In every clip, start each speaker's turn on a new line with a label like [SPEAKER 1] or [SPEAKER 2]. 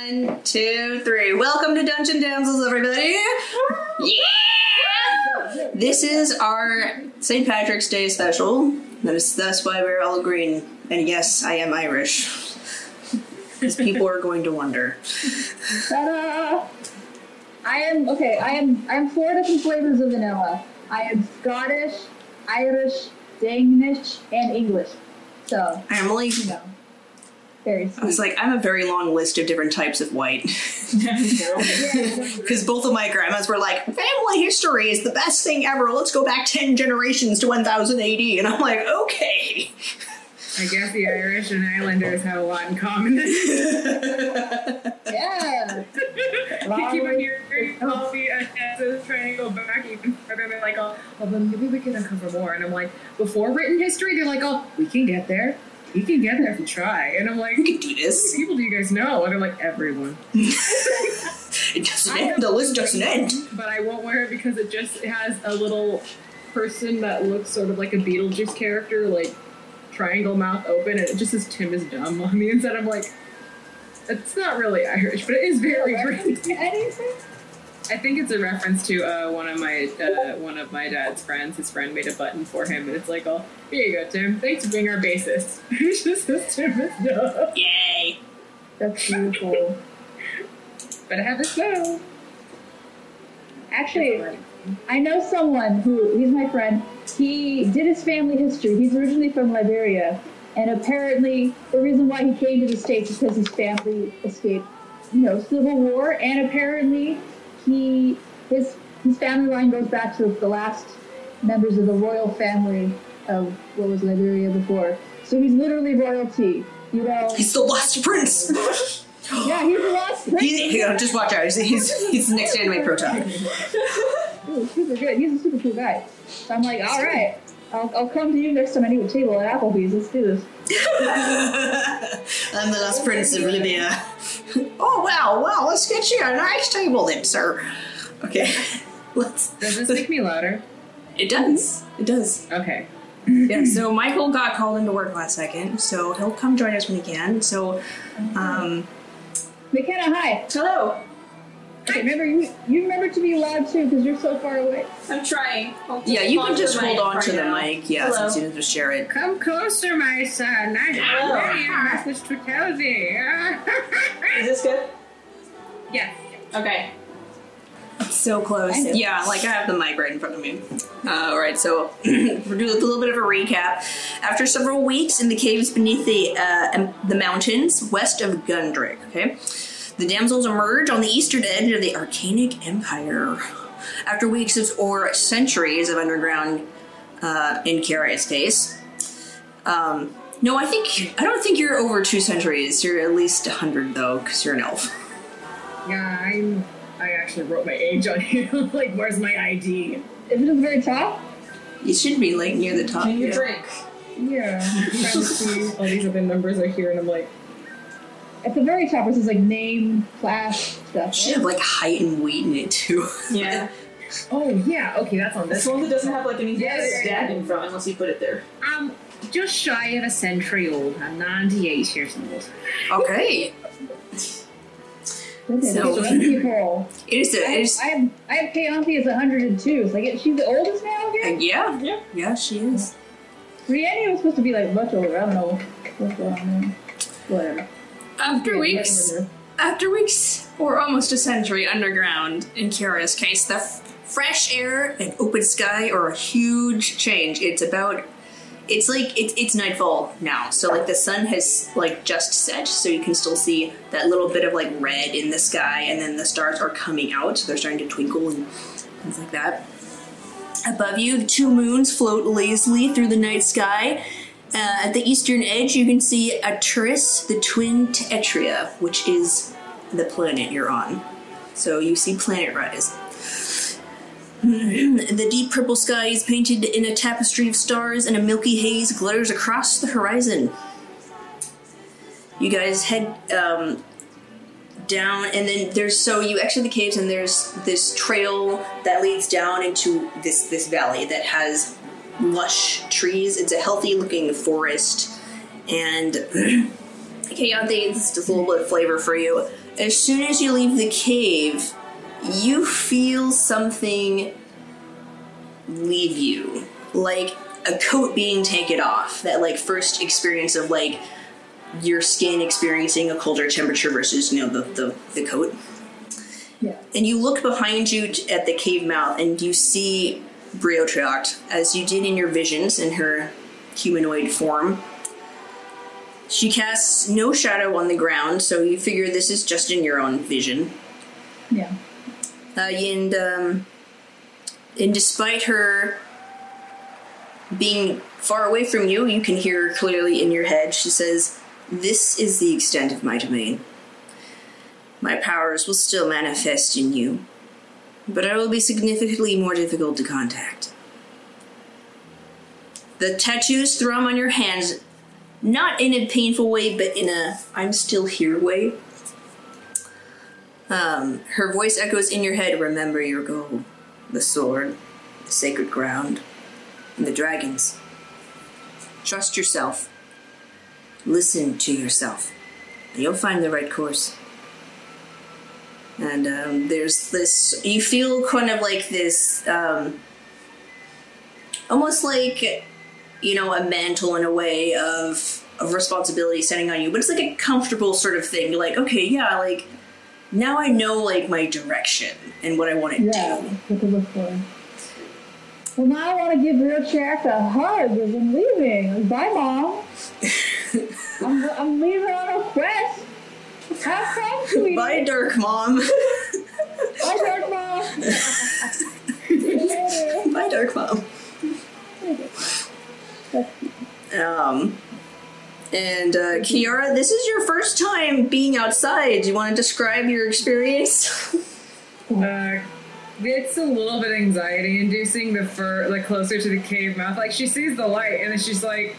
[SPEAKER 1] One, two, three. Welcome to Dungeon Damsels, everybody. Yeah! This is our St. Patrick's Day special. That is that's why we're all green. And yes, I am Irish. Because people are going to wonder.
[SPEAKER 2] Ta-da! I am okay. I am I am four different flavors of vanilla. I am Scottish, Irish, Danish, and English. So
[SPEAKER 1] I'm only.
[SPEAKER 2] you know, very
[SPEAKER 1] I was like, I have a very long list of different types of white. Because both of my grandmas were like, family history is the best thing ever. Let's go back 10 generations to 1000 AD. And I'm like, okay.
[SPEAKER 3] I guess the Irish and Islanders have a lot in common.
[SPEAKER 2] yeah.
[SPEAKER 3] I keep on hearing coffee and Tessa's trying to go back even further. They're like, oh, well, then maybe we can uncover more. And I'm like, before written history, they're like, oh, we can get there. We can get there if we try. And I'm like,
[SPEAKER 1] We can do
[SPEAKER 3] how
[SPEAKER 1] this.
[SPEAKER 3] many people do you guys know? And they're like, everyone.
[SPEAKER 1] It doesn't end. The list doesn't end.
[SPEAKER 3] But I won't wear it because it just has a little person that looks sort of like a Beetlejuice character, like triangle mouth open, and it just says Tim is dumb on the inside. I'm like, it's not really Irish, but it is very British.
[SPEAKER 2] Anything?
[SPEAKER 3] I think it's a reference to uh, one of my uh, one of my dad's friends. His friend made a button for him, and it's like, "Oh, here you go, Tim. Thanks for being our bassist." it just says Tim is dumb.
[SPEAKER 1] Yay.
[SPEAKER 2] That's beautiful.
[SPEAKER 3] But I have this now.
[SPEAKER 2] Actually, I know someone who he's my friend. He did his family history. He's originally from Liberia, and apparently the reason why he came to the states is because his family escaped, you know, civil war, and apparently he his his family line goes back to the last members of the royal family of what was Liberia before. So he's literally royalty. You know,
[SPEAKER 1] He's the last prince.
[SPEAKER 2] yeah, he's the last prince.
[SPEAKER 1] He's, you know, just watch out. He's, he's, he's the next anime.
[SPEAKER 2] Ooh, super good. He's a super cool guy. So I'm like, all right, I'll, I'll come to you next time I need a table at Applebee's. Let's do this.
[SPEAKER 1] I'm the last prince of Libya. Oh, wow, wow. Let's get you a nice table then, sir. Okay. Let's.
[SPEAKER 3] Does this make me louder?
[SPEAKER 1] It does. It does.
[SPEAKER 3] Okay.
[SPEAKER 1] Yeah, so Michael got called into work last second, so he'll come join us when he can. So, um,
[SPEAKER 2] McKenna, hi.
[SPEAKER 4] Hello.
[SPEAKER 2] Okay, remember you you remember to be loud too because you're so far away.
[SPEAKER 4] I'm trying. Hold
[SPEAKER 1] yeah, you can just hold on to the
[SPEAKER 4] now.
[SPEAKER 1] mic, yeah,
[SPEAKER 4] Hello.
[SPEAKER 1] since you just share it.
[SPEAKER 3] Come closer, my son. I have
[SPEAKER 4] Hello.
[SPEAKER 3] a message to tell thee.
[SPEAKER 4] Is this good?
[SPEAKER 3] yes.
[SPEAKER 4] Okay.
[SPEAKER 1] So close. Yeah, like I have the mic right in front of me. Uh, all right, so we're doing a little bit of a recap. After several weeks in the caves beneath the uh, the mountains west of Gundrick, okay, the damsels emerge on the eastern edge of the Arcanic Empire. After weeks of, or centuries of underground uh, in Kiara's case. Um, no, I think I don't think you're over two centuries. You're at least a hundred though, because you're an elf.
[SPEAKER 3] Yeah, I'm. I actually wrote my age on here. like, where's my ID?
[SPEAKER 2] Is it at the very top?
[SPEAKER 1] You should be like near the top.
[SPEAKER 4] Can you
[SPEAKER 1] yeah.
[SPEAKER 4] drink?
[SPEAKER 3] Yeah. I'm trying to see all these other numbers are here, and I'm like,
[SPEAKER 2] At the very top, it says like name, class, stuff.
[SPEAKER 1] should have like height and weight in it too.
[SPEAKER 4] Yeah.
[SPEAKER 3] oh yeah, okay, that's on
[SPEAKER 4] This
[SPEAKER 3] this.
[SPEAKER 4] one that doesn't have like anything
[SPEAKER 3] Yeah, yeah, yeah.
[SPEAKER 4] standing from unless you put it there.
[SPEAKER 3] I'm just shy of a century old. I'm 98 years old.
[SPEAKER 1] Okay.
[SPEAKER 2] Goodness,
[SPEAKER 1] So-
[SPEAKER 2] so people.
[SPEAKER 1] It is. A,
[SPEAKER 2] I,
[SPEAKER 1] it is
[SPEAKER 2] I have I have Kayanthi as 102. So like, she's the oldest now
[SPEAKER 1] uh, yeah.
[SPEAKER 4] Yeah.
[SPEAKER 1] Yeah, she is.
[SPEAKER 2] Brienne was supposed to be like much older. I don't know what's going on. Whatever.
[SPEAKER 1] After weeks, after weeks, or almost a century underground in Kiara's case, the f- fresh air and open sky are a huge change. It's about. It's like it's it's nightfall now, so like the sun has like just set, so you can still see that little bit of like red in the sky, and then the stars are coming out, so they're starting to twinkle and things like that. Above you, two moons float lazily through the night sky. Uh, at the eastern edge, you can see Arcturus, the twin to Etria, which is the planet you're on. So you see planet rise. the deep purple sky is painted in a tapestry of stars, and a milky haze glitters across the horizon. You guys head um, down, and then there's so you exit the caves, and there's this trail that leads down into this this valley that has lush trees. It's a healthy looking forest, and okay, yeah, they- it's just a little bit of flavor for you. as soon as you leave the cave, you feel something leave you. Like a coat being taken off. That like first experience of like your skin experiencing a colder temperature versus, you know, the, the, the coat.
[SPEAKER 2] Yeah.
[SPEAKER 1] And you look behind you at the cave mouth and you see Briotract, as you did in your visions in her humanoid form. She casts no shadow on the ground, so you figure this is just in your own vision.
[SPEAKER 2] Yeah.
[SPEAKER 1] Uh, and um, and despite her being far away from you, you can hear her clearly in your head. She says, "This is the extent of my domain. My powers will still manifest in you, but I will be significantly more difficult to contact." The tattoos thrum on your hands, not in a painful way, but in a "I'm still here" way. Um, her voice echoes in your head remember your goal the sword, the sacred ground, and the dragons. Trust yourself. Listen to yourself, and you'll find the right course. And um, there's this, you feel kind of like this, um, almost like, you know, a mantle in a way of, of responsibility setting on you, but it's like a comfortable sort of thing. You're like, okay, yeah, like, now I know like my direction and what I want to
[SPEAKER 2] Yeah.
[SPEAKER 1] do.
[SPEAKER 2] What to look for. Well, now I want to give Real Jack a hug as I'm leaving. Like, Bye, Mom. I'm, I'm leaving on a quest. Have fun, sweetie.
[SPEAKER 1] Bye, Dark Mom.
[SPEAKER 2] Bye, Dark Mom. See.
[SPEAKER 1] Bye, Dark Mom. Um, and uh, Kiara, this is your first time being outside. Do you want to describe your experience?
[SPEAKER 3] Uh, it's a little bit anxiety inducing the fur like closer to the cave mouth. Like she sees the light and then she's like,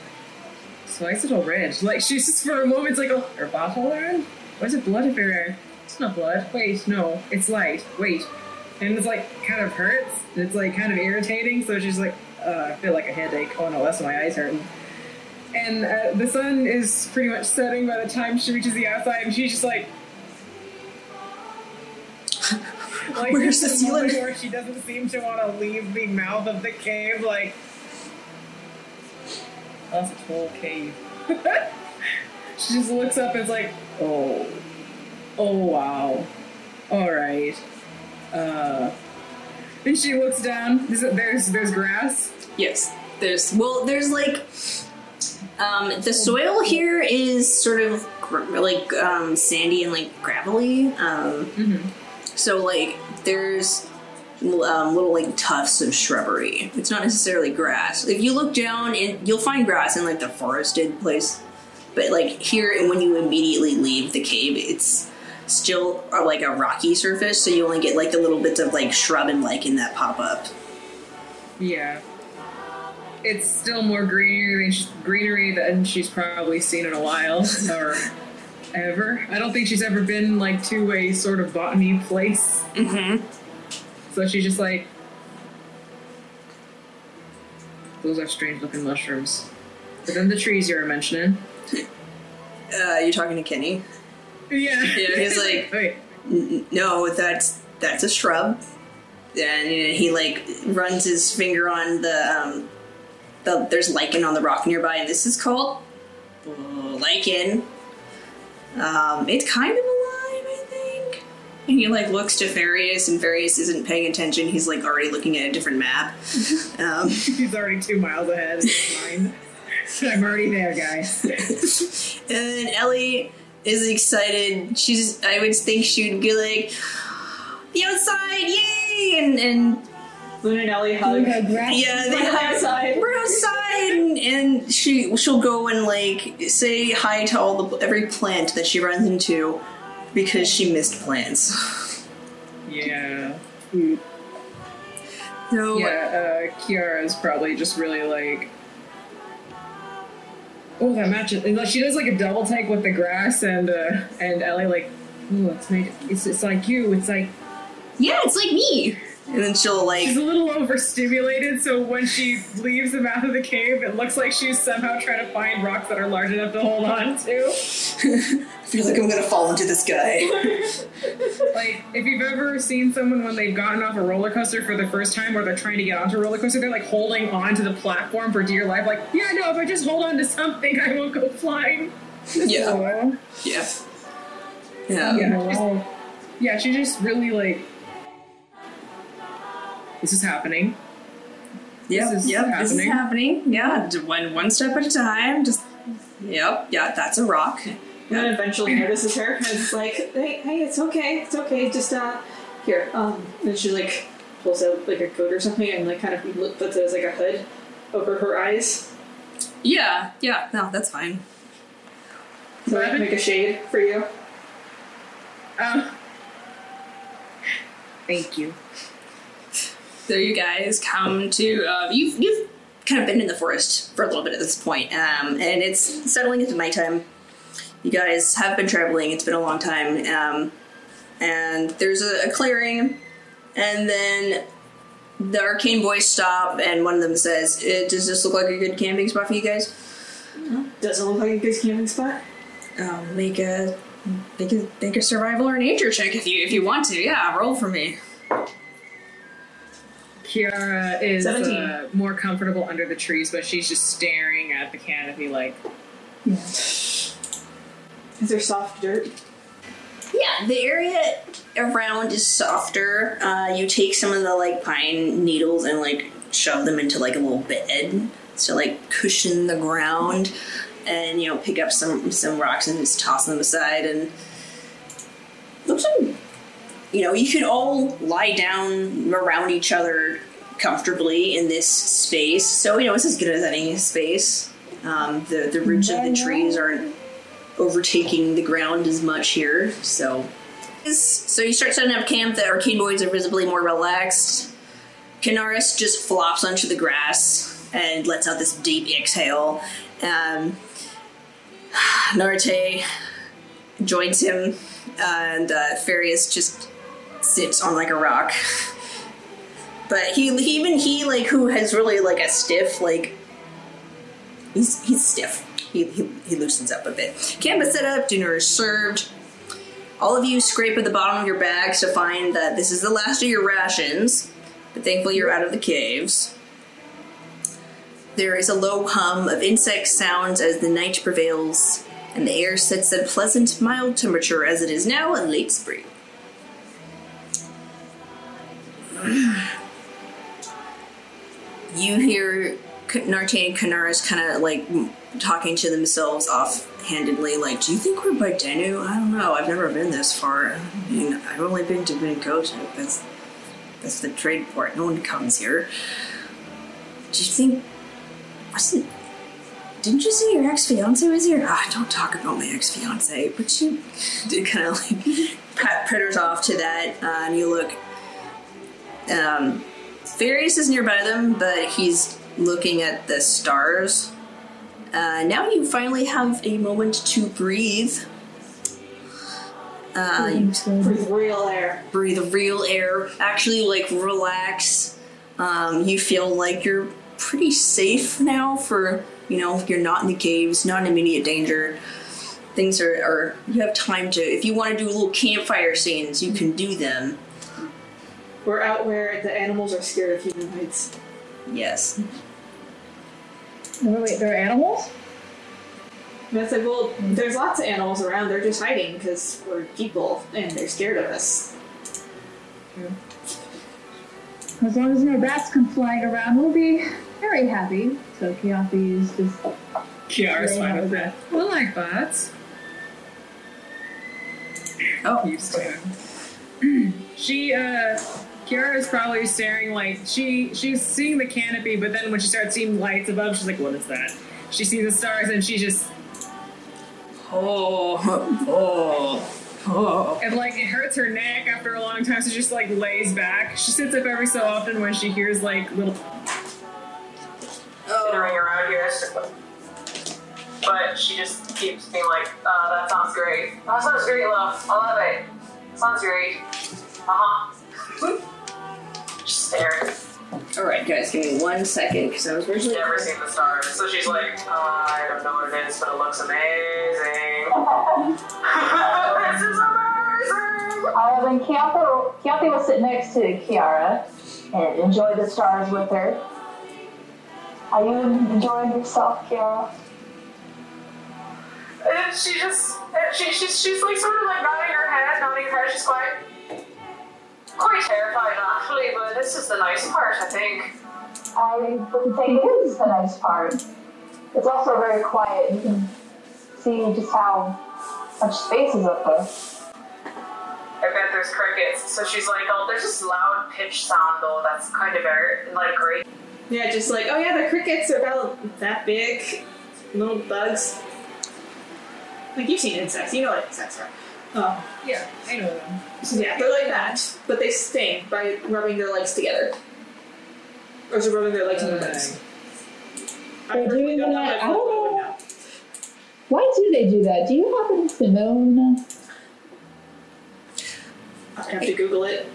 [SPEAKER 3] "So why is it all red?" Like she's just for a moment it's like, "Oh, her bottle red? Why is it blood everywhere? It's not blood. Wait, no, it's light. Wait." And it's like kind of hurts. It's like kind of irritating. So she's like, uh, "I feel like a headache. Oh no, that's my eyes hurting." And uh, the sun is pretty much setting by the time she reaches the outside, and she's just like. Like
[SPEAKER 1] Where's the ceiling?
[SPEAKER 3] where she doesn't seem to want to leave the mouth of the cave. Like that's a whole cave. she just looks up and is like, oh, oh wow, all right. Uh, and she looks down. There's there's, there's grass.
[SPEAKER 1] yes. There's well, there's like um, the soil here is sort of gr- like um, sandy and like gravelly. Um, So like there's um, little like tufts of shrubbery. It's not necessarily grass. If you look down, and you'll find grass in like the forested place, but like here, and when you immediately leave the cave, it's still uh, like a rocky surface. So you only get like the little bits of like shrub and lichen that pop up.
[SPEAKER 3] Yeah. It's still more greenery than she's, greenery than she's probably seen in a while or ever. I don't think she's ever been like to a sort of botany place.
[SPEAKER 1] Mm-hmm.
[SPEAKER 3] So she's just like, those are strange looking mushrooms. But then the trees you were mentioning.
[SPEAKER 1] Uh, you're talking to Kenny.
[SPEAKER 3] Yeah.
[SPEAKER 1] Yeah, he's like- no, that's that's a shrub. And he like runs his finger on the um, the there's lichen on the rock nearby, and this is called lichen. Um, it's kind of alive, I think. And he like looks to Farius, and Farius isn't paying attention. He's like already looking at a different map. um,
[SPEAKER 3] He's already two miles ahead of mine. I'm already there, guys.
[SPEAKER 1] and then Ellie is excited. She's I would think she'd be like, "The outside, yay!" and and
[SPEAKER 4] Luna and Ellie hug.
[SPEAKER 2] Like a grass-
[SPEAKER 1] Yeah, they
[SPEAKER 4] We're
[SPEAKER 1] have
[SPEAKER 4] outside.
[SPEAKER 1] We're outside, and, and she she'll go and like say hi to all the every plant that she runs into because she missed plants.
[SPEAKER 3] Yeah.
[SPEAKER 1] So
[SPEAKER 3] Yeah, uh, Kiara is probably just really like. Oh, that matches. And like, she does like a double take with the grass, and uh, and Ellie like, oh, it's made. It's, it's like you. It's like
[SPEAKER 1] yeah, it's like me. And then she'll like
[SPEAKER 3] She's a little overstimulated, so when she leaves the mouth of the cave, it looks like she's somehow trying to find rocks that are large enough to hold on to.
[SPEAKER 1] I feel like I'm gonna fall into the sky.
[SPEAKER 3] Like, if you've ever seen someone when they've gotten off a roller coaster for the first time or they're trying to get onto a roller coaster, they're like holding on to the platform for dear life, like, yeah, no, if I just hold on to something, I won't go flying.
[SPEAKER 1] yeah, yeah, yeah.
[SPEAKER 3] Yeah.
[SPEAKER 2] Wow.
[SPEAKER 3] Yeah, she's just really like, this is happening.
[SPEAKER 1] Yep,
[SPEAKER 3] This is
[SPEAKER 1] yep, this is
[SPEAKER 3] happening.
[SPEAKER 1] happening. Yeah, one one step at a time. Just yep, yeah, that's a rock.
[SPEAKER 4] And then eventually notices her and is like, hey, hey, it's okay, it's okay, just, uh, here. Um, and she, like, pulls out, like, a coat or something and, like, kind of puts it as, like, a hood over her eyes.
[SPEAKER 1] Yeah, yeah, no, that's fine.
[SPEAKER 4] So I
[SPEAKER 3] Rabbit?
[SPEAKER 4] make a shade for you.
[SPEAKER 3] Um, thank you.
[SPEAKER 1] So you guys come to uh, you've you've kind of been in the forest for a little bit at this point, um, and it's settling into nighttime. You guys have been traveling; it's been a long time, um, and there's a, a clearing, and then the arcane boys stop, and one of them says, "Eh, "Does this look like a good camping spot for you guys?
[SPEAKER 4] Does it look like a good camping spot.
[SPEAKER 1] Um, make a make a make a survival or nature check if you if you want to. Yeah, roll for me.
[SPEAKER 3] Kiara is uh, more comfortable under the trees, but she's just staring at the canopy like,
[SPEAKER 2] Yeah.
[SPEAKER 4] Is there soft dirt?
[SPEAKER 1] Yeah, the area around is softer. Uh, you take some of the like pine needles and like shove them into like a little bed to like cushion the ground, and you know pick up some some rocks and just toss them aside and looks like you know you could all lie down around each other comfortably in this space. So you know it's as good as any space. Um, the the roots of the trees aren't overtaking the ground as much here. So, so you start setting up camp. The arcane boys are visibly more relaxed. Canaris just flops onto the grass and lets out this deep exhale. Um, Narte joins him, and uh, Farius just sits on like a rock. But he, even he like who has really like a stiff like he's he's stiff. He, he, he loosens up a bit. Camp is set up, dinner is served. All of you scrape at the bottom of your bags to find that this is the last of your rations, but thankfully you're out of the caves. There is a low hum of insect sounds as the night prevails, and the air sits at a pleasant, mild temperature as it is now in late spring. You hear Narte and Kanaris kind of like talking to themselves offhandedly, like, "Do you think we're by Denu? I don't know. I've never been this far. I mean, I've only been to Benkota. That's that's the trade port. No one comes here. Do you think? Wasn't? Didn't you say your ex fiance was here? Ah, don't talk about my ex fiance. But you did kind of like pat Predators off to that, uh, and you look. Um, Farius is nearby them, but he's looking at the stars. Uh, now you finally have a moment to breathe. Uh, you
[SPEAKER 4] Breathe real air.
[SPEAKER 1] breathe real air, actually like relax. Um, you feel like you're pretty safe now for, you know, you're not in the caves, not in immediate danger. Things are, are you have time to, if you want to do little campfire scenes, you can do them.
[SPEAKER 4] We're out where the animals are scared of humanoids.
[SPEAKER 1] Yes.
[SPEAKER 2] Wait, wait, there are animals?
[SPEAKER 4] And it's like, well, there's lots of animals around. They're just hiding because we're people and they're scared of us.
[SPEAKER 2] As long as no bats come flying around, we'll be very happy. So Kiapi is just
[SPEAKER 3] Kiara's
[SPEAKER 2] They
[SPEAKER 3] fine
[SPEAKER 2] have
[SPEAKER 3] with
[SPEAKER 2] a-
[SPEAKER 3] that. I like bats.
[SPEAKER 1] Oh,
[SPEAKER 3] Used to. she, uh, Kiara is probably staring like she she's seeing the canopy, but then when she starts seeing lights above, she's like, "What is that?" She sees the stars and she just
[SPEAKER 1] oh, oh, oh.
[SPEAKER 3] and like it hurts her neck after a long time, so she just like lays back. She sits up every so often when she hears like little
[SPEAKER 5] skittering around here. But she just keeps being like, uh, that sounds great. Oh, that sounds great, love. I love it. Sounds great. Uh huh.
[SPEAKER 6] Stare.
[SPEAKER 1] All right, guys, give me one second because I was originally.
[SPEAKER 6] Never seen the stars. So she's like, uh, I don't know what it is, but it looks amazing. this is amazing!
[SPEAKER 7] Uh, then Chianti, Chianti will sit next to Kiara and enjoy the stars with her. Are you enjoying yourself, Kiara?
[SPEAKER 6] And she just, and she, she's, she's like sort of like nodding her head, nodding her head. She's quite, quite terrified actually, but this is the nice part, I think.
[SPEAKER 7] I would think it is the nice part. It's also very quiet. You can see just how much space is up there.
[SPEAKER 6] I bet there's crickets. So she's like, oh, there's this loud pitch sound though. That's kind of very like great.
[SPEAKER 4] Yeah, just like, oh yeah, the crickets are about that big. Little bugs. Like, you've seen insects, you know what insects are. Oh,
[SPEAKER 8] Yeah, I know them.
[SPEAKER 4] so yeah, they're like that, but they sting by rubbing their legs together. Or is it rubbing their legs and their legs? I
[SPEAKER 2] They're
[SPEAKER 4] really
[SPEAKER 2] doing
[SPEAKER 4] don't know
[SPEAKER 2] that- I
[SPEAKER 4] I
[SPEAKER 2] don't
[SPEAKER 4] would
[SPEAKER 2] know. Why do they do that? Do you happen to know?
[SPEAKER 4] I have to Google it.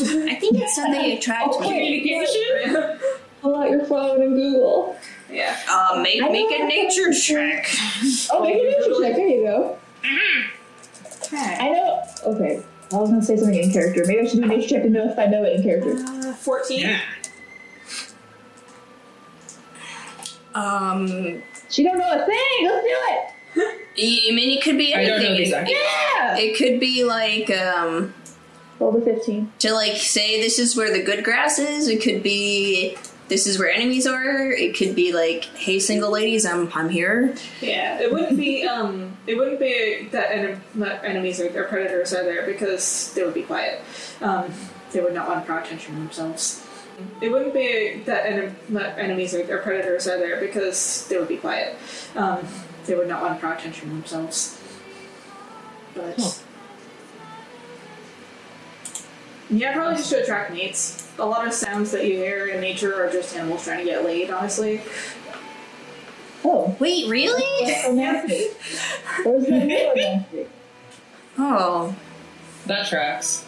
[SPEAKER 1] I think it's something they attract me.
[SPEAKER 8] Communication?
[SPEAKER 2] Pull out your phone and Google.
[SPEAKER 4] yeah.
[SPEAKER 1] Uh, make make a nature check.
[SPEAKER 2] Oh, make a nature check. There you go.
[SPEAKER 4] Okay.
[SPEAKER 2] I know. Okay. I was gonna say something in character. Maybe I should do a nature check to know if I know it in character.
[SPEAKER 4] Uh, 14.
[SPEAKER 1] Um,
[SPEAKER 2] She don't know a thing. Let's do it.
[SPEAKER 1] I I mean, it could be
[SPEAKER 8] I
[SPEAKER 1] anything.
[SPEAKER 8] don't know these
[SPEAKER 1] It-
[SPEAKER 2] Yeah.
[SPEAKER 1] It could be like um
[SPEAKER 2] Roll the fifteen.
[SPEAKER 1] to like say this is where the good grass is. It could be this is where enemies are. It could be like hey single ladies, I'm I'm here.
[SPEAKER 4] Yeah, it wouldn't be um, it wouldn't be that, en- enemies or, or predators are there because they would be quiet. Um, they would not want to draw attention to themselves. It wouldn't be that, en- enemies or, or predators are there because they would be quiet. Um, they would not want to draw attention to themselves. But
[SPEAKER 8] Huh.
[SPEAKER 4] Yeah, probably just to attract mates. A lot of sounds that you hear in nature are just animals trying to get laid. Honestly,
[SPEAKER 2] Oh,
[SPEAKER 1] Wait, really?
[SPEAKER 2] romantic. Where's the real romantic?
[SPEAKER 1] Oh,
[SPEAKER 8] That tracks.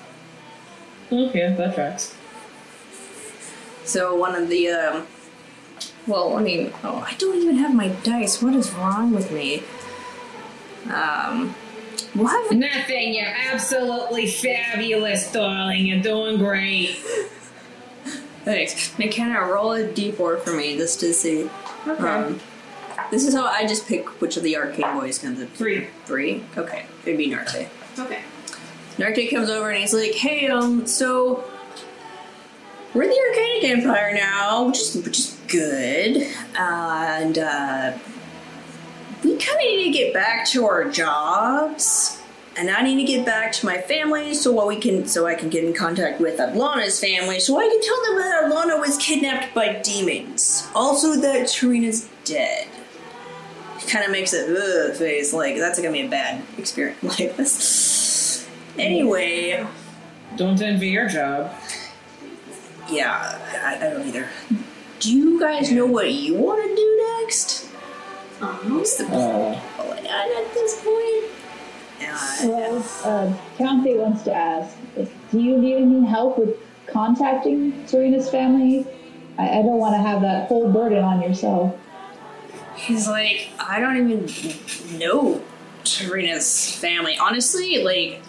[SPEAKER 8] Okay, that tracks.
[SPEAKER 1] so one of the um. Well, I mean, oh, I don't even have my dice. What is wrong with me? Um, we'll
[SPEAKER 3] Nothing. You're absolutely fabulous, darling. You're doing great.
[SPEAKER 1] Thanks. McKenna, roll a d4 for me just to see.
[SPEAKER 4] okay.
[SPEAKER 1] Um, this is how I just pick which of the arcane boys comes in.
[SPEAKER 4] Three.
[SPEAKER 1] Three? Okay. It'd be Narte.
[SPEAKER 4] Okay.
[SPEAKER 1] Narte comes over and he's like, hey, um, so we're the Arcanic Empire now, which is, which is good. And, uh, we kind of need to get back to our jobs. And I need to get back to my family so what we can so I can get in contact with Ablana's family so I can tell them that Ablana was kidnapped by demons. Also that Tarina's dead. Kind of makes a ugh face like that's gonna be a bad experience like this. Anyway,
[SPEAKER 8] Don't envy your job.
[SPEAKER 1] yeah, I, I don't either. Do you guys know what you want to do next?
[SPEAKER 4] Um,
[SPEAKER 1] What's the
[SPEAKER 8] Oh.
[SPEAKER 1] plan at this point? Uh,
[SPEAKER 2] Well, uh, Counthy wants to ask, like, do you need any help with contacting Serena's family? I, I don't want to have that whole burden on yourself.
[SPEAKER 1] He's like, I don't even know Tarina's family. Honestly, like,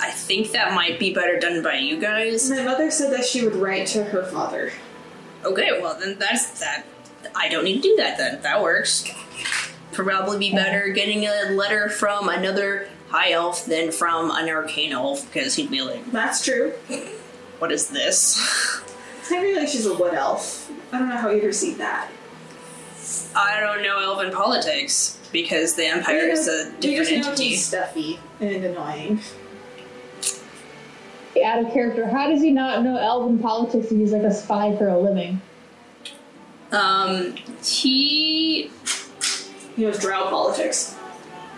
[SPEAKER 1] I think that might be better done by you guys.
[SPEAKER 4] My mother said that she would write to her father.
[SPEAKER 1] Okay, well then that's that. I don't need to do that then. That works. Probably be better getting a letter from another high elf than from an arcane elf because he'd be like,
[SPEAKER 4] That's true.
[SPEAKER 1] "What is this?"
[SPEAKER 4] I feel like she's a wood elf. I don't know how you'd receive that.
[SPEAKER 1] I don't know elven politics because the empire is a
[SPEAKER 4] You
[SPEAKER 1] different
[SPEAKER 4] just know
[SPEAKER 1] entity.
[SPEAKER 4] he's stuffy and annoying.
[SPEAKER 2] Out of character, how does he not know elven politics if he's like a spy for a living?
[SPEAKER 1] Um, he
[SPEAKER 4] He knows drow politics.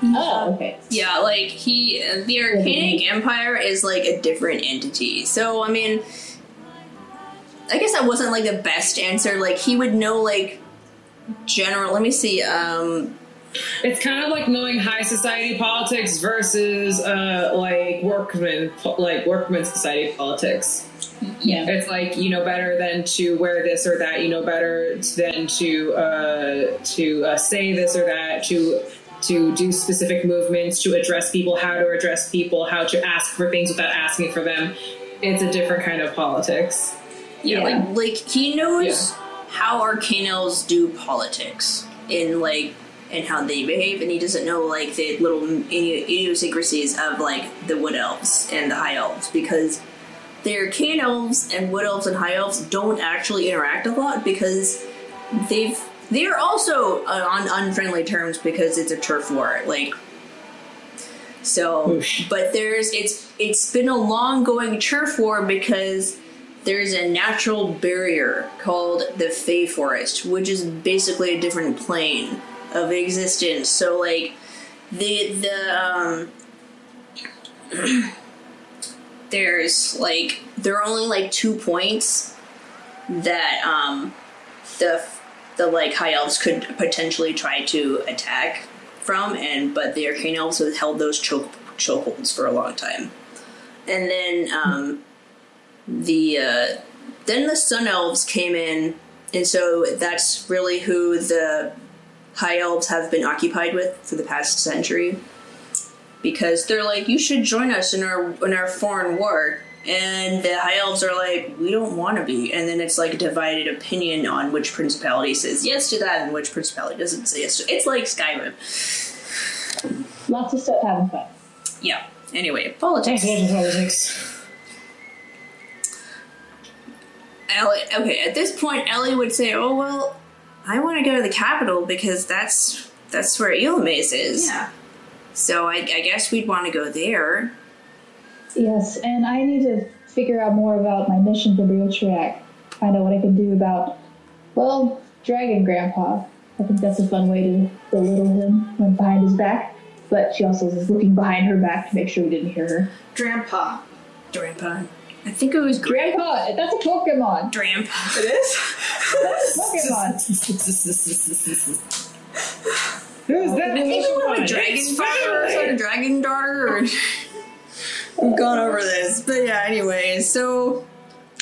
[SPEAKER 2] Oh, okay.
[SPEAKER 1] Yeah, like he, the Arcanic Empire is like a different entity. So I mean, I guess that wasn't like the best answer. Like he would know like general. Let me see. Um,
[SPEAKER 3] It's kind of like knowing high society politics versus uh, like workman, like workman society politics.
[SPEAKER 2] Yeah.
[SPEAKER 3] It's like you know better than to wear this or that. You know better than to uh, to uh, say this or that. To to do specific movements. To address people. How to address people. How to ask for things without asking for them. It's a different kind of politics.
[SPEAKER 1] Yeah,
[SPEAKER 2] Yeah.
[SPEAKER 1] like like he knows how arcane elves do politics in like and how they behave, and he doesn't know like the little idiosyncrasies of like the wood elves and the high elves because their arcane elves and wood elves and high elves don't actually interact a lot because they've they're also uh, on unfriendly terms because it's a turf war like so
[SPEAKER 3] Oosh.
[SPEAKER 1] but there's it's it's been a long going turf war because there's a natural barrier called the Fey Forest, which is basically a different plane of existence. So like the the um there's like there are only like two points that um the the like high elves could potentially try to attack from and but the arcane elves have held those choke chokeholds for a long time. And then um the uh, then the sun elves came in and so that's really who the high elves have been occupied with for the past century. Because they're like you should join us in our in our foreign war. And the high elves are like we don't want to be. And then it's like a divided opinion on which principality says yes to that and which principality doesn't say yes to it's like skyrim.
[SPEAKER 2] Lots of stuff having fun.
[SPEAKER 1] yeah. Anyway politics.
[SPEAKER 3] Politics.
[SPEAKER 1] Ellie, okay, at this point, Ellie would say, "Oh well, I want to go to the capital because that's that's where Elamaze is.
[SPEAKER 4] Yeah.
[SPEAKER 1] So I, I guess we'd want to go there.
[SPEAKER 2] Yes, and I need to figure out more about my mission for Briotriac. Find out what I can do about, well, Dragon Grandpa. I think that's a fun way to belittle him when behind his back. But she also is looking behind her back to make sure we didn't hear her.
[SPEAKER 4] Grandpa.
[SPEAKER 1] Grandpa. I think it was
[SPEAKER 2] Grandpa, that's a Pokemon.
[SPEAKER 1] Grandpa.
[SPEAKER 4] It is?
[SPEAKER 2] That's a Pokemon.
[SPEAKER 3] Who's that?
[SPEAKER 1] I think we went with Dragon Father
[SPEAKER 3] family.
[SPEAKER 1] or Dragon Daughter. Or We've gone over this, but yeah. Anyway, so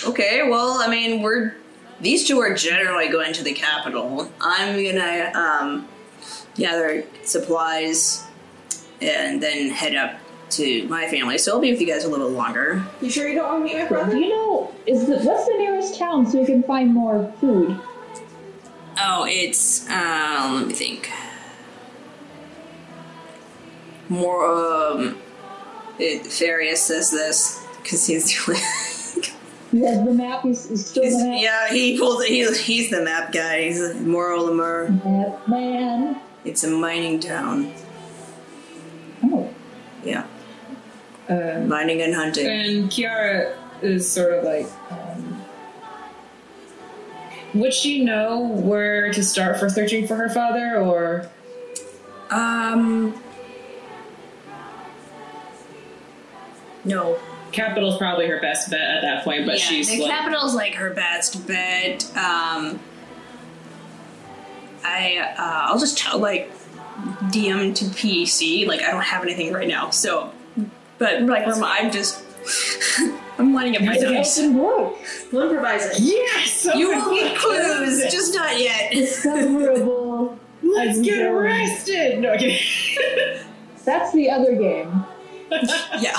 [SPEAKER 1] okay. Well, I mean, we're these two are generally going to the capital. I'm gonna um, gather supplies and then head up to my family. So I'll be with you guys a little longer.
[SPEAKER 4] You sure you don't want to meet my
[SPEAKER 2] Do
[SPEAKER 4] brother?
[SPEAKER 2] you know is the what's the nearest town so we can find more food?
[SPEAKER 1] Oh, it's um. Let me think. More um. It, Farius says this because he's the only.
[SPEAKER 2] He has the map. He's, he's still
[SPEAKER 1] He's-
[SPEAKER 2] the map.
[SPEAKER 1] yeah, he pulls it. He's, he's the map guy. He's a Moro Lemur.
[SPEAKER 2] Map man.
[SPEAKER 1] It's a mining town.
[SPEAKER 2] Oh,
[SPEAKER 1] Yeah,
[SPEAKER 3] Uh,
[SPEAKER 1] mining and hunting.
[SPEAKER 3] and Kiara is sort of like, um, would she know where to start for searching for her father, or
[SPEAKER 1] Um. No.
[SPEAKER 3] capital's probably her best bet at that point? But
[SPEAKER 1] yeah,
[SPEAKER 3] she's
[SPEAKER 1] the
[SPEAKER 3] like,
[SPEAKER 1] capital's like her best bet. Um. I uh, I'll just tell like DM to PC. Like I don't have anything right now, so. But like rem- I'm just. I'm lining up my dice.
[SPEAKER 2] open book.
[SPEAKER 4] We'll improvise it.
[SPEAKER 3] yes,
[SPEAKER 1] You will get clues, just not yet.
[SPEAKER 2] Discoverable.
[SPEAKER 3] Let's get
[SPEAKER 2] Enjoy.
[SPEAKER 3] arrested. No, I'm kidding.
[SPEAKER 2] That's the other game.
[SPEAKER 1] yeah.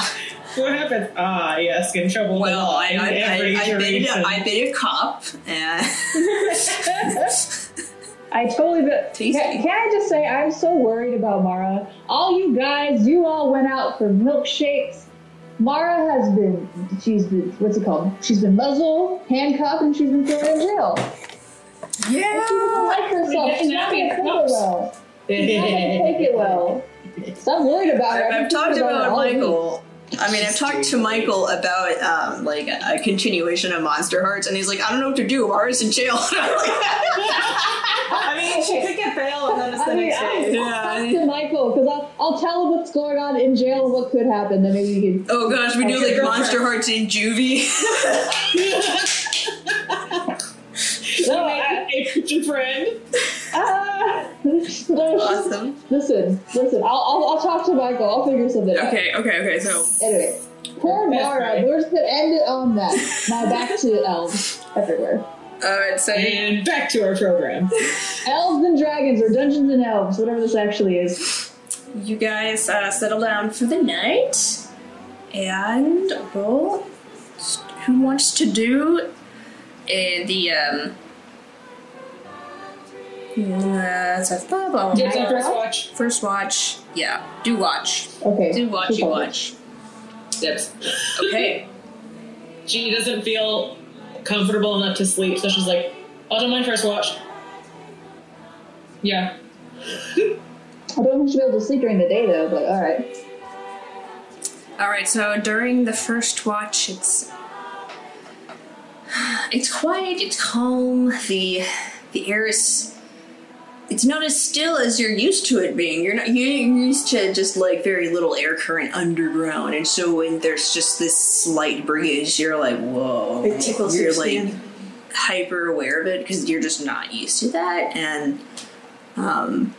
[SPEAKER 3] what happens? Ah, yes, get in trouble. with the
[SPEAKER 1] Well,
[SPEAKER 3] law
[SPEAKER 1] I
[SPEAKER 3] in
[SPEAKER 1] I,
[SPEAKER 3] every
[SPEAKER 1] I, I, been,
[SPEAKER 3] iteration.
[SPEAKER 1] I been a cop, and
[SPEAKER 2] I totally.
[SPEAKER 1] Tasty.
[SPEAKER 2] Can, can I just say I'm so worried about Mara? All you guys, you all went out for milkshakes. Mara has been, she's been, what's it called? She's been muzzled, handcuffed, and she's been thrown in jail. Yeah! She doesn't like herself. She's not gonna take it well. She's not gonna take it well. So I'm worried about her.
[SPEAKER 1] I've, I've talked about
[SPEAKER 2] week.
[SPEAKER 1] Michael. I mean, I've talked to Michael about um, like a, a continuation of Monster Hearts, and he's like, I don't know what to do. Mara's in jail.
[SPEAKER 4] I mean, she could get bail and then it's the
[SPEAKER 2] I mean,
[SPEAKER 4] next
[SPEAKER 2] I'll talk to Michael because I'll, I'll tell him what's going on in jail and what could happen. Then maybe we can.
[SPEAKER 1] oh gosh, we do like
[SPEAKER 4] girlfriend.
[SPEAKER 1] Monster Hearts in juvie.
[SPEAKER 2] No, I,
[SPEAKER 3] a future friend.
[SPEAKER 1] Awesome.
[SPEAKER 2] Listen, listen. I'll, I'll, I'll talk to Michael. I'll figure something out.
[SPEAKER 1] Okay, okay, okay. So
[SPEAKER 2] Anyway, poor
[SPEAKER 3] Best
[SPEAKER 2] Mara.
[SPEAKER 3] friend.
[SPEAKER 2] We're just gonna end it on that. Now back to elves everywhere.
[SPEAKER 1] Alright, so
[SPEAKER 3] And back to our program.
[SPEAKER 2] Elves and dragons, or Dungeons and Elves, whatever this actually is.
[SPEAKER 1] you guys uh, settle down for the night. And well who wants to do uh, the um uh, it's a blah, blah, blah.
[SPEAKER 3] Dibs on first watch.
[SPEAKER 1] First watch. Yeah. Do watch.
[SPEAKER 2] Okay.
[SPEAKER 1] Do watch, you watch.
[SPEAKER 3] Dibs.
[SPEAKER 1] Okay.
[SPEAKER 3] She doesn't feel comfortable enough to sleep, so she's like, I'll do my first watch. Yeah.
[SPEAKER 2] I don't think she'll be able to sleep during the day though, but alright.
[SPEAKER 1] Alright, so during the first watch it's it's quiet, it's calm, the the air is it's not as still as you're used to it being. You're not you're used to just like very little air current underground, and so when there's just this slight breeze, you're like, whoa.
[SPEAKER 4] It tickles
[SPEAKER 1] you're
[SPEAKER 4] your
[SPEAKER 1] like
[SPEAKER 4] skin.
[SPEAKER 1] hyper aware of it because you're just not used to that, and um,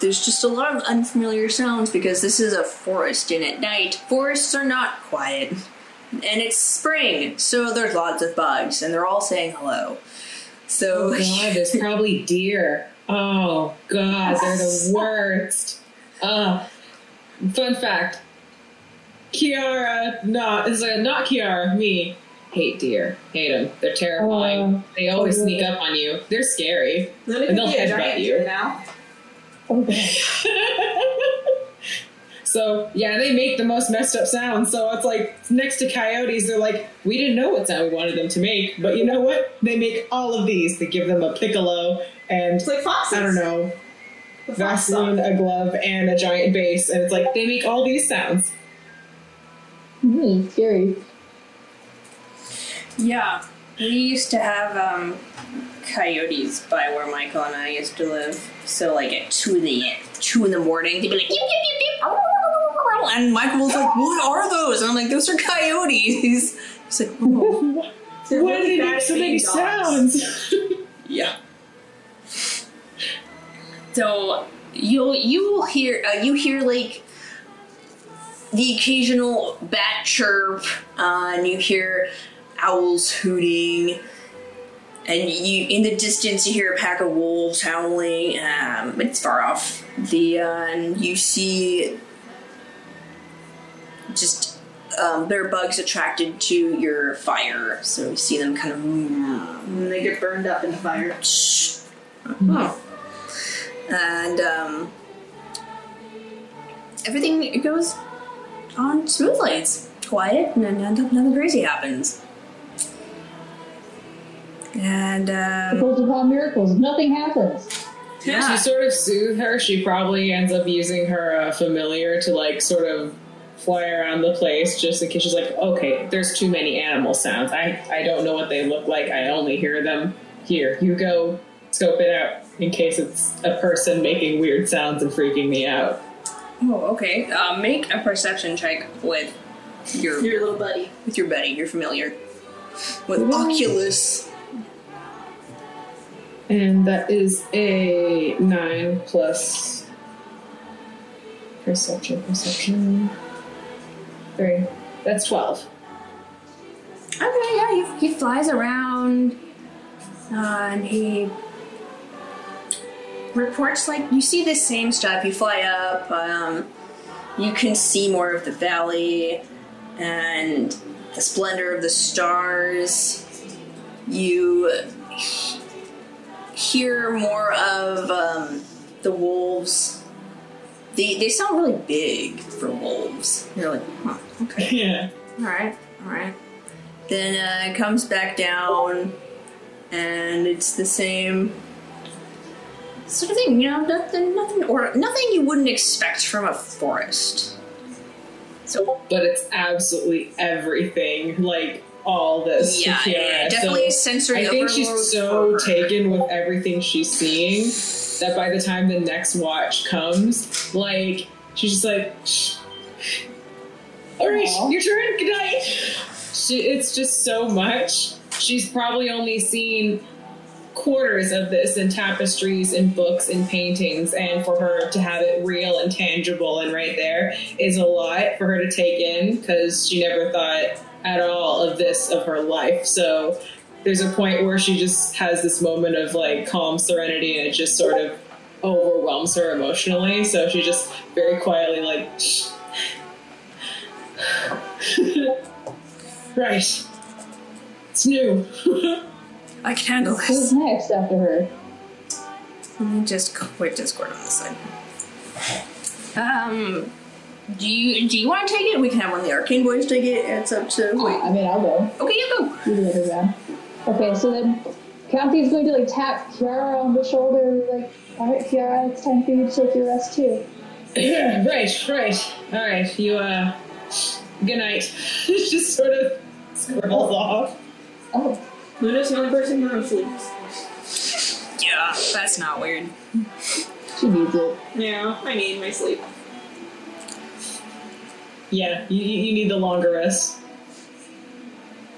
[SPEAKER 1] there's just a lot of unfamiliar sounds because this is a forest, and at night forests are not quiet, and it's spring, so there's lots of bugs, and they're all saying hello. So
[SPEAKER 3] Oh god, there's probably deer. Oh god, they're the worst. Uh, fun fact. Kiara, not is uh, not Kiara, me. Hate deer. Hate them. They're terrifying.
[SPEAKER 2] Oh.
[SPEAKER 3] they always
[SPEAKER 2] Oh,
[SPEAKER 3] sneak up on you. They're scary. And they'll
[SPEAKER 4] be
[SPEAKER 3] headbutt you.
[SPEAKER 4] now.
[SPEAKER 2] Okay.
[SPEAKER 3] so yeah, they make the most messed up sounds. So it's like next to coyotes, they're like, we didn't know what sound we wanted them to make, but you know what? They make all of these. They give them a piccolo and
[SPEAKER 4] It's like foxes.
[SPEAKER 3] I don't know,
[SPEAKER 4] The fox
[SPEAKER 3] Vaseline, a glove, and a giant bass, and it's like they make all these sounds.
[SPEAKER 2] Hmm, scary.
[SPEAKER 1] Yeah, we used to have um, coyotes by where Michael and I used to live. So like at two in the two in the morning, they'd be like, "Yip, yip, yip, yip," and Michael was like, "What are those?" And I'm like, "Those are coyotes." He's like, "Oh,
[SPEAKER 4] They're
[SPEAKER 3] Why do they make so many sounds?
[SPEAKER 1] yeah." So you'll you will hear uh, you hear like the occasional bat chirp, uh, and you hear owls hooting, and you in the distance you hear a pack of wolves howling. Um, but it's far off. The uh, and you see just um, there are bugs attracted to your fire, so you see them kind of.
[SPEAKER 4] And they get burned up in the fire.
[SPEAKER 1] Oh. And um, everything goes on smoothly. It's quiet, and then nothing nothing crazy happens. And um,
[SPEAKER 2] Miracles upon miracles. Nothing happens.
[SPEAKER 3] To sort of soothe her, she probably ends up using her uh, familiar to like sort of fly around the place just in case she's like, okay, there's too many animal sounds. I, I don't know what they look like. I only hear them. Here, you go scope it out in case it's a person making weird sounds and freaking me out.
[SPEAKER 1] oh, okay. Uh, make a perception check with your
[SPEAKER 4] Your little buddy.
[SPEAKER 1] with your buddy, your familiar, with Oculus.
[SPEAKER 3] And that is a nine plus perception, perception. Three. That's twelve.
[SPEAKER 1] Okay, yeah, he, he flies around, uh, and he reports like you see the same stuff. You fly up, um, you can see more of the valley and the splendor of the stars. You hear more of um, the wolves. They, they sound really big for wolves. You're like, huh, okay.
[SPEAKER 3] Yeah.
[SPEAKER 1] All right, all right. Then uh, it comes back down, and it's the same sort of thing. You know, nothing, nothing, or nothing you wouldn't expect from a forest. So
[SPEAKER 3] but it's absolutely everything. Like all this.
[SPEAKER 1] yeah,
[SPEAKER 3] to
[SPEAKER 1] yeah, definitely
[SPEAKER 3] So
[SPEAKER 1] sensory
[SPEAKER 3] I think she's so taken with everything she's seeing that by the time the next watch comes, like she's just like, "Shh. "All right,
[SPEAKER 2] Aw.
[SPEAKER 3] your turn. Good night." She, it's just so much. She's probably only seen quarters of this in tapestries and books and paintings and for her to have it real and tangible and right there is a lot for her to take in because she never thought at all of this of her life so there's a point where she just has this moment of like calm serenity and it just sort of overwhelms her emotionally so she just very quietly like right it's new
[SPEAKER 1] I can handle this.
[SPEAKER 2] Who's next after her?
[SPEAKER 1] Let me just quit Discord on this side. Um, do you do you want to take it? We can have one of the arcane boys take it. It's up to. Wait.
[SPEAKER 2] I mean, I'll go.
[SPEAKER 1] Okay, you go.
[SPEAKER 2] You do it around. Okay, so then County's going to like tap Kiara on the shoulder, like, all right, Kiara, it's time for you to take your rest too.
[SPEAKER 3] right, right. All right, you, uh, good night. Just sort of scribbles off.
[SPEAKER 2] Oh,
[SPEAKER 4] Luna's the only person who sleeps.
[SPEAKER 1] Yeah, that's not weird.
[SPEAKER 2] she needs it.
[SPEAKER 4] Yeah, I need my sleep.
[SPEAKER 3] Yeah, you, you you need the longer rest.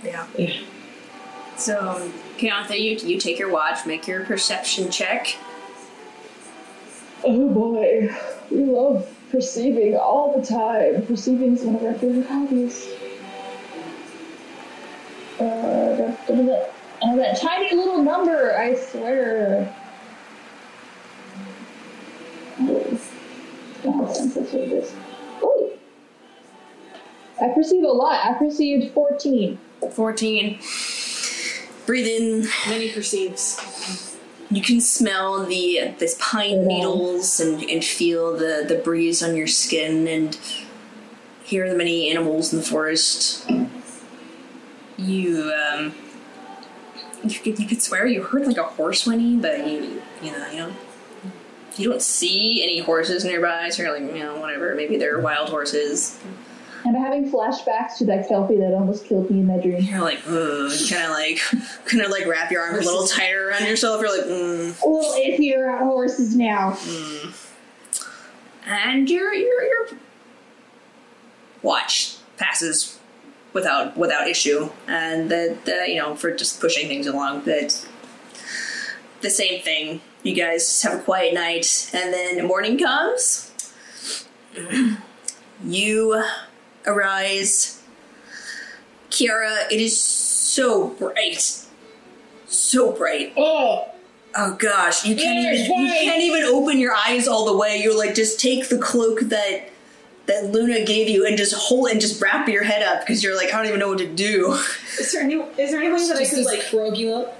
[SPEAKER 1] Yeah.
[SPEAKER 3] Yeah.
[SPEAKER 1] So, Keonta, you you take your watch, make your perception check.
[SPEAKER 2] Oh boy, we love perceiving all the time. Perceiving is one of our favorite hobbies. Uh, da- da- da- da. that tiny little number, I swear. Oh, nonsense, that's what it is. Oh! I perceive a lot. I perceived 14.
[SPEAKER 1] Fourteen. Breathe in.
[SPEAKER 4] Many perceives.
[SPEAKER 1] You can smell the this pine
[SPEAKER 2] Yeah.
[SPEAKER 1] needles and, and feel the, the breeze on your skin and hear the many animals in the forest. You um you could, you could swear you heard like a horse whinny, but you you know you don't you don't see any horses nearby. So you're like you know whatever. Maybe they're wild horses.
[SPEAKER 2] I'm having flashbacks to that kelpie that almost killed me in that dream.
[SPEAKER 1] You're like ugh. You kind of like kind of like wrap your arm a little tighter around yourself. You're like. Mm.
[SPEAKER 2] A little iffier on horses now.
[SPEAKER 1] and your your your watch passes without without issue, and that uh, you know for just pushing things along. That the same thing. You guys have a quiet night, and then morning comes. you arise. Kiara, it is so bright, so bright.
[SPEAKER 3] Oh,
[SPEAKER 1] Oh gosh, you can't even you can't even open your eyes all the way. You're like just take the cloak that that Luna gave you and just hold and just wrap your head up because you're like I don't even know what to do.
[SPEAKER 4] Is there any? Is there any way that I
[SPEAKER 3] just
[SPEAKER 4] could
[SPEAKER 3] this
[SPEAKER 4] like?
[SPEAKER 3] croaky look.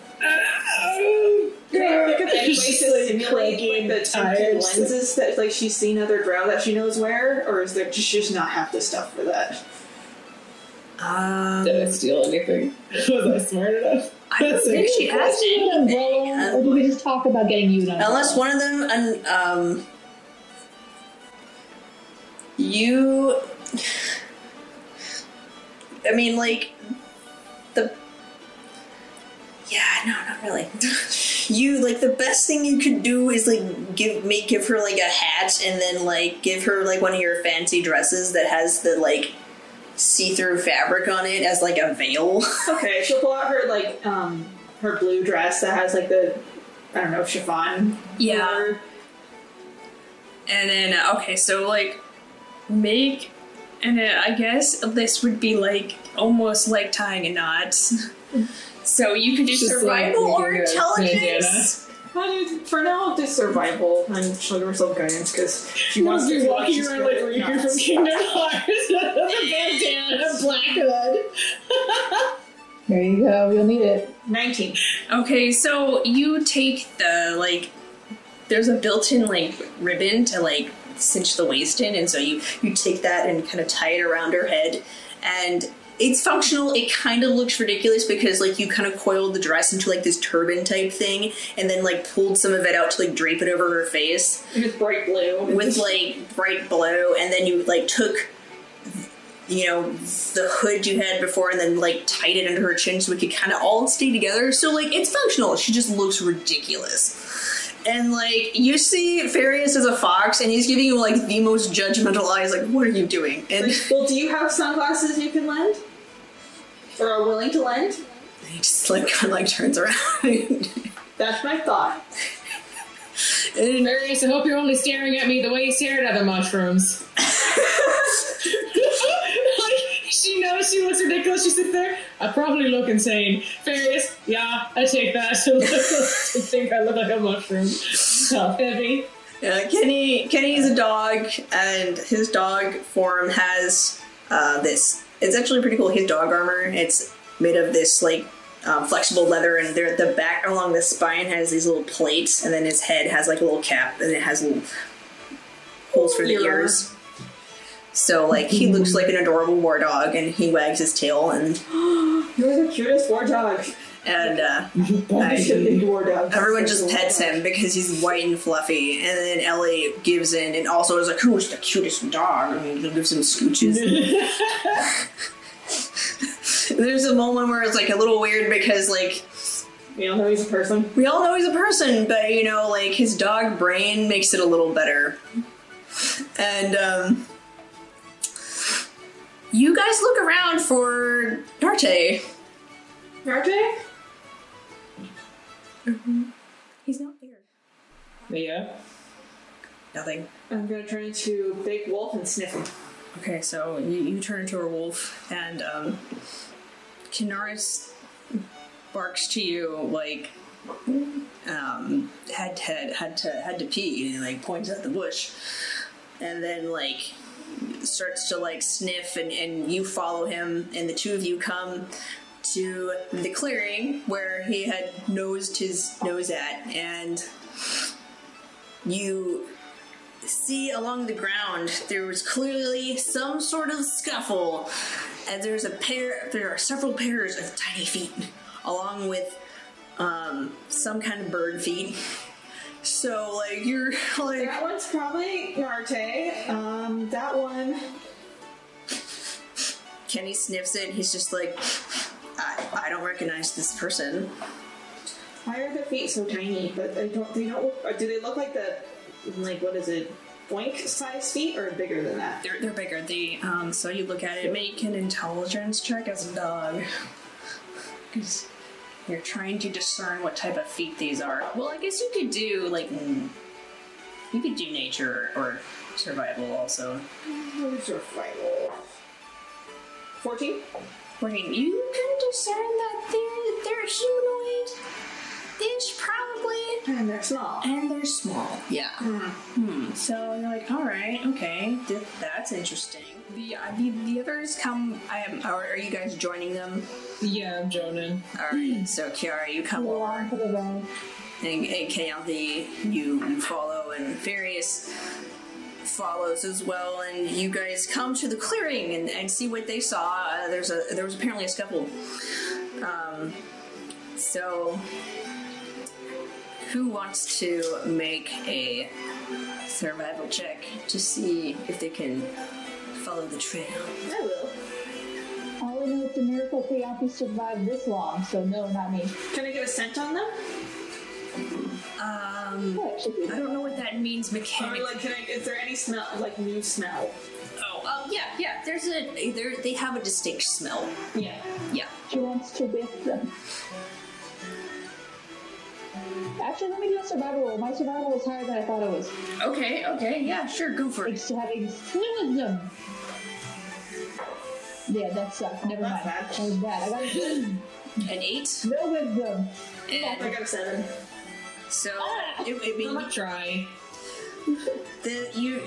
[SPEAKER 4] Could I think of any way
[SPEAKER 3] Just,
[SPEAKER 4] to
[SPEAKER 3] like,
[SPEAKER 4] simulate like the
[SPEAKER 3] tired.
[SPEAKER 4] tinted lenses that like she's seen other drow that she knows where, or is there just just not have the stuff for that?
[SPEAKER 1] Um,
[SPEAKER 3] Did I steal anything? Was I smart enough?
[SPEAKER 1] I don't think she has
[SPEAKER 2] Did you get an
[SPEAKER 1] anything.
[SPEAKER 2] umbrella, or did we just talk about getting you an umbrella?
[SPEAKER 1] Unless one of them, un, um, you. I mean, like the. Yeah, no, not really. you like the best thing you could do is like give make give her like a hat and then like give her like one of your fancy dresses that has the like see-through fabric on it as like a veil.
[SPEAKER 4] Okay, she'll pull out her like um her blue dress that has like the I don't know chiffon.
[SPEAKER 1] Yeah.
[SPEAKER 4] or-
[SPEAKER 1] And then okay, so like make and I guess this would be like almost like tying a knot. So you could do
[SPEAKER 3] Just like
[SPEAKER 1] survival or intelligence.
[SPEAKER 4] For now, I'll do survival and she'll give herself guidance because she wants to
[SPEAKER 3] be walking around like Riku from. Kingdom Hearts with a bandana and a black hood.
[SPEAKER 2] There you go. You'll need it.
[SPEAKER 4] Nineteen.
[SPEAKER 1] Okay, so you take the like there's a built-in like ribbon to like cinch the waist in and so you you take that and kind of tie it around her head. And it's functional it kind of looks ridiculous because like you kind of coiled the dress into like this turban type thing and then like pulled some of it out to like drape it over her face.
[SPEAKER 4] It's bright blue.
[SPEAKER 1] with like bright blue and then you like took you know the hood you had before and then like tied it under her chin so we could kind of all stay together. So like it's functional she just looks ridiculous and like you see Farius as a fox and he's giving you like the most judgmental eyes like what are you doing and
[SPEAKER 4] well, do you have sunglasses you can lend, or are willing to lend?
[SPEAKER 1] he just like kind of like turns around
[SPEAKER 4] That's my thought.
[SPEAKER 1] And
[SPEAKER 3] Farius, I hope you're only staring at me the way you stared at the mushrooms. like, she looks ridiculous. She sits there. I probably look insane. Farius, yeah, I take that. To look, think I look like a mushroom. Tough, heavy.
[SPEAKER 1] Yeah, Kenny Kenny is a dog, and his dog form has uh, this. It's actually pretty cool. His dog armor. It's made of this like um, flexible leather, and there the back along the spine has these little plates, and then his head has like a little cap, and it has little holes for the
[SPEAKER 4] armor.
[SPEAKER 1] ears. So like he looks like an adorable war dog, and he wags his tail, and
[SPEAKER 4] You're the cutest war dog.
[SPEAKER 1] and uh,
[SPEAKER 4] I war dog.
[SPEAKER 1] Everyone just pets him because he's white and fluffy, and then Ellie gives in and also is like, "Who's the cutest dog?" And he gives him scooches. There's a moment where it's like a little weird because like
[SPEAKER 4] You don't know he's a person.
[SPEAKER 1] we all know he's a person, but you know, like his dog brain makes it a little better. And um, you guys look around for Darte.
[SPEAKER 4] Narte?
[SPEAKER 1] He's not there.
[SPEAKER 3] Yeah.
[SPEAKER 1] Nothing.
[SPEAKER 4] I'm gonna turn into Big Wolf and sniff him.
[SPEAKER 1] Okay, so you, you turn into a wolf, and um, Canaris barks to you like um, head to head, had to had to pee, and he like points at the bush, and then like starts to like sniff, and, and you follow him, and the two of you come to the clearing where he had nosed his nose at, and you see along the ground there was clearly some sort of scuffle and there's a pair there are several pairs of tiny feet along with um, some kind of bird feet so like you're like
[SPEAKER 4] That one's probably Narte. Um, that one.
[SPEAKER 1] kenny sniffs it he's just like I, I don't recognize this person
[SPEAKER 4] Why are their feet so tiny? But they don't. They don't. Look, do they look like the like what is it? Boink size feet or bigger than that?
[SPEAKER 1] they're, they're bigger the um, so you look at it make an intelligence check as a dog because you're trying to discern what type of feet these are. Well i guess you could do like mm, you could do nature or survival also.
[SPEAKER 4] Survival? Fourteen.
[SPEAKER 1] 14 you can discern that they're, they're humanoid ish probably
[SPEAKER 4] And they're small.
[SPEAKER 1] and they're small yeah Hmm. So you're like, all right, okay, that's interesting. The, uh, the the others come. I am. Are, are you guys joining them?
[SPEAKER 3] Yeah, I'm Jonan.
[SPEAKER 1] All right. So Kiara, you come along
[SPEAKER 2] Yeah, for the ride.
[SPEAKER 1] and, and Kayanthi, you you follow, and Farius follows as well. And you guys come to the clearing and, and see what they saw. Uh, there's a there was apparently a scuffle. Um, so. Who wants to make a survival check to see if they can follow the trail?
[SPEAKER 4] I will.
[SPEAKER 2] All I know it's a miracle Kayapi survived this long, so no, not me.
[SPEAKER 4] Can I get a scent on them?
[SPEAKER 1] Um,
[SPEAKER 2] Oh, it should be.
[SPEAKER 1] I don't know what that means
[SPEAKER 4] Or
[SPEAKER 1] mechanically.
[SPEAKER 4] like, can I? Is there any smell? Like new smell?
[SPEAKER 1] Oh, oh, yeah, yeah. There's a. They have a distinct smell.
[SPEAKER 4] Yeah.
[SPEAKER 1] Yeah.
[SPEAKER 2] She wants to whip them. Actually, let me do a survival roll. My survival was higher than I thought it was.
[SPEAKER 1] Okay. Okay. Yeah. Sure. Go for it.
[SPEAKER 2] It's having wisdom. Yeah, that sucked. Never mind.
[SPEAKER 4] That's
[SPEAKER 2] That was bad. I got a
[SPEAKER 1] An eight.
[SPEAKER 2] no wisdom.
[SPEAKER 4] I
[SPEAKER 1] And
[SPEAKER 4] got a seven.
[SPEAKER 1] so ah! it, I mean,
[SPEAKER 3] I'm try.
[SPEAKER 1] The you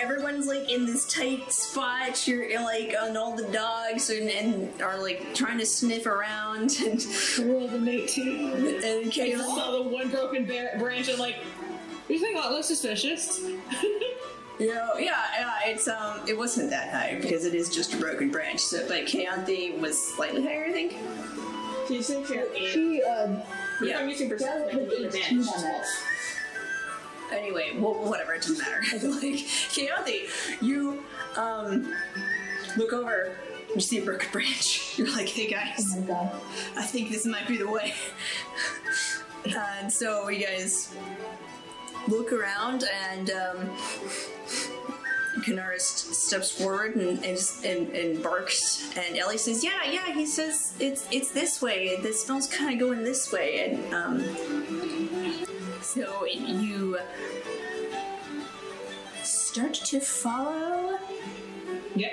[SPEAKER 1] everyone's like in this tight spot you're like on all the dogs and, and are like trying to sniff around and
[SPEAKER 3] Rolled an 18.
[SPEAKER 1] and
[SPEAKER 3] I
[SPEAKER 1] Kayla,
[SPEAKER 3] saw the one broken ba- branch and like, you think that looks suspicious?
[SPEAKER 1] you know, yeah yeah it's um it wasn't that high because it is just a broken branch so but Kayanthi was slightly higher I think
[SPEAKER 4] Do you think you're?
[SPEAKER 2] She, uh,
[SPEAKER 1] yeah
[SPEAKER 4] I'm using
[SPEAKER 2] got
[SPEAKER 4] perception.
[SPEAKER 1] Anyway well, whatever it doesn't matter like Kayanthi you um look over you see a broken branch you're like hey guys
[SPEAKER 2] Oh.
[SPEAKER 1] I think this might be the way. and so you guys look around and um, Canaris steps forward and, and, and, and barks, and Ellie says, "Yeah, yeah." He says, "It's it's this way. The smell's kind of going this way." And um, so you start to follow
[SPEAKER 3] Yep.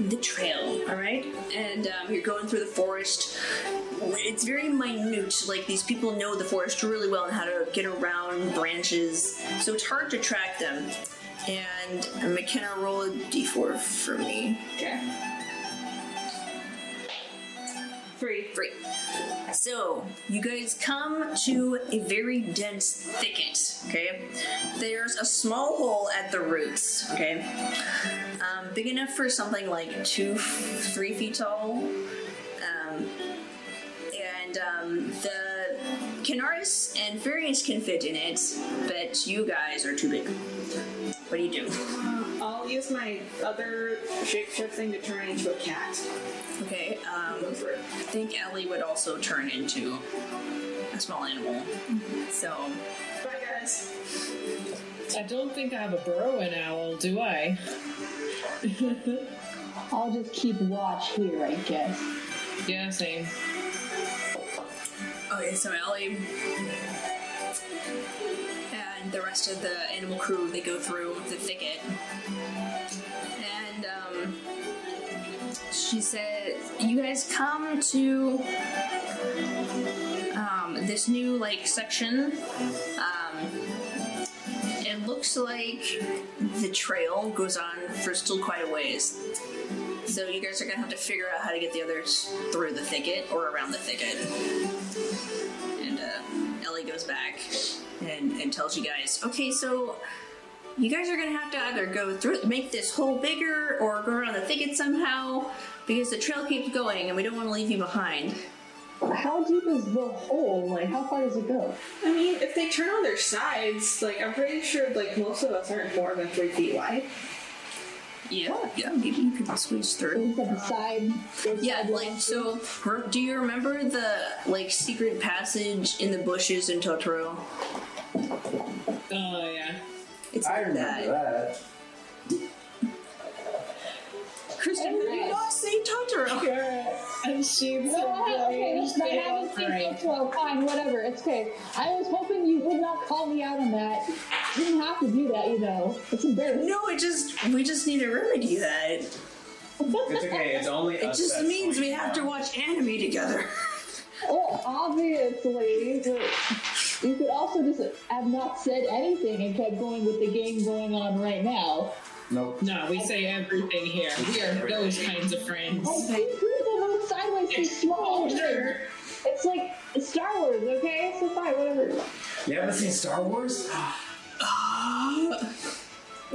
[SPEAKER 1] the trail, all right? And um, you're going through the forest. It's very minute. Like these people know the forest really well and how to get around branches, so it's hard to track them. And McKenna, roll a d4 for me.
[SPEAKER 4] Okay. Three.
[SPEAKER 1] Three. So, you guys come to a very dense thicket, okay? There's a small hole at the roots, okay? Um, big enough for something like two, three feet tall. Um, and um, the Canaris and Farius can fit in it, but you guys are too big. What do you do?
[SPEAKER 4] I'll use my other shapeshift thing to turn into a cat.
[SPEAKER 1] Okay, um,
[SPEAKER 4] Go for it.
[SPEAKER 1] I think Ellie would also turn into a small animal. So,
[SPEAKER 4] Bye, guys.
[SPEAKER 3] I don't think I have a burrowing owl, do I?
[SPEAKER 2] I'll just keep watch here, I guess.
[SPEAKER 3] Yeah, same.
[SPEAKER 1] okay, so Ellie the rest of the animal crew they go through the thicket, and um, she said, "You guys come to um, this new like section." Um, it looks like the trail goes on for still quite a ways. So you guys are gonna have to figure out how to get the others through the thicket or around the thicket. And uh, Ellie goes back and, and tells you guys, okay, so you guys are gonna have to either go through, make this hole bigger, or go around the thicket somehow, because the trail keeps going and we don't want to leave you behind.
[SPEAKER 2] How deep is the hole? Like, how far does it go?
[SPEAKER 4] I mean, if they turn on their sides, like I'm pretty sure, like most of us aren't more than three feet wide.
[SPEAKER 1] Yeah, yeah, maybe you could squeeze through.
[SPEAKER 2] Is that the side?
[SPEAKER 1] Yeah,
[SPEAKER 2] side
[SPEAKER 1] like
[SPEAKER 2] wall?
[SPEAKER 1] so. re- Do you remember the like secret passage in the bushes in Totoro?
[SPEAKER 3] Oh, yeah.
[SPEAKER 1] It's
[SPEAKER 9] I
[SPEAKER 1] like
[SPEAKER 9] remember
[SPEAKER 1] that.
[SPEAKER 9] that.
[SPEAKER 1] Kristen, did you not say Totoro?
[SPEAKER 3] And she's
[SPEAKER 2] No, I, okay, listen, I haven't seen
[SPEAKER 3] Right.
[SPEAKER 2] Totoro. Fine, whatever. It's okay. I was hoping you would not call me out on that. You didn't have to do that, you know. It's embarrassing.
[SPEAKER 1] No, it just we just need to remedy that.
[SPEAKER 9] It's okay. It's only
[SPEAKER 1] It
[SPEAKER 9] us
[SPEAKER 1] just means we
[SPEAKER 9] going
[SPEAKER 1] have to watch anime together.
[SPEAKER 2] Well, obviously, but you could also just have not said anything and kept going with the game going on right now.
[SPEAKER 9] Nope.
[SPEAKER 3] No, we say everything here. We are those kinds of friends.
[SPEAKER 2] I think people move sideways too small.
[SPEAKER 3] Sure.
[SPEAKER 2] It's like Star Wars, okay? So fine, whatever.
[SPEAKER 9] You haven't seen Star Wars?
[SPEAKER 1] Uh,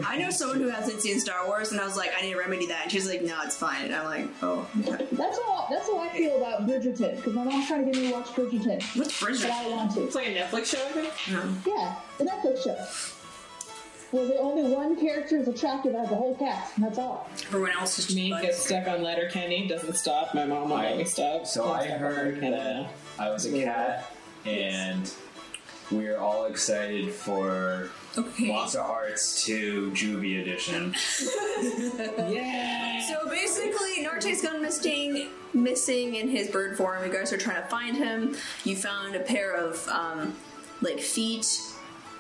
[SPEAKER 1] I know someone who hasn't seen Star Wars, and I was like, I need to remedy that. And she's like, No, it's fine. And I'm like, Oh, okay.
[SPEAKER 2] That's how that's how I feel about Bridgerton because my mom's trying to get me to watch Bridgerton,
[SPEAKER 1] what's
[SPEAKER 2] but
[SPEAKER 1] Bridget?
[SPEAKER 2] I don't want to.
[SPEAKER 4] It's like a Netflix show, I think.
[SPEAKER 1] No.
[SPEAKER 2] Yeah, the Netflix show. Well, the only one character is attractive out of the whole cast, and that's all.
[SPEAKER 1] Everyone else is
[SPEAKER 3] Me gets stuck on Letterkenny, doesn't stop. My mom won't let me stop.
[SPEAKER 9] So I heard that I was a cat, and we're all excited for
[SPEAKER 1] okay.
[SPEAKER 9] Monster Hearts 2 Juvie Edition.
[SPEAKER 3] Yeah.
[SPEAKER 1] So basically, Norte's gone missing, missing in his bird form. You guys are trying to find him. You found a pair of um, like feet,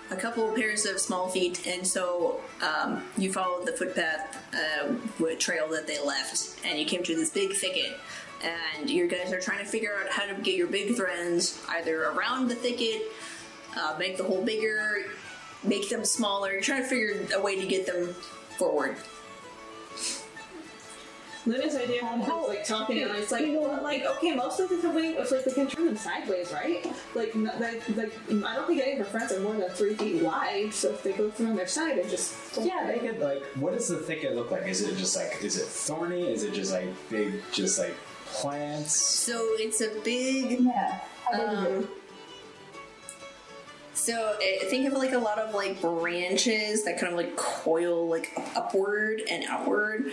[SPEAKER 1] a couple pairs of small feet, and so um, you followed the footpath uh, trail that they left, and you came to this big thicket. And you guys are trying to figure out how to get your big friends either around the thicket, uh, make the hole bigger, make them smaller. You're trying to figure a way to get them forward.
[SPEAKER 4] Luna's idea was
[SPEAKER 2] how-
[SPEAKER 4] like talking, and it's like,
[SPEAKER 2] you know-
[SPEAKER 4] well, like okay, most of the time we, it's like we can turn them sideways, right? Like, n- like, like I don't think any of her friends are more than three feet wide, so if they go through on their side, it just
[SPEAKER 9] Yeah, they could like. What does the thicket look like? Is it just like? Is it thorny? Is it just like big, just like plants?
[SPEAKER 1] So it's a big
[SPEAKER 2] Yeah. How big is it?
[SPEAKER 1] Um, so uh, think of like a lot of like branches that kind of like coil like upward and outward,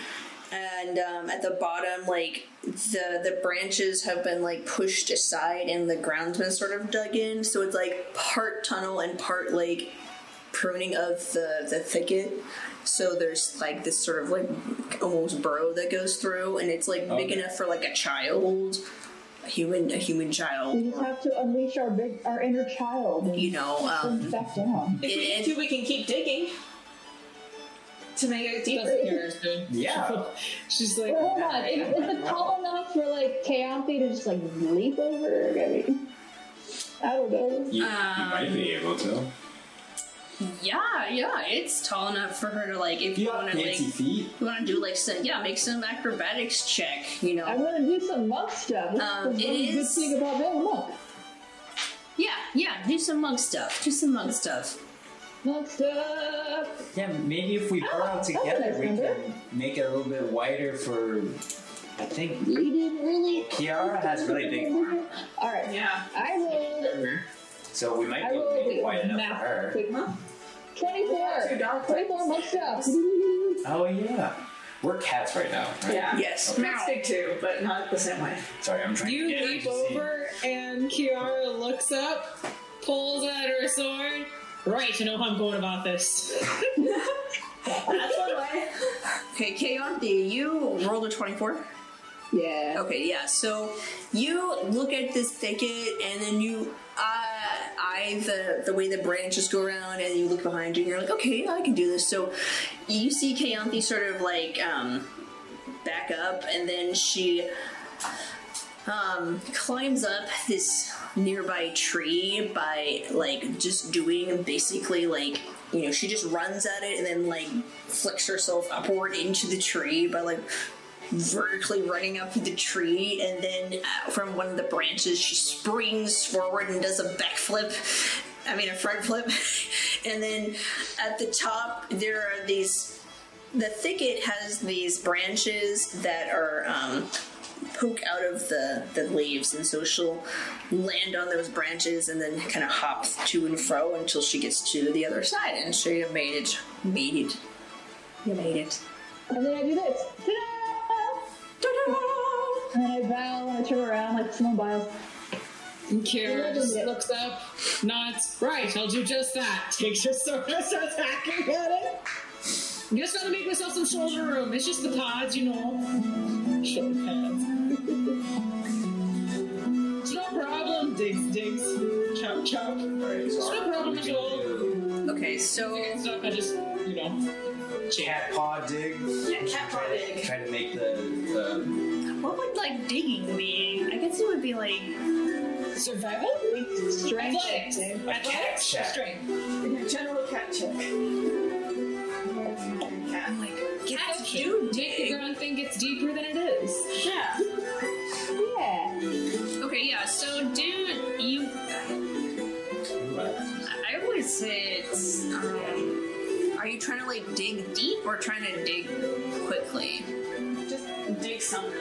[SPEAKER 1] and um, at the bottom like the the branches have been like pushed aside and the ground's been sort of dug in, so it's like part tunnel and part like pruning of the the thicket. So there's like this sort of like almost burrow that goes through, and it's like big enough for like a child, a human, a human child.
[SPEAKER 2] We just have to unleash our big, our inner child. And
[SPEAKER 1] You know, um,
[SPEAKER 2] back down.
[SPEAKER 4] If we
[SPEAKER 1] And-
[SPEAKER 4] need to, we can keep digging to make it
[SPEAKER 3] That's
[SPEAKER 4] deeper.
[SPEAKER 3] Kiara's.
[SPEAKER 9] Yeah.
[SPEAKER 3] She's like,
[SPEAKER 2] Well, hold on. Is, is it tall enough for like Kayanthi to just like leap over? I mean, I don't know.
[SPEAKER 9] You,
[SPEAKER 1] Um,
[SPEAKER 9] you might be able to.
[SPEAKER 1] yeah, yeah, it's tall enough for her to like if
[SPEAKER 9] You
[SPEAKER 1] you want to like
[SPEAKER 9] feet.
[SPEAKER 1] you want to do like some yeah make some acrobatics check you know
[SPEAKER 2] I'm gonna do some monk stuff. This
[SPEAKER 1] Um,
[SPEAKER 2] is the
[SPEAKER 1] it
[SPEAKER 2] good thing about being a monk.
[SPEAKER 1] yeah yeah do some monk stuff do some monk stuff
[SPEAKER 2] Monk stuff.
[SPEAKER 9] Yeah, maybe if we burrow
[SPEAKER 2] that's a ah,
[SPEAKER 9] together,
[SPEAKER 2] nice
[SPEAKER 9] we
[SPEAKER 2] number.
[SPEAKER 9] can make it a little bit wider for. I think
[SPEAKER 2] We didn't really.
[SPEAKER 9] Kiara has really big arms,
[SPEAKER 2] All right.
[SPEAKER 4] Yeah.
[SPEAKER 2] I rolled
[SPEAKER 9] so we might
[SPEAKER 2] I
[SPEAKER 9] be able to
[SPEAKER 2] rolled
[SPEAKER 9] make it wide enough
[SPEAKER 2] math
[SPEAKER 9] for her.
[SPEAKER 2] quick monk. 24. 24 monk.
[SPEAKER 9] Oh yeah, we're cats right now. Right?
[SPEAKER 4] Yeah.
[SPEAKER 1] Yes.
[SPEAKER 4] Cats dig too, but not the same way.
[SPEAKER 9] Sorry, I'm trying
[SPEAKER 3] You
[SPEAKER 9] to get her
[SPEAKER 3] leap
[SPEAKER 9] to see.
[SPEAKER 3] over, and Kiara looks up, pulls out her sword. Right, you know how I'm going about this.
[SPEAKER 4] That's one way.
[SPEAKER 1] okay Kayanthi, you rolled a 24
[SPEAKER 2] Yeah.
[SPEAKER 1] okay yeah so you look at this thicket and then you uh, eye the, the way the branches go around and you look behind you and you're like okay I can do this so you see Kayanthi sort of like um, back up and then she um, climbs up this nearby tree by like just doing basically like you know she just runs at it and then like flicks herself upward into the tree by like vertically running up the tree and then uh, from one of the branches she springs forward and does a backflip i mean a front flip. And then at the top there are these the thicket has these branches that are um, poke out of the, the leaves, and so she'll land on those branches and then kind of hop to and fro until she gets to the other side. And so you made it. Made it. You made it.
[SPEAKER 2] And then I do this. Ta-da! Ta-da! And then I bow and I turn around like Simone Biles.
[SPEAKER 3] And Kiara just looks up, nods. Right, I'll do just that. Takes her sword and starts hacking at it. I'm just gonna make myself some shoulder room. It's just the pods, you know. Shoulder pads. it's no problem. Digs, digs. Chop, chop. It's no problem at all.
[SPEAKER 1] Okay, so
[SPEAKER 3] It's not, I just, you know.
[SPEAKER 9] Cat paw dig.
[SPEAKER 4] Yeah, cat paw dig.
[SPEAKER 9] Try to make the, the
[SPEAKER 1] what would like digging be? I guess it would be like
[SPEAKER 3] Survival?
[SPEAKER 2] Strength.
[SPEAKER 3] Athletics.
[SPEAKER 2] check.
[SPEAKER 3] Athletics? Strength.
[SPEAKER 4] General cat check. Cat.
[SPEAKER 1] like cats
[SPEAKER 3] Perception.
[SPEAKER 1] do
[SPEAKER 3] Make the
[SPEAKER 1] dig.
[SPEAKER 3] ground think it's deeper than it is.
[SPEAKER 4] Yeah.
[SPEAKER 2] Yeah.
[SPEAKER 1] Okay, yeah. So, dude, you. I would say it's. Um, are you trying to like dig deep or trying to dig quickly?
[SPEAKER 4] Just dig something.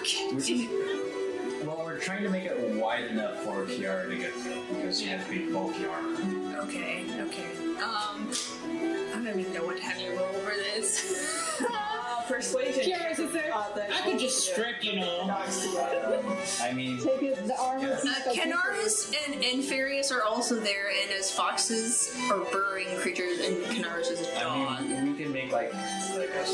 [SPEAKER 1] Okay.
[SPEAKER 9] Well, we're trying to make it wide enough for Kiara to get through because she has big bulky armor.
[SPEAKER 1] Okay. Okay. Um, I don't even know what to have you roll for this.
[SPEAKER 4] Persuasion.
[SPEAKER 3] Kiara's is there.
[SPEAKER 4] Uh, the-
[SPEAKER 3] I could just strip, you know.
[SPEAKER 4] Dogs to
[SPEAKER 9] I mean,
[SPEAKER 2] Take it, the armor.
[SPEAKER 9] Yes.
[SPEAKER 1] Uh, Canaris and, and Farius are also there, and as foxes are burrowing creatures, and Canaris is a
[SPEAKER 9] I
[SPEAKER 1] dog.
[SPEAKER 9] I mean, we can make like like a.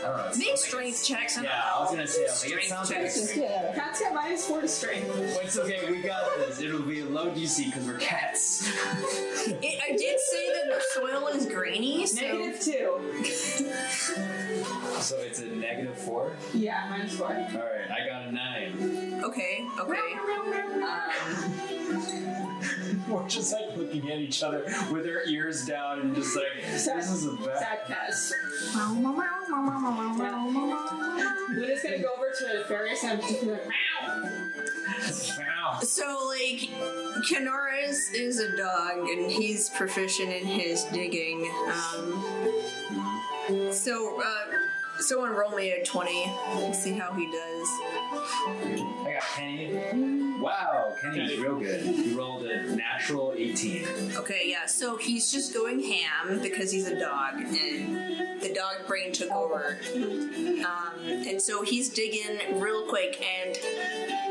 [SPEAKER 9] I don't know.
[SPEAKER 1] Make
[SPEAKER 9] sounds
[SPEAKER 1] strength checks. I don't
[SPEAKER 9] Yeah, I was gonna say, I was like, it
[SPEAKER 1] Strength
[SPEAKER 9] sounds like
[SPEAKER 1] checks.
[SPEAKER 2] piece. Yeah.
[SPEAKER 4] Cats get minus four to strength.
[SPEAKER 9] Well, it's okay, we got this. It'll be a low DC because we're cats.
[SPEAKER 1] It, I did say that the soil is grainy, so
[SPEAKER 4] Negative two.
[SPEAKER 9] so it's a negative four.
[SPEAKER 4] Yeah, minus four.
[SPEAKER 9] All right, I got a nine.
[SPEAKER 1] okay, okay. Um,
[SPEAKER 9] We're just like looking at each other with our ears down and just like, this is a bad.
[SPEAKER 4] Sad cats. Luna's gonna go over to Farius and just be like, meow.
[SPEAKER 9] Wow.
[SPEAKER 1] so like, Canaris is a dog, and he's proficient in his digging. Um, so, uh, someone roll me a twenty. Let's see how he does.
[SPEAKER 9] I got Kenny. Wow, Kenny's real good. He rolled a natural 18.
[SPEAKER 1] Okay, yeah. So he's just going ham because he's a dog, and the dog brain took over. Um, and so he's digging real quick, and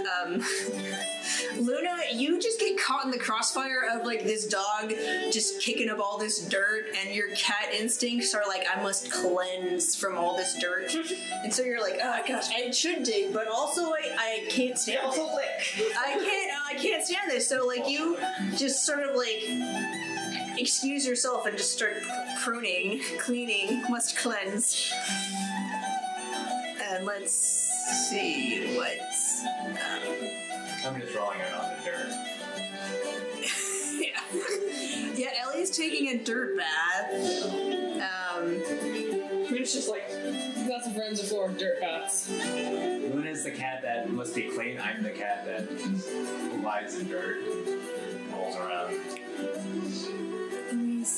[SPEAKER 1] um, Luna, you just get caught in the crossfire of like this dog just kicking up all this dirt, and your cat instincts are like, I must cleanse from all this dirt. and so you're like, oh gosh, I should dig, but also I, I can't stand
[SPEAKER 4] Also
[SPEAKER 1] it.
[SPEAKER 4] lick.
[SPEAKER 1] I can't, I can't stand this. So like you just sort of like excuse yourself and just start pruning, cleaning, must cleanse. And let's see what's. Um,
[SPEAKER 9] I'm just rolling it on the dirt.
[SPEAKER 1] yeah. yeah, Ellie's taking a dirt bath. Um,
[SPEAKER 4] It's just like
[SPEAKER 3] Lots of friends before dirt baths.
[SPEAKER 9] Luna's the cat that must be clean. I'm the cat that lies in dirt, rolls around.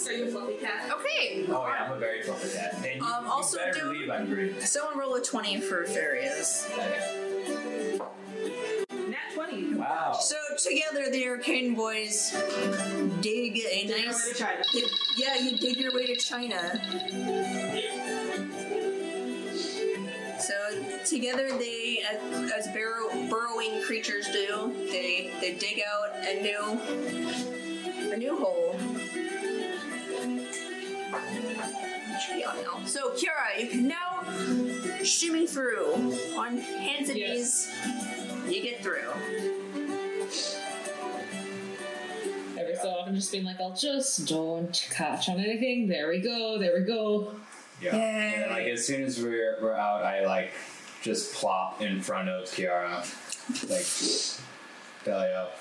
[SPEAKER 4] are you a fluffy cat?
[SPEAKER 1] okay.
[SPEAKER 9] Oh yeah, I'm a very fluffy cat. And you,
[SPEAKER 1] Um,
[SPEAKER 9] you
[SPEAKER 1] also
[SPEAKER 9] better
[SPEAKER 1] do-
[SPEAKER 9] believe I'm green.
[SPEAKER 1] Someone roll a 20 for Farius.
[SPEAKER 4] Nat
[SPEAKER 1] together, the Arcane Boys dig a
[SPEAKER 4] Dig way
[SPEAKER 1] nice. dig- yeah, you dig your way to China. So together, they, as, as burrow, burrowing creatures do, they they dig out a new a new hole. Should be on now. So Kiara, you can now shimmy through on hands and
[SPEAKER 3] Yes.
[SPEAKER 1] knees. You get through.
[SPEAKER 3] Every so often, just being like, I'll just don't catch on anything. There we go. There we go.
[SPEAKER 9] Yeah.
[SPEAKER 1] Yay.
[SPEAKER 9] And like as soon as we're we're out, I like just plop in front of Kiara, like belly up,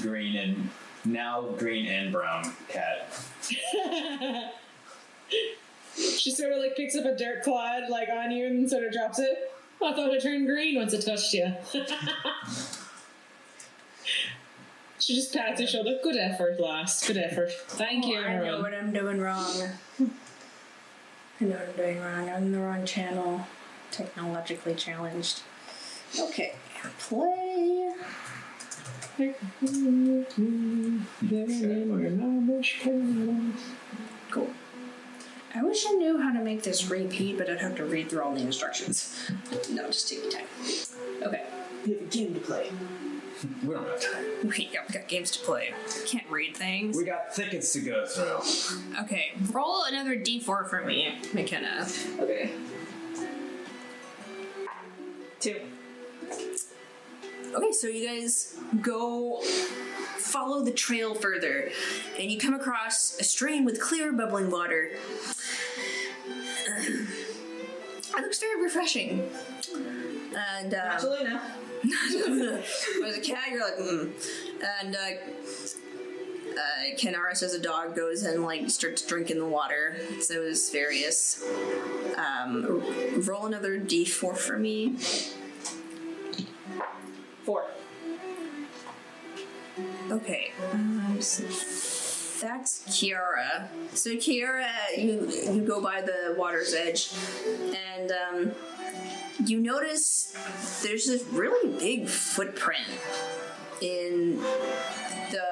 [SPEAKER 9] green and now green and brown cat.
[SPEAKER 3] She sort of like picks up a dirt clod like on you and sort of drops it. I thought it turned green once it touched you. she just pats your shoulder. Good effort, lass. Good effort. Thank you,
[SPEAKER 1] Oh, I know what I'm doing wrong. I know what I'm doing wrong. I'm in the wrong channel. Technologically challenged. Okay. Play. Cool. I wish I knew how to make this repeat, but I'd have to read through all the instructions. No, just take your time. Okay.
[SPEAKER 4] You have a game to play.
[SPEAKER 9] We don't have time.
[SPEAKER 1] We got, we got games to play. Can't read things.
[SPEAKER 9] We got thickets to go through.
[SPEAKER 1] Okay. Roll another d4 for me, McKenna.
[SPEAKER 4] Okay. Two.
[SPEAKER 1] Okay, so you guys go follow the trail further, and you come across a stream with clear, bubbling water. It looks very refreshing. And um,
[SPEAKER 4] Angelina.
[SPEAKER 1] as a cat, you're like, mm. And uh, uh, Canaris, as a dog, goes and like starts drinking the water. So is Farius. Um, roll another d4 for me.
[SPEAKER 4] Four.
[SPEAKER 1] Okay. Um, so that's Kiara. So Kiara, you you go by the water's edge, and um, you notice there's this really big footprint in the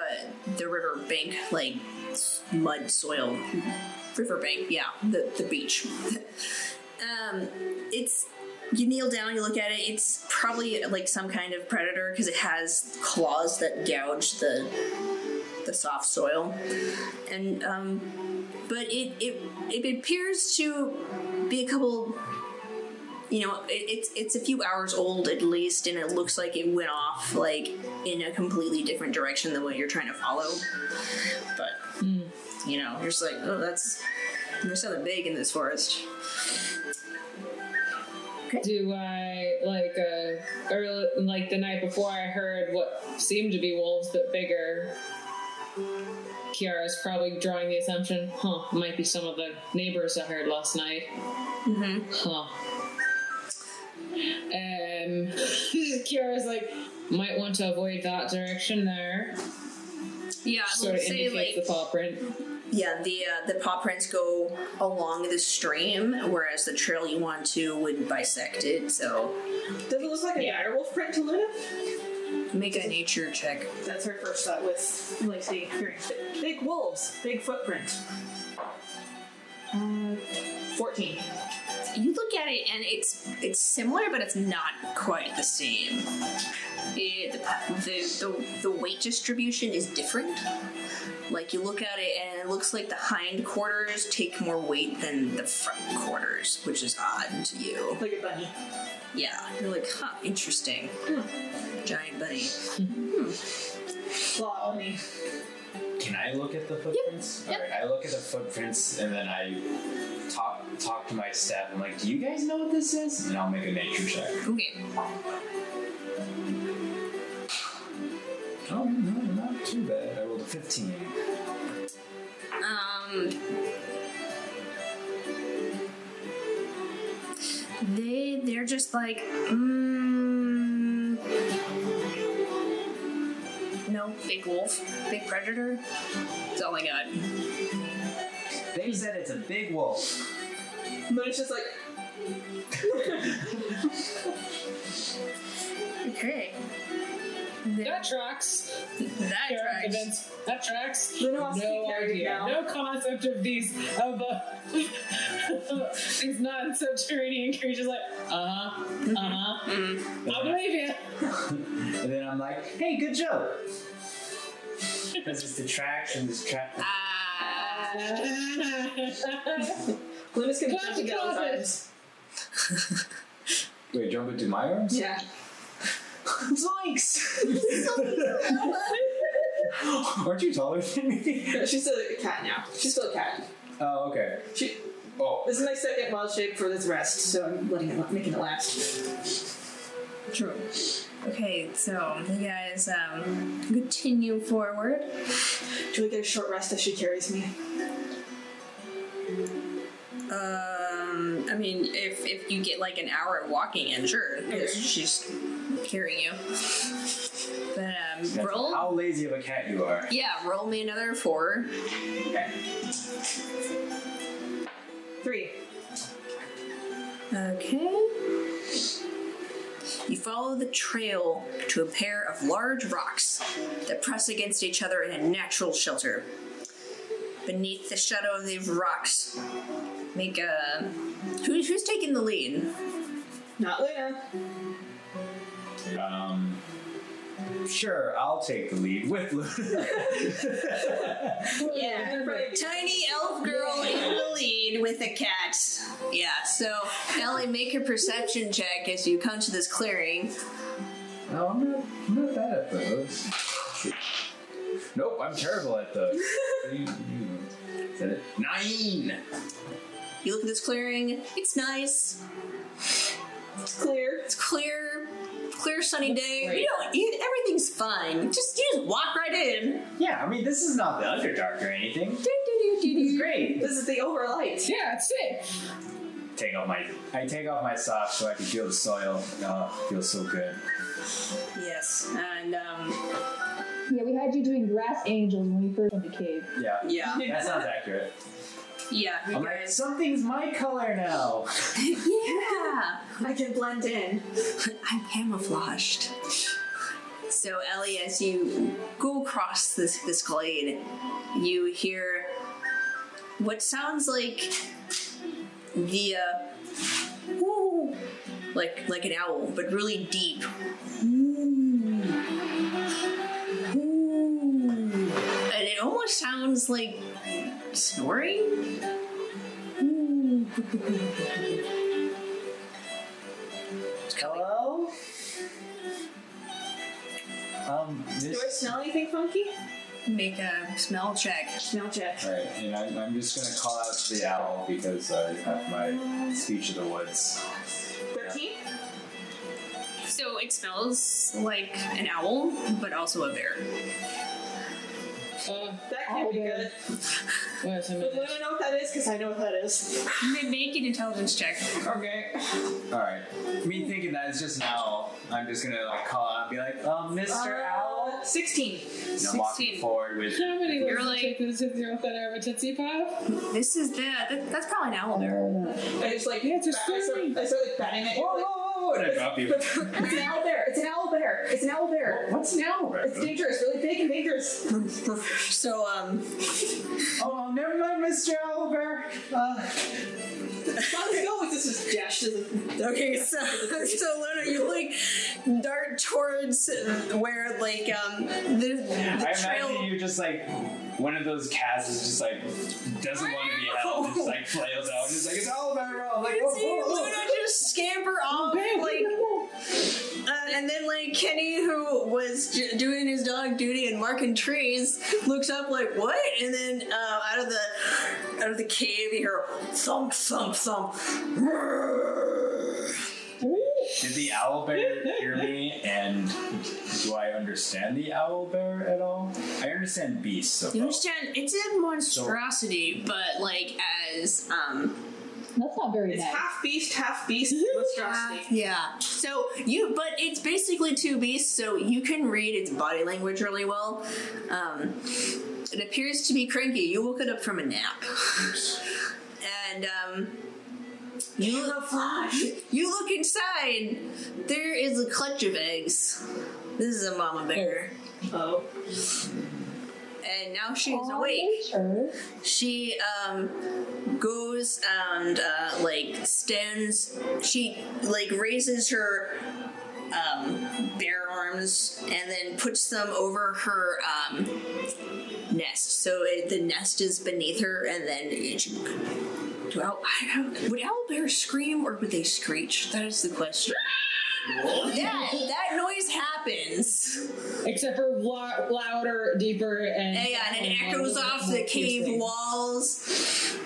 [SPEAKER 1] the river bank, like mud soil riverbank. Yeah, the the beach. um, it's you kneel down, you look at it. It's probably like some kind of predator because it has claws that gouge the the soft soil, and um, but it it it appears to be a couple. You know, it, it's it's a few hours old at least, and it looks like it went off like in a completely different direction than what you're trying to follow. But you know, you're just like, oh, that's there's something big in this forest.
[SPEAKER 3] Do I like uh early like the night before I heard what seemed to be wolves but bigger? Kiara's probably drawing the assumption, huh? Might be some of the neighbors I heard last night. Mm-hmm. Huh. Um, Kiara's like, might want to avoid that direction there.
[SPEAKER 1] Yeah, I
[SPEAKER 3] Sort of
[SPEAKER 1] say
[SPEAKER 3] indicates
[SPEAKER 1] like
[SPEAKER 3] the paw print.
[SPEAKER 1] Yeah, the uh, the paw prints go along the stream, whereas the trail you want to would bisect it. So
[SPEAKER 4] Does it look like a
[SPEAKER 3] Yeah.
[SPEAKER 4] direwolf print to Luna?
[SPEAKER 1] Make a nature check.
[SPEAKER 4] That's her first thought with like seeing hearing big, wolves, big footprint. Uh, fourteen.
[SPEAKER 1] You look at it and it's it's similar, but it's not quite the same. it, the, the, the weight distribution is different. Like you look at it and it looks like the hind quarters take more weight than the front quarters, which is odd to you.
[SPEAKER 4] Like a bunny.
[SPEAKER 1] Yeah, you're like, huh, interesting. Giant bunny.
[SPEAKER 4] Claw bunny.
[SPEAKER 9] Can I look at the footprints?
[SPEAKER 1] Yep.
[SPEAKER 9] Alright, I look at the footprints and then I talk talk to my staff. I'm like, do you guys know what this is? And I'll make a nature check.
[SPEAKER 1] Okay.
[SPEAKER 9] Oh, no, not too bad. I rolled a 15.
[SPEAKER 1] Um, they they're just like, mm, no, big wolf, big predator. That's all I got.
[SPEAKER 9] They said it's a big wolf.
[SPEAKER 4] But it's just like,
[SPEAKER 1] Okay.
[SPEAKER 3] That tracks.
[SPEAKER 1] That
[SPEAKER 3] Character
[SPEAKER 1] tracks.
[SPEAKER 3] events. That tracks.
[SPEAKER 4] Then who wants to be
[SPEAKER 3] No idea. No concept of these of uh, these non-subterranean creatures. Like, uh huh, uh huh. I believe you.
[SPEAKER 9] And then I'm like, hey, good joke. Because it's the traction, this track.
[SPEAKER 1] Ah.
[SPEAKER 4] Luna's gonna jump
[SPEAKER 3] the
[SPEAKER 4] into Ella's
[SPEAKER 3] closet.
[SPEAKER 9] Wait, jump into my arms?
[SPEAKER 4] Yeah.
[SPEAKER 9] Zoinks! Aren't you taller than me?
[SPEAKER 4] She's still a cat now. She's still a cat.
[SPEAKER 9] Oh, okay.
[SPEAKER 4] She.
[SPEAKER 9] Oh,
[SPEAKER 4] This is my second wild shape for this rest, so I'm letting it, making it last.
[SPEAKER 1] True. Okay, so you guys um, continue forward.
[SPEAKER 4] Do we get a short rest as she carries me?
[SPEAKER 1] Um, I mean, if if you get like an hour of walking in, sure, because she's carrying you. But um,
[SPEAKER 9] that's
[SPEAKER 1] roll.
[SPEAKER 9] how lazy of a cat you are.
[SPEAKER 1] Yeah, roll me another four.
[SPEAKER 4] Okay. Three.
[SPEAKER 1] Okay. You follow the trail to a pair of large rocks that press against each other in a natural shelter. Beneath the shadow of these rocks, make a. Who, who's taking the lead?
[SPEAKER 4] Not Luna.
[SPEAKER 9] Um, sure, I'll take the lead with Luna.
[SPEAKER 1] Yeah, tiny elf girl in the lead with a cat. Yeah, so Ellie, make a perception check as you come to this clearing.
[SPEAKER 9] no, I'm not, I'm not bad at those. Nope, I'm terrible at those. Nine!
[SPEAKER 1] You look at this clearing. It's nice.
[SPEAKER 4] It's clear.
[SPEAKER 1] It's clear, clear sunny day.
[SPEAKER 3] great.
[SPEAKER 1] You know, you, everything's fine. Just you just walk right in.
[SPEAKER 9] Yeah, I mean, this is not the Underdark or anything.
[SPEAKER 1] Do, do, do, do,
[SPEAKER 9] It's great.
[SPEAKER 4] This is the overlight.
[SPEAKER 3] Yeah, it's safe.
[SPEAKER 9] Take off my, I take off my socks so I can feel the soil. Oh, it feels so good.
[SPEAKER 1] Yes, and um,
[SPEAKER 2] Yeah, we had you doing grass angels when we first went to cave.
[SPEAKER 9] Yeah,
[SPEAKER 1] yeah,
[SPEAKER 9] that sounds accurate.
[SPEAKER 1] yeah, you
[SPEAKER 9] I'm like,
[SPEAKER 1] guys.
[SPEAKER 9] something's my color now.
[SPEAKER 1] Yeah,
[SPEAKER 4] I can blend in.
[SPEAKER 1] I'm camouflaged. So Ellie, as you go across this this glade, you hear what sounds like the uh, woo, like like an owl, but really deep. Ooh. Ooh. Almost sounds like snoring.
[SPEAKER 9] Hello? Um,
[SPEAKER 4] Do I smell anything funky?
[SPEAKER 1] Make a smell check.
[SPEAKER 4] Smell check.
[SPEAKER 9] Right, and I, I'm just gonna call out to the owl because I have my speech of the woods.
[SPEAKER 4] 13?
[SPEAKER 1] So it smells like an owl, but also a bear.
[SPEAKER 3] Uh,
[SPEAKER 4] That can't be good.
[SPEAKER 3] wait a
[SPEAKER 4] Does
[SPEAKER 3] minute.
[SPEAKER 4] Luna know what that is? Because I know what that is.
[SPEAKER 1] Ma- Make an intelligence check.
[SPEAKER 4] Okay.
[SPEAKER 9] Alright. Me thinking that it's just an owl, I'm just gonna like call out and be like, um, Mr. Owl?
[SPEAKER 4] Uh, 16.
[SPEAKER 9] And I'm walking
[SPEAKER 1] 16.
[SPEAKER 9] forward with.
[SPEAKER 3] How many
[SPEAKER 1] You're
[SPEAKER 3] You're
[SPEAKER 1] like-
[SPEAKER 3] like, take this with your feather of a tootsie pop?
[SPEAKER 1] This is the that, that's probably an owl bear.
[SPEAKER 4] I just like,
[SPEAKER 3] Yeah, it's a
[SPEAKER 4] bat- I start. I start like batting it.
[SPEAKER 9] Whoa, whoa,
[SPEAKER 4] Like,
[SPEAKER 9] whoa, whoa, and I drop you.
[SPEAKER 4] it's an owl bear. It's an owl bear. It's an owl bear.
[SPEAKER 9] What's an owl?
[SPEAKER 4] It's dangerous. Really big and dangerous.
[SPEAKER 1] So um,
[SPEAKER 9] Oh, never mind, Mr. Owlbear. Uh,
[SPEAKER 4] Let's go with this is dash to the
[SPEAKER 1] Okay, so so Luna, you like dart towards where like um the, the
[SPEAKER 9] I
[SPEAKER 1] trail.
[SPEAKER 9] imagine you just like one of those cats is just like doesn't want to be held, just like flails out, just like it's all about I'm like,
[SPEAKER 1] You see
[SPEAKER 9] oh, oh,
[SPEAKER 1] Luna just scamper off like, uh, and then like Kenny, who was j- doing his dog duty and marking trees, looks up like what? And then uh, out of the out of the cave, you hear thump, thump, thump.
[SPEAKER 9] Did the owl bear hear me? And do I understand the owl bear at all? I understand beasts. So
[SPEAKER 1] You understand? It's a monstrosity, but like as um
[SPEAKER 2] That's not very
[SPEAKER 4] It's
[SPEAKER 2] nice.
[SPEAKER 4] half beast, half beast monstrosity.
[SPEAKER 1] Yeah. So you, but it's basically two beasts, so you can read its body language really well. Um, it appears to be cranky. You woke it up from a nap, and um, you look flash. You look inside. There is a clutch of eggs. This is a mama bear,
[SPEAKER 4] Oh.
[SPEAKER 1] And now she's
[SPEAKER 2] Aw,
[SPEAKER 1] awake. she um goes and uh like stands she like raises her um bare arms and then puts them over her um nest. So it, the nest is beneath her and then she, do owl, I don't, would owl bears scream or would they screech? That is the question yeah that noise happens
[SPEAKER 3] Except for lo- louder, deeper, and
[SPEAKER 1] Yeah, and it echoes off the cave walls.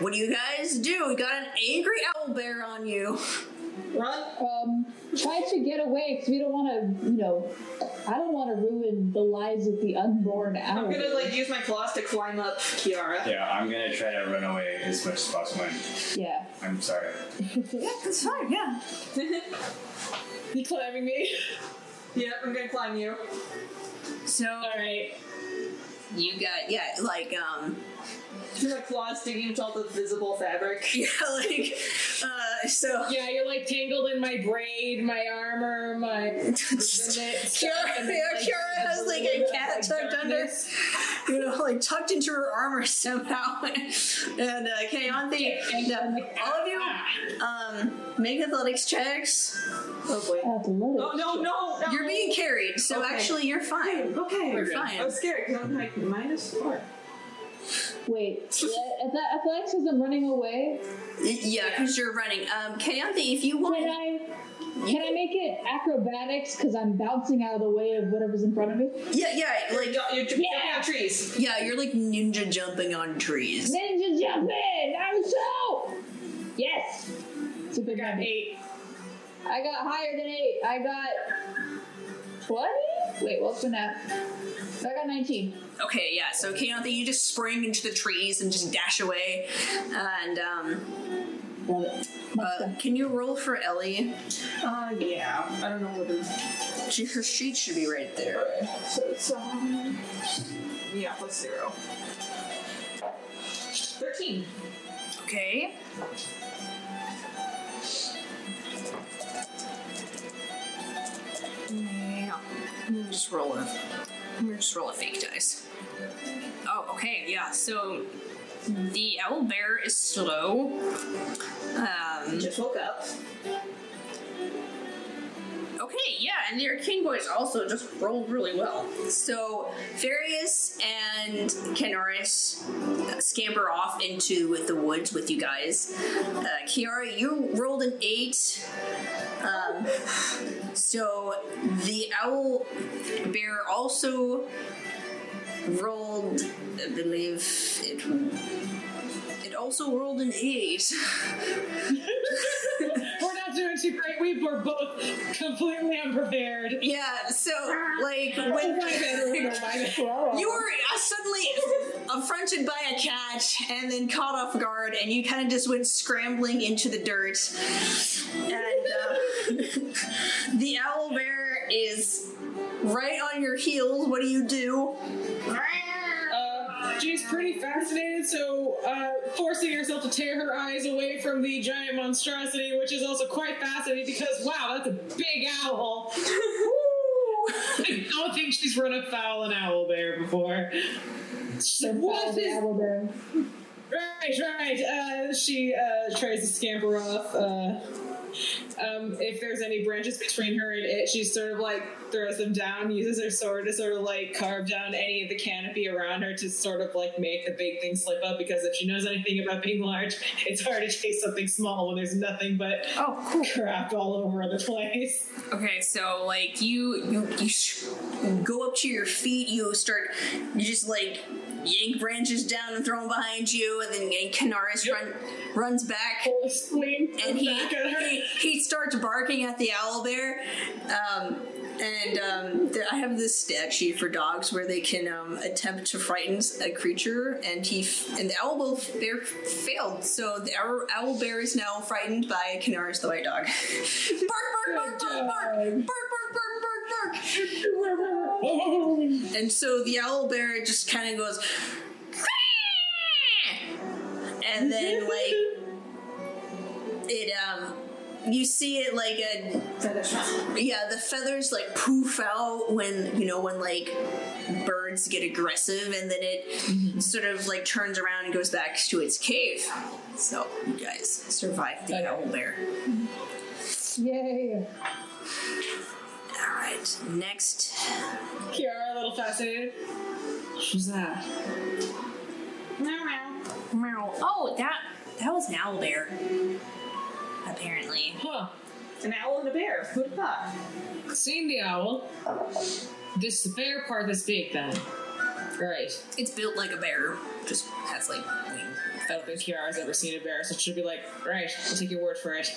[SPEAKER 1] What do you guys do? We got an angry owl bear on you.
[SPEAKER 4] Run.
[SPEAKER 2] Um, try to get away because we don't want to, you know, I don't want to ruin the lives of the unborn owl.
[SPEAKER 4] I'm gonna like use my claws to climb up Kiara.
[SPEAKER 9] Yeah, I'm gonna try to run away as much as possible.
[SPEAKER 2] Yeah.
[SPEAKER 9] I'm sorry.
[SPEAKER 1] Yeah, that's fine, yeah.
[SPEAKER 3] You climbing me?
[SPEAKER 4] Yeah, I'm gonna climb you.
[SPEAKER 1] So
[SPEAKER 3] Alright.
[SPEAKER 1] you got yeah, like um
[SPEAKER 4] My claws digging into all the visible fabric.
[SPEAKER 1] yeah, like uh so
[SPEAKER 3] Yeah, you're like tangled in my braid, my armor, my.
[SPEAKER 1] Kiara, yeah, Kiara has like a cat tucked under, you know, like tucked into her armor somehow. and uh, Kayanthi, uh, all of you, um, make athletics checks.
[SPEAKER 4] Oh boy.
[SPEAKER 2] Athletics.
[SPEAKER 4] Oh no, no, no.
[SPEAKER 1] You're being carried, so
[SPEAKER 4] Okay.
[SPEAKER 1] actually you're fine.
[SPEAKER 4] Okay.
[SPEAKER 1] You're fine.
[SPEAKER 4] I
[SPEAKER 1] fine.
[SPEAKER 4] was scared because I'm like minus four.
[SPEAKER 2] Wait, yeah, that athletics is I'm running away.
[SPEAKER 1] Yeah, because you're running. Um, Kayanthi, if you want,
[SPEAKER 2] Can
[SPEAKER 1] want,
[SPEAKER 2] I? Can I make it acrobatics because I'm bouncing out of the way of whatever's in front of me?
[SPEAKER 1] yeah, yeah,
[SPEAKER 4] Like
[SPEAKER 1] like
[SPEAKER 4] you're jumping
[SPEAKER 2] Yeah.
[SPEAKER 4] on trees.
[SPEAKER 1] yeah, you're like ninja jumping on trees.
[SPEAKER 2] Ninja jumping! I'm so. Yes. It's a good
[SPEAKER 3] Got
[SPEAKER 2] number.
[SPEAKER 3] eight.
[SPEAKER 2] I got higher than eight. I got twenty. Wait, what's the nap? I got nineteen.
[SPEAKER 1] Okay, yeah. So Kayanthi, you just spring into the trees and just dash away. And um,
[SPEAKER 2] Love it.
[SPEAKER 1] Uh, can you roll for Ellie?
[SPEAKER 4] Uh, yeah. I don't know what it is.
[SPEAKER 1] She, her sheet should be right there.
[SPEAKER 4] So it's um. Yeah, plus zero. Thirteen.
[SPEAKER 1] Okay. Yeah. Just roll a. Let me just roll a fake dice. Oh, okay, yeah. So the owl bear is slow. Um,
[SPEAKER 4] Just woke up.
[SPEAKER 1] Okay, yeah, and your king boys also just rolled really well. So Farius and Canaris scamper off into the woods with you guys. Uh, Kiara, you rolled an eight. Um, so the owl bear also rolled, I believe it. It also rolled an eight.
[SPEAKER 3] We're not doing too great. We were both completely unprepared.
[SPEAKER 1] Yeah, so like when you were uh, suddenly affronted by a cat and then caught off guard, and you kind of just went scrambling into the dirt. And uh, the owl bear is right on your heels. What do you do?
[SPEAKER 3] Uh, she's pretty fascinated, so uh, forcing herself to tear her eyes away from the giant monstrosity, which is also quite fascinating because wow, that's a big owl. I don't think she's run afoul an owl bear before. She's like,
[SPEAKER 2] Follow
[SPEAKER 3] What
[SPEAKER 2] owl bear.
[SPEAKER 3] right? right, right. Uh, she uh, tries to scamper off. Um, if there's any branches between her and it, she sort of like throws them down, uses her sword to sort of like carve down any of the canopy around her to sort of like make the big thing slip up. Because if she knows anything about being large, it's hard to chase something small when there's nothing but
[SPEAKER 1] Oh, cool.
[SPEAKER 3] crap all over the place.
[SPEAKER 1] Okay, so like you you you sh- go up to your feet, you start you just like yank branches down and throw them behind you, and then and Canaris
[SPEAKER 3] yep.
[SPEAKER 1] run, runs back, and he, he, he starts barking at the owl bear. Um, and um, I have this stat sheet for dogs where they can um, attempt to frighten a creature, and he f- and the owl bear failed. So the owl, owl bear is now frightened by Canaris the white dog. bark, bark, bark, bark, bark, bark, bark, bark bark. And so the owl bear just kind of goes, and then like it um you see it like a yeah the feathers like poof out when you know when like birds get aggressive and then it sort of like turns around and goes back to its cave so you guys survived the owl bear
[SPEAKER 2] Yay.
[SPEAKER 1] All right next
[SPEAKER 3] Kiara, a little fascinated. Who's that?
[SPEAKER 1] Meow. oh that that was an owl bear apparently
[SPEAKER 3] Huh.
[SPEAKER 4] An owl and a bear. Who'd have thought?
[SPEAKER 3] Seen the owl. This bear part that's big then. Right.
[SPEAKER 1] it's built like a bear just has like wings
[SPEAKER 3] I don't think Kiara's ever seen a bear, so she'll be like, right, I'll take your word for it.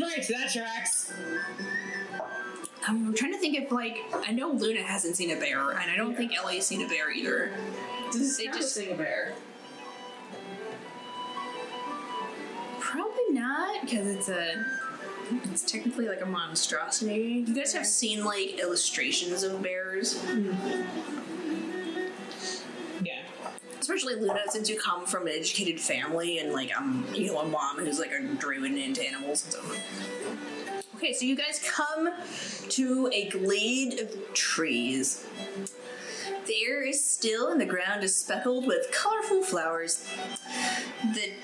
[SPEAKER 3] Right, that tracks.
[SPEAKER 1] I'm trying to think if like I know Luna hasn't seen a bear, and I don't think Ellie's seen a bear either.
[SPEAKER 4] Does
[SPEAKER 1] They just-
[SPEAKER 4] sing a bear?
[SPEAKER 1] Probably not, because it's a it's technically like a monstrosity. You guys have seen like illustrations of bears, hmm.
[SPEAKER 3] Yeah.
[SPEAKER 1] especially Luna, since you come from an educated family and like I'm you know a mom who's like a driven into animals and stuff. Okay, so you guys come to a glade of trees. The air is still and the ground is speckled with colorful flowers. The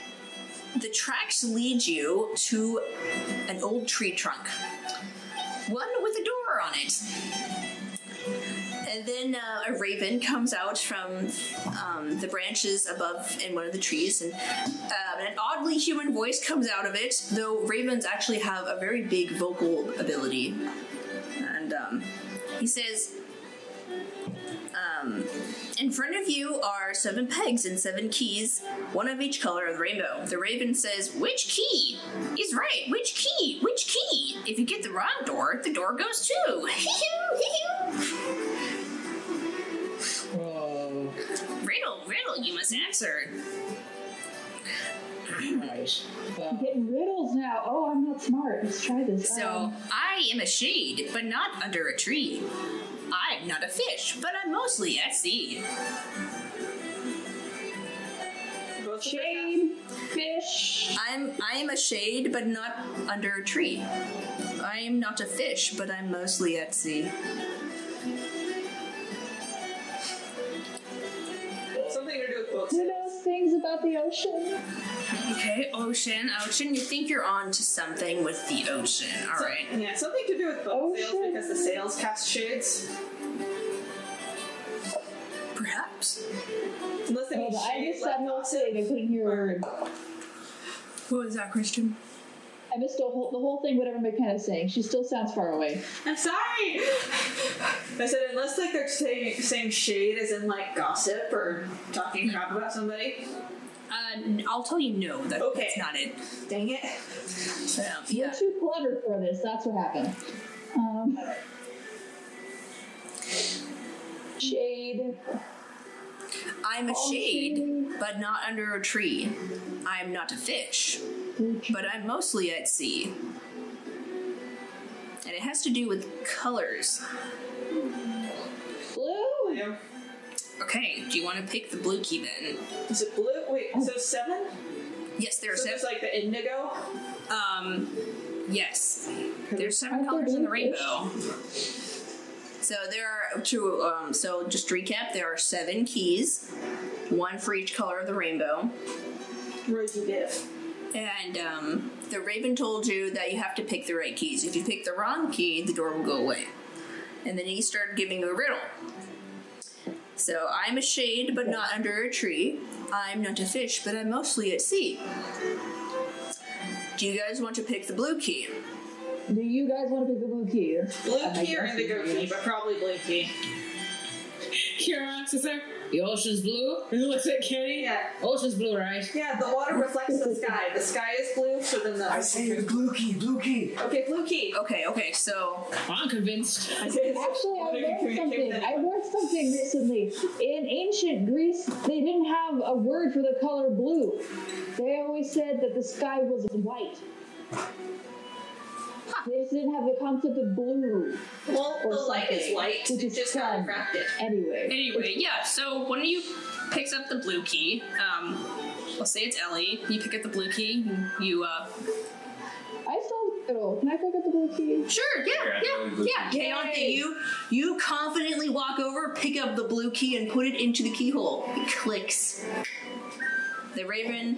[SPEAKER 1] the tracks lead you to an old tree trunk. One with a door on it. And then uh, a raven comes out from um, the branches above in one of the trees, and uh, an oddly human voice comes out of it, though ravens actually have a very big vocal ability. And um, he says, um, in front of you are seven pegs and seven keys, one of each color of the rainbow. The raven says, Which key? He's right. Which key? Which key? If you get the wrong door, the door goes too. riddle, you must answer.
[SPEAKER 3] Right. Well,
[SPEAKER 2] Getting riddles now. Oh, I'm not smart. Let's try this.
[SPEAKER 1] So,
[SPEAKER 2] Um,
[SPEAKER 1] I am a shade, but not under a tree. I'm not a fish, but I'm mostly at sea.
[SPEAKER 2] Shade, fish.
[SPEAKER 1] I'm I am a shade, but not under a tree. I am not a fish, but I'm mostly at sea.
[SPEAKER 2] Who knows things about the ocean?
[SPEAKER 1] Okay, ocean, ocean. You think you're on to something with the ocean. All right.
[SPEAKER 4] Yeah, something to do with boat
[SPEAKER 2] Oh,
[SPEAKER 4] sails because the sails cast shades.
[SPEAKER 1] Perhaps.
[SPEAKER 4] Unless they
[SPEAKER 2] Hold on, I
[SPEAKER 4] shades
[SPEAKER 2] missed
[SPEAKER 4] like
[SPEAKER 2] that whole
[SPEAKER 4] gossip.
[SPEAKER 2] thing. I couldn't hear a word.
[SPEAKER 1] What was that, Christian?
[SPEAKER 2] I missed the whole, the whole thing, whatever McKenna's saying. She still sounds far away.
[SPEAKER 4] I'm sorry. I said unless like they're saying saying shade as in like gossip or talking crap about somebody.
[SPEAKER 1] Uh, n- I'll tell you no. That,
[SPEAKER 4] Okay.
[SPEAKER 1] That's not it.
[SPEAKER 4] Dang it.
[SPEAKER 1] So,
[SPEAKER 2] You're
[SPEAKER 1] yeah.
[SPEAKER 2] too clever for this. That's what happened. Um, shade.
[SPEAKER 1] I'm a
[SPEAKER 2] Oh,
[SPEAKER 1] shade,
[SPEAKER 2] shade.
[SPEAKER 1] but not under a tree. I'm not a fish, but I'm mostly at sea. And it has to do with colors.
[SPEAKER 2] Blue.
[SPEAKER 4] Yeah.
[SPEAKER 1] Okay, do you want to pick the blue key then?
[SPEAKER 4] Is it blue? Wait, so seven?
[SPEAKER 1] Yes, there are
[SPEAKER 4] So
[SPEAKER 1] seven.
[SPEAKER 4] there's like the indigo.
[SPEAKER 1] Um, yes, there's seven colors in the
[SPEAKER 2] blue fish?
[SPEAKER 1] rainbow. So there are two. Um, so just to recap, there are seven keys, one for each color of the rainbow.
[SPEAKER 4] Roy G. Biv.
[SPEAKER 1] And um, the raven told you that you have to pick the right keys. If you pick the wrong key, the door will go away. And then he started giving you a riddle. So I'm a shade, but not under a tree. I'm not a fish, but I'm mostly at sea. Do you guys want to pick the blue key?
[SPEAKER 2] Do you guys want to pick the blue key?
[SPEAKER 4] Blue
[SPEAKER 2] I
[SPEAKER 4] key or
[SPEAKER 2] guess
[SPEAKER 4] indigo
[SPEAKER 2] it
[SPEAKER 4] key, but probably blue key.
[SPEAKER 3] Kiara is there. The ocean's blue. And he looks at Kenny.
[SPEAKER 4] Yeah.
[SPEAKER 3] Ocean's blue, right?
[SPEAKER 4] Yeah, the water reflects the sky. The sky is blue, so then the.
[SPEAKER 9] I say the blue key, blue key.
[SPEAKER 4] Okay, blue key.
[SPEAKER 1] Okay, okay, so
[SPEAKER 3] I'm convinced.
[SPEAKER 2] Actually, I learned something. I learned something recently. In ancient Greece, they didn't have a word for the color blue. They always said that the sky was white. They just didn't have the concept of blue.
[SPEAKER 4] Well,
[SPEAKER 2] Or
[SPEAKER 4] the light is
[SPEAKER 2] something.
[SPEAKER 4] white.
[SPEAKER 2] Which
[SPEAKER 4] It's
[SPEAKER 2] is
[SPEAKER 4] just got
[SPEAKER 2] fun.
[SPEAKER 4] refracted.
[SPEAKER 2] Anyway.
[SPEAKER 1] Anyway, yeah, so one of you picks up the blue key. Um, I'll say it's Ellie. You pick up the blue key. You, you uh,
[SPEAKER 2] I still little. Can I pick up the blue key?
[SPEAKER 1] sure, yeah,
[SPEAKER 9] Yeah,
[SPEAKER 1] yeah,
[SPEAKER 9] blue
[SPEAKER 1] yeah.
[SPEAKER 2] key.
[SPEAKER 1] Kayanthi,
[SPEAKER 2] Yay.
[SPEAKER 1] you you confidently walk over, pick up the blue key, and put it into the keyhole. It clicks. The raven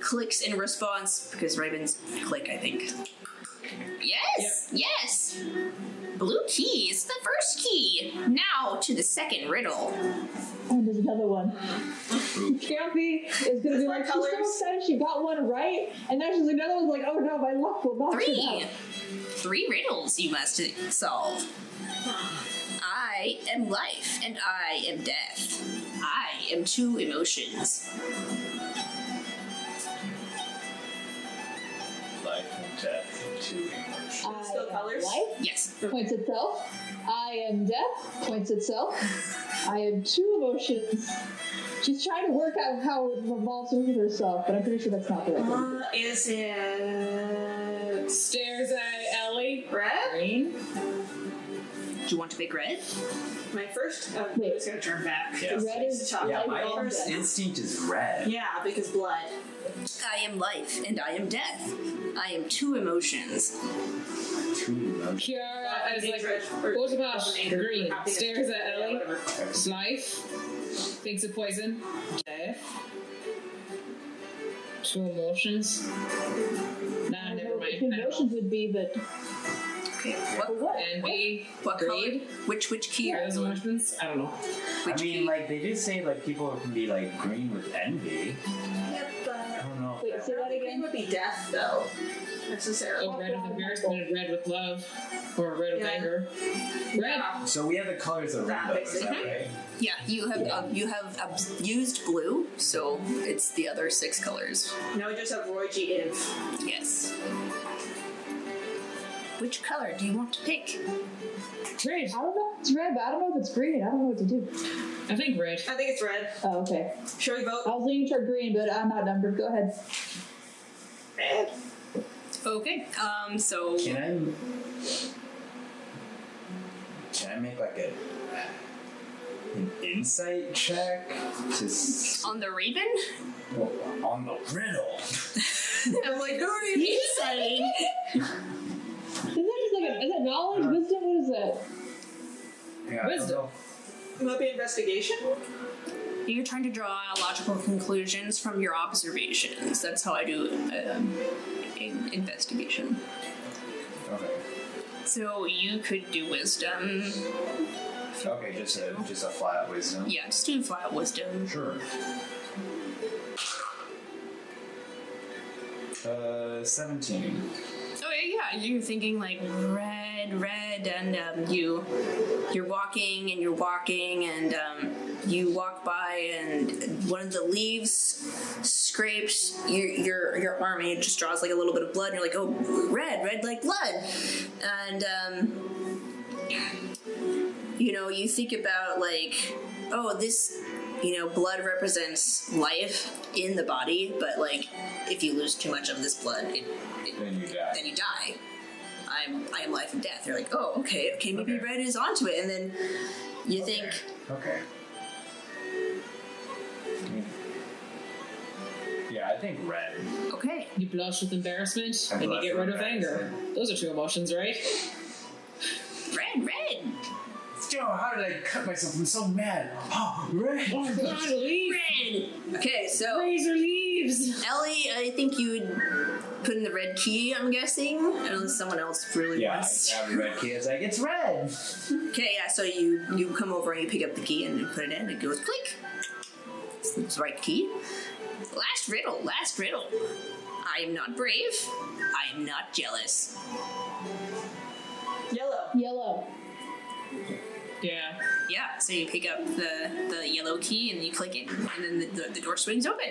[SPEAKER 1] clicks in response because ravens click, I think. Yes, yes. Blue key is the first key. Now to the second riddle.
[SPEAKER 2] And there's another one. Campy is gonna be
[SPEAKER 4] more
[SPEAKER 2] like, she's so
[SPEAKER 4] colors.
[SPEAKER 2] excited she got one right, and then she's like, another one's like, oh no, my luck will not
[SPEAKER 1] Three.
[SPEAKER 2] turn out.
[SPEAKER 1] Three riddles you must solve. I am life and I am death. I am two emotions.
[SPEAKER 9] Death, two.
[SPEAKER 2] I
[SPEAKER 4] Still colors?
[SPEAKER 2] Life
[SPEAKER 1] Yes.
[SPEAKER 2] points itself. I am death points itself. I am two emotions. She's trying to work out how it revolves with herself, but I'm pretty sure that's not the right one.
[SPEAKER 4] Uh, is it
[SPEAKER 3] Stares at Ellie.
[SPEAKER 4] red?
[SPEAKER 3] Green.
[SPEAKER 1] Do you want to pick red?
[SPEAKER 4] My first. Oh,
[SPEAKER 2] Wait.
[SPEAKER 4] it's gonna turn back.
[SPEAKER 9] Yeah.
[SPEAKER 2] Red is
[SPEAKER 4] Top
[SPEAKER 9] Yeah,
[SPEAKER 2] life
[SPEAKER 9] my
[SPEAKER 2] and
[SPEAKER 9] first
[SPEAKER 2] death.
[SPEAKER 9] instinct is red.
[SPEAKER 4] Yeah, because blood.
[SPEAKER 1] I am life and I am death. I am two emotions.
[SPEAKER 9] Two emotions.
[SPEAKER 3] Kiara is like,
[SPEAKER 4] Hatred, or-
[SPEAKER 3] what about green?
[SPEAKER 4] happiness,
[SPEAKER 3] Stares at
[SPEAKER 4] yeah,
[SPEAKER 3] Ellie.
[SPEAKER 4] whatever.
[SPEAKER 3] It's life. Thinks of poison. Death. Two emotions. Nah,
[SPEAKER 2] I don't
[SPEAKER 3] never mind.
[SPEAKER 2] the
[SPEAKER 3] I
[SPEAKER 2] emotions would be, but
[SPEAKER 1] Okay. What,
[SPEAKER 2] what?
[SPEAKER 3] Envy.
[SPEAKER 1] what color?
[SPEAKER 3] Greed.
[SPEAKER 1] Which which key?
[SPEAKER 3] Are those emotions? I don't know.
[SPEAKER 9] I mean,
[SPEAKER 1] key?
[SPEAKER 9] like they did say, like people can be like green with envy.
[SPEAKER 4] Yep,
[SPEAKER 9] I don't know. if
[SPEAKER 2] Wait,
[SPEAKER 9] that-
[SPEAKER 2] say that
[SPEAKER 4] green
[SPEAKER 2] again.
[SPEAKER 4] would be death, though. Necessarily.
[SPEAKER 3] Oh, red with embarrassment and red with love. Or red with
[SPEAKER 4] Yeah.
[SPEAKER 3] anger. Red.
[SPEAKER 9] So we have the colors of
[SPEAKER 4] That
[SPEAKER 9] rainbow,
[SPEAKER 4] makes
[SPEAKER 9] is that right?
[SPEAKER 1] Yeah, you have uh, you have uh, used blue, so it's the other six colors.
[SPEAKER 4] Now we just have Roy G. Biv.
[SPEAKER 1] Yes. Which color do you want to pick?
[SPEAKER 3] Red.
[SPEAKER 2] I don't know if it's red, but I don't know if it's green. I don't know what to do.
[SPEAKER 3] I think red.
[SPEAKER 4] I think it's red.
[SPEAKER 2] Oh, okay.
[SPEAKER 4] Shall we vote?
[SPEAKER 2] I was leaning toward green, but I'm outnumbered. Go ahead.
[SPEAKER 4] Red.
[SPEAKER 1] Okay. Um. So
[SPEAKER 9] Can I? Can I make like a an insight check to s-
[SPEAKER 1] on the raven.
[SPEAKER 9] on the riddle?
[SPEAKER 1] I'm like, who are you saying?
[SPEAKER 2] Is that just like a, is that knowledge, wisdom? What is that?
[SPEAKER 9] Yeah,
[SPEAKER 3] Wisdom.
[SPEAKER 9] know.
[SPEAKER 4] Will it be investigation?
[SPEAKER 1] You're trying to draw logical conclusions from your observations. That's how I do um, in investigation.
[SPEAKER 9] Okay.
[SPEAKER 1] So you could do wisdom.
[SPEAKER 9] Okay, just a just a flat wisdom.
[SPEAKER 1] Yeah, just do flat wisdom.
[SPEAKER 9] Sure. Uh, seventeen.
[SPEAKER 1] Yeah, yeah. You're thinking like red, red, and um, you you're walking and you're walking and um, you walk by and one of the leaves scrapes your your your arm and it just draws like a little bit of blood and you're like, oh, red, red like blood, and um, you know you think about like, oh, this. You know, blood represents life in the body, but like, if you lose too much of this blood, it, it
[SPEAKER 9] Then you die.
[SPEAKER 1] then you die. I'm I am life and death. You're like, oh, okay, okay, maybe
[SPEAKER 9] Okay.
[SPEAKER 1] red is onto it, and then you think,
[SPEAKER 9] Okay. Yeah, I think red.
[SPEAKER 1] okay,
[SPEAKER 3] You blush with embarrassment
[SPEAKER 9] I
[SPEAKER 3] and you
[SPEAKER 9] blush
[SPEAKER 3] get
[SPEAKER 9] with
[SPEAKER 3] rid of anger. Those are two emotions, right?
[SPEAKER 1] red, red,
[SPEAKER 9] Joe, how did I cut myself? I'm so mad. Oh, red.
[SPEAKER 3] Oh, God, leave.
[SPEAKER 1] red. Okay, so
[SPEAKER 3] Razor leaves.
[SPEAKER 1] Ellie, I think you would put in the red key. I'm guessing, unless someone else really
[SPEAKER 9] Yeah, I
[SPEAKER 1] wants.
[SPEAKER 9] grab the red key. It's like it's red.
[SPEAKER 1] Okay, yeah. So you you come over and you pick up the key and you put it in. It goes click. It's the right key. Last riddle. Last riddle. I am not brave. I am not jealous.
[SPEAKER 4] Yellow.
[SPEAKER 2] Yellow.
[SPEAKER 3] Yeah.
[SPEAKER 1] Yeah. So you pick up the the yellow key and you click it, and then the, the, the door swings open.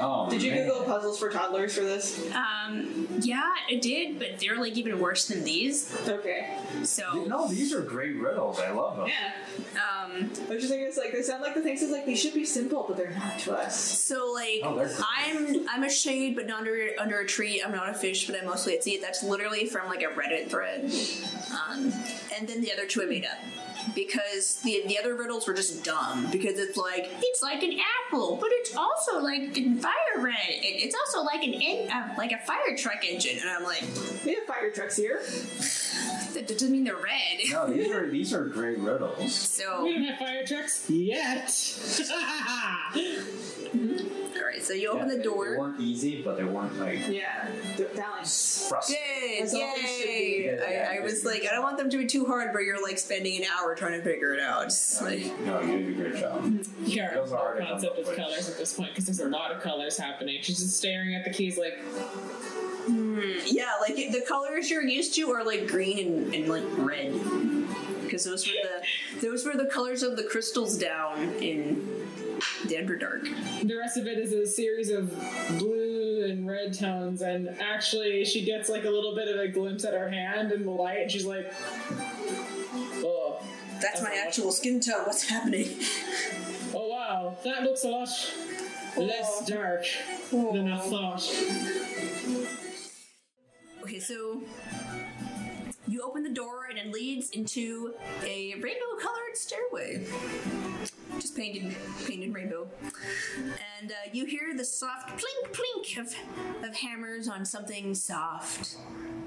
[SPEAKER 9] Oh,
[SPEAKER 4] Did you
[SPEAKER 9] man.
[SPEAKER 4] Google puzzles for toddlers for this?
[SPEAKER 1] Um. Yeah, I did, but they're like even worse than these.
[SPEAKER 4] Okay.
[SPEAKER 1] So.
[SPEAKER 9] No, these are great riddles. I love them.
[SPEAKER 4] Yeah.
[SPEAKER 1] Um.
[SPEAKER 4] I was just thinking, it's like they sound like the things that's like they should be simple, but they're not to us.
[SPEAKER 1] So like
[SPEAKER 9] Oh, they're.
[SPEAKER 1] I'm I'm a shade, but not under under a tree. I'm not a fish, but I'm mostly at sea. That's literally from like a Reddit thread. Um, and then the other two I made up because the the other riddles were just dumb because it's like it's like an apple, but it's also like a fire red. It, it's also like an en- uh, like a fire truck engine, and I'm like
[SPEAKER 4] We have fire trucks here.
[SPEAKER 1] that doesn't mean they're red.
[SPEAKER 9] No, these are these are great riddles.
[SPEAKER 3] So We
[SPEAKER 1] So
[SPEAKER 3] don't have fire trucks yet.
[SPEAKER 1] all right, so you open
[SPEAKER 9] Yeah,
[SPEAKER 1] the door.
[SPEAKER 9] They weren't easy, but they weren't like
[SPEAKER 4] Yeah. They're balanced.
[SPEAKER 9] frustrating.
[SPEAKER 1] Yay!
[SPEAKER 4] That's all they should be.
[SPEAKER 1] Yay!
[SPEAKER 9] Yeah,
[SPEAKER 1] I, I was like, I don't want them to be too hard, but you're like spending an hour trying to figure it out. It's like,
[SPEAKER 9] No, you did a great job.
[SPEAKER 3] Yeah,
[SPEAKER 9] Those are hard
[SPEAKER 3] the concept of
[SPEAKER 9] with.
[SPEAKER 3] colors at this point because there's a lot of colors happening. She's just staring at the keys like, mm,
[SPEAKER 1] yeah, like it- the colors you're used to are like green and, and like red, because those were the those were the colors of the crystals down in the Underdark.
[SPEAKER 3] the rest of it is a series of blue and red tones, and actually, she gets like a little bit of a glimpse at her hand in the light, and she's like, "Oh,
[SPEAKER 1] That's my actual skin tone. What's happening?
[SPEAKER 3] oh wow, that looks a lot less oh. dark than I oh. thought."
[SPEAKER 1] Okay, so you open the door and it leads into a rainbow-colored stairway, just painted, painted rainbow. And uh, you hear the soft plink plink of of hammers on something soft,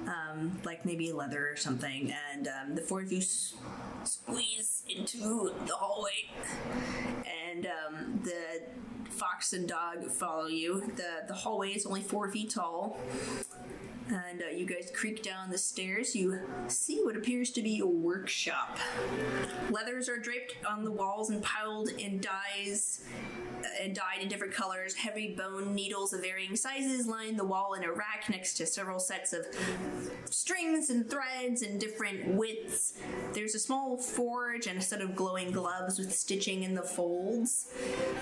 [SPEAKER 1] um, like maybe leather or something. And um, the four of you s- squeeze into the hallway, and um, the fox and dog follow you. the The hallway is only four feet tall. And uh, you guys creak down the stairs. You see what appears to be a workshop. Leathers are draped on the walls and piled in dyes uh, and dyed in different colors. Heavy bone needles of varying sizes line the wall in a rack next to several sets of strings and threads and different widths. There's a small forge and a set of glowing gloves with stitching in the folds.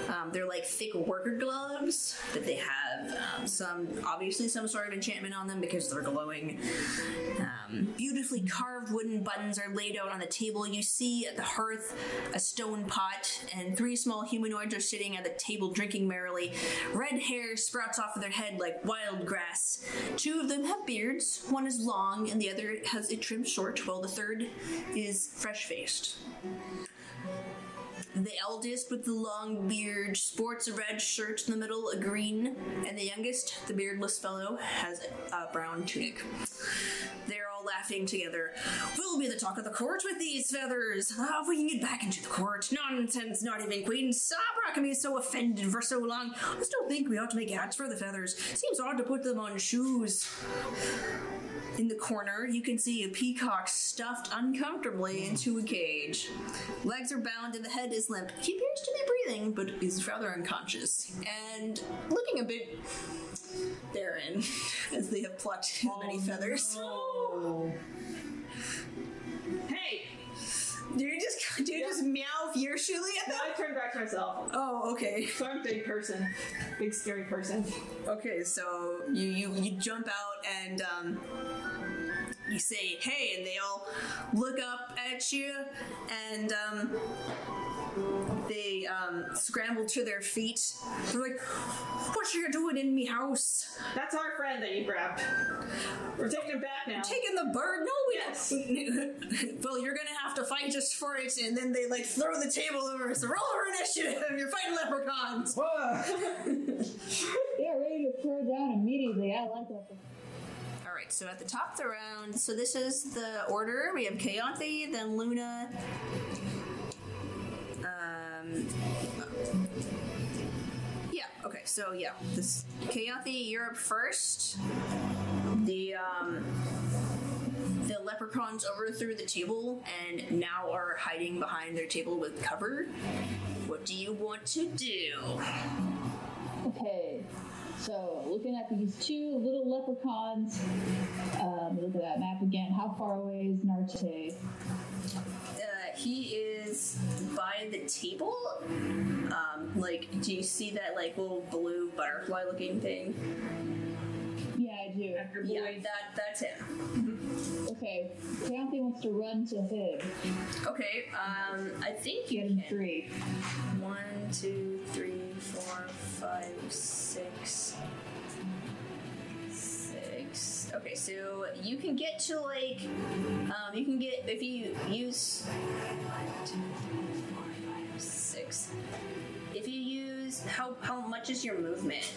[SPEAKER 1] Um, they're like thick worker gloves, but they have um, some, obviously, some sort of enchantment on them because they're glowing. Um, beautifully carved wooden buttons are laid out on the table. You see at the hearth a stone pot, and three small humanoids are sitting at the table drinking merrily. Red hair sprouts off of their head like wild grass. Two of them have beards. One is long, and the other has it trimmed short, while the third is fresh faced. The eldest with the long beard sports a red shirt in the middle, a green, and the youngest, the beardless fellow, has a brown tunic. They're all laughing together. We'll be the talk of the court with these feathers. Ah, if we can get back into the court. Nonsense, not even Queen Sabra can be so offended for so long. I still think we ought to make hats for the feathers. Seems odd to put them on shoes. In the corner, you can see a peacock stuffed uncomfortably into a cage. Legs are bound and the head is limp. He appears to be breathing, but is rather unconscious. And looking a bit barren, as they have plucked his many feathers.
[SPEAKER 4] Hey!
[SPEAKER 1] Do you just do you just meow fiercely at them?
[SPEAKER 4] I turn back to myself.
[SPEAKER 1] Oh, okay.
[SPEAKER 4] So I'm a big person. Big scary person.
[SPEAKER 1] Okay, so you you, you jump out and um, you say hey, and they all look up at you, and um, they um, scramble to their feet. They're like, "What you doing in me house?
[SPEAKER 4] That's our friend that you grabbed. We're taking him back now.
[SPEAKER 1] Taking the bird? No, we
[SPEAKER 4] Yes.
[SPEAKER 1] well, you're gonna have to fight just for it." And then they like throw the table over. So roll over initiative. You're fighting leprechauns.
[SPEAKER 2] They're ready to throw down immediately. I like that.
[SPEAKER 1] All right, so at the top of the round, so this is the order. We have Kayanthi, then Luna. Um, yeah, Okay, so yeah, this Kayanthi, you're first. The um, the leprechauns overthrew the table and now are hiding behind their table with cover. What do you want to do?
[SPEAKER 2] Okay, so looking at these two little leprechauns. Um, look at that map again. How far away is Narte?
[SPEAKER 1] He is by the table. Um, like, do you see that like little blue butterfly-looking thing?
[SPEAKER 2] Yeah, I do.
[SPEAKER 8] After
[SPEAKER 1] Yeah,
[SPEAKER 8] boys.
[SPEAKER 1] that that's him.
[SPEAKER 2] Okay, Kayanthi wants to run to him.
[SPEAKER 1] Okay, um, I think you
[SPEAKER 2] Get him
[SPEAKER 1] can.
[SPEAKER 2] free.
[SPEAKER 1] One, two, three, four, five, six. Okay, so you can get to like, um, you can get if you use one, two, three, four, five, six. If you use how how much is your movement?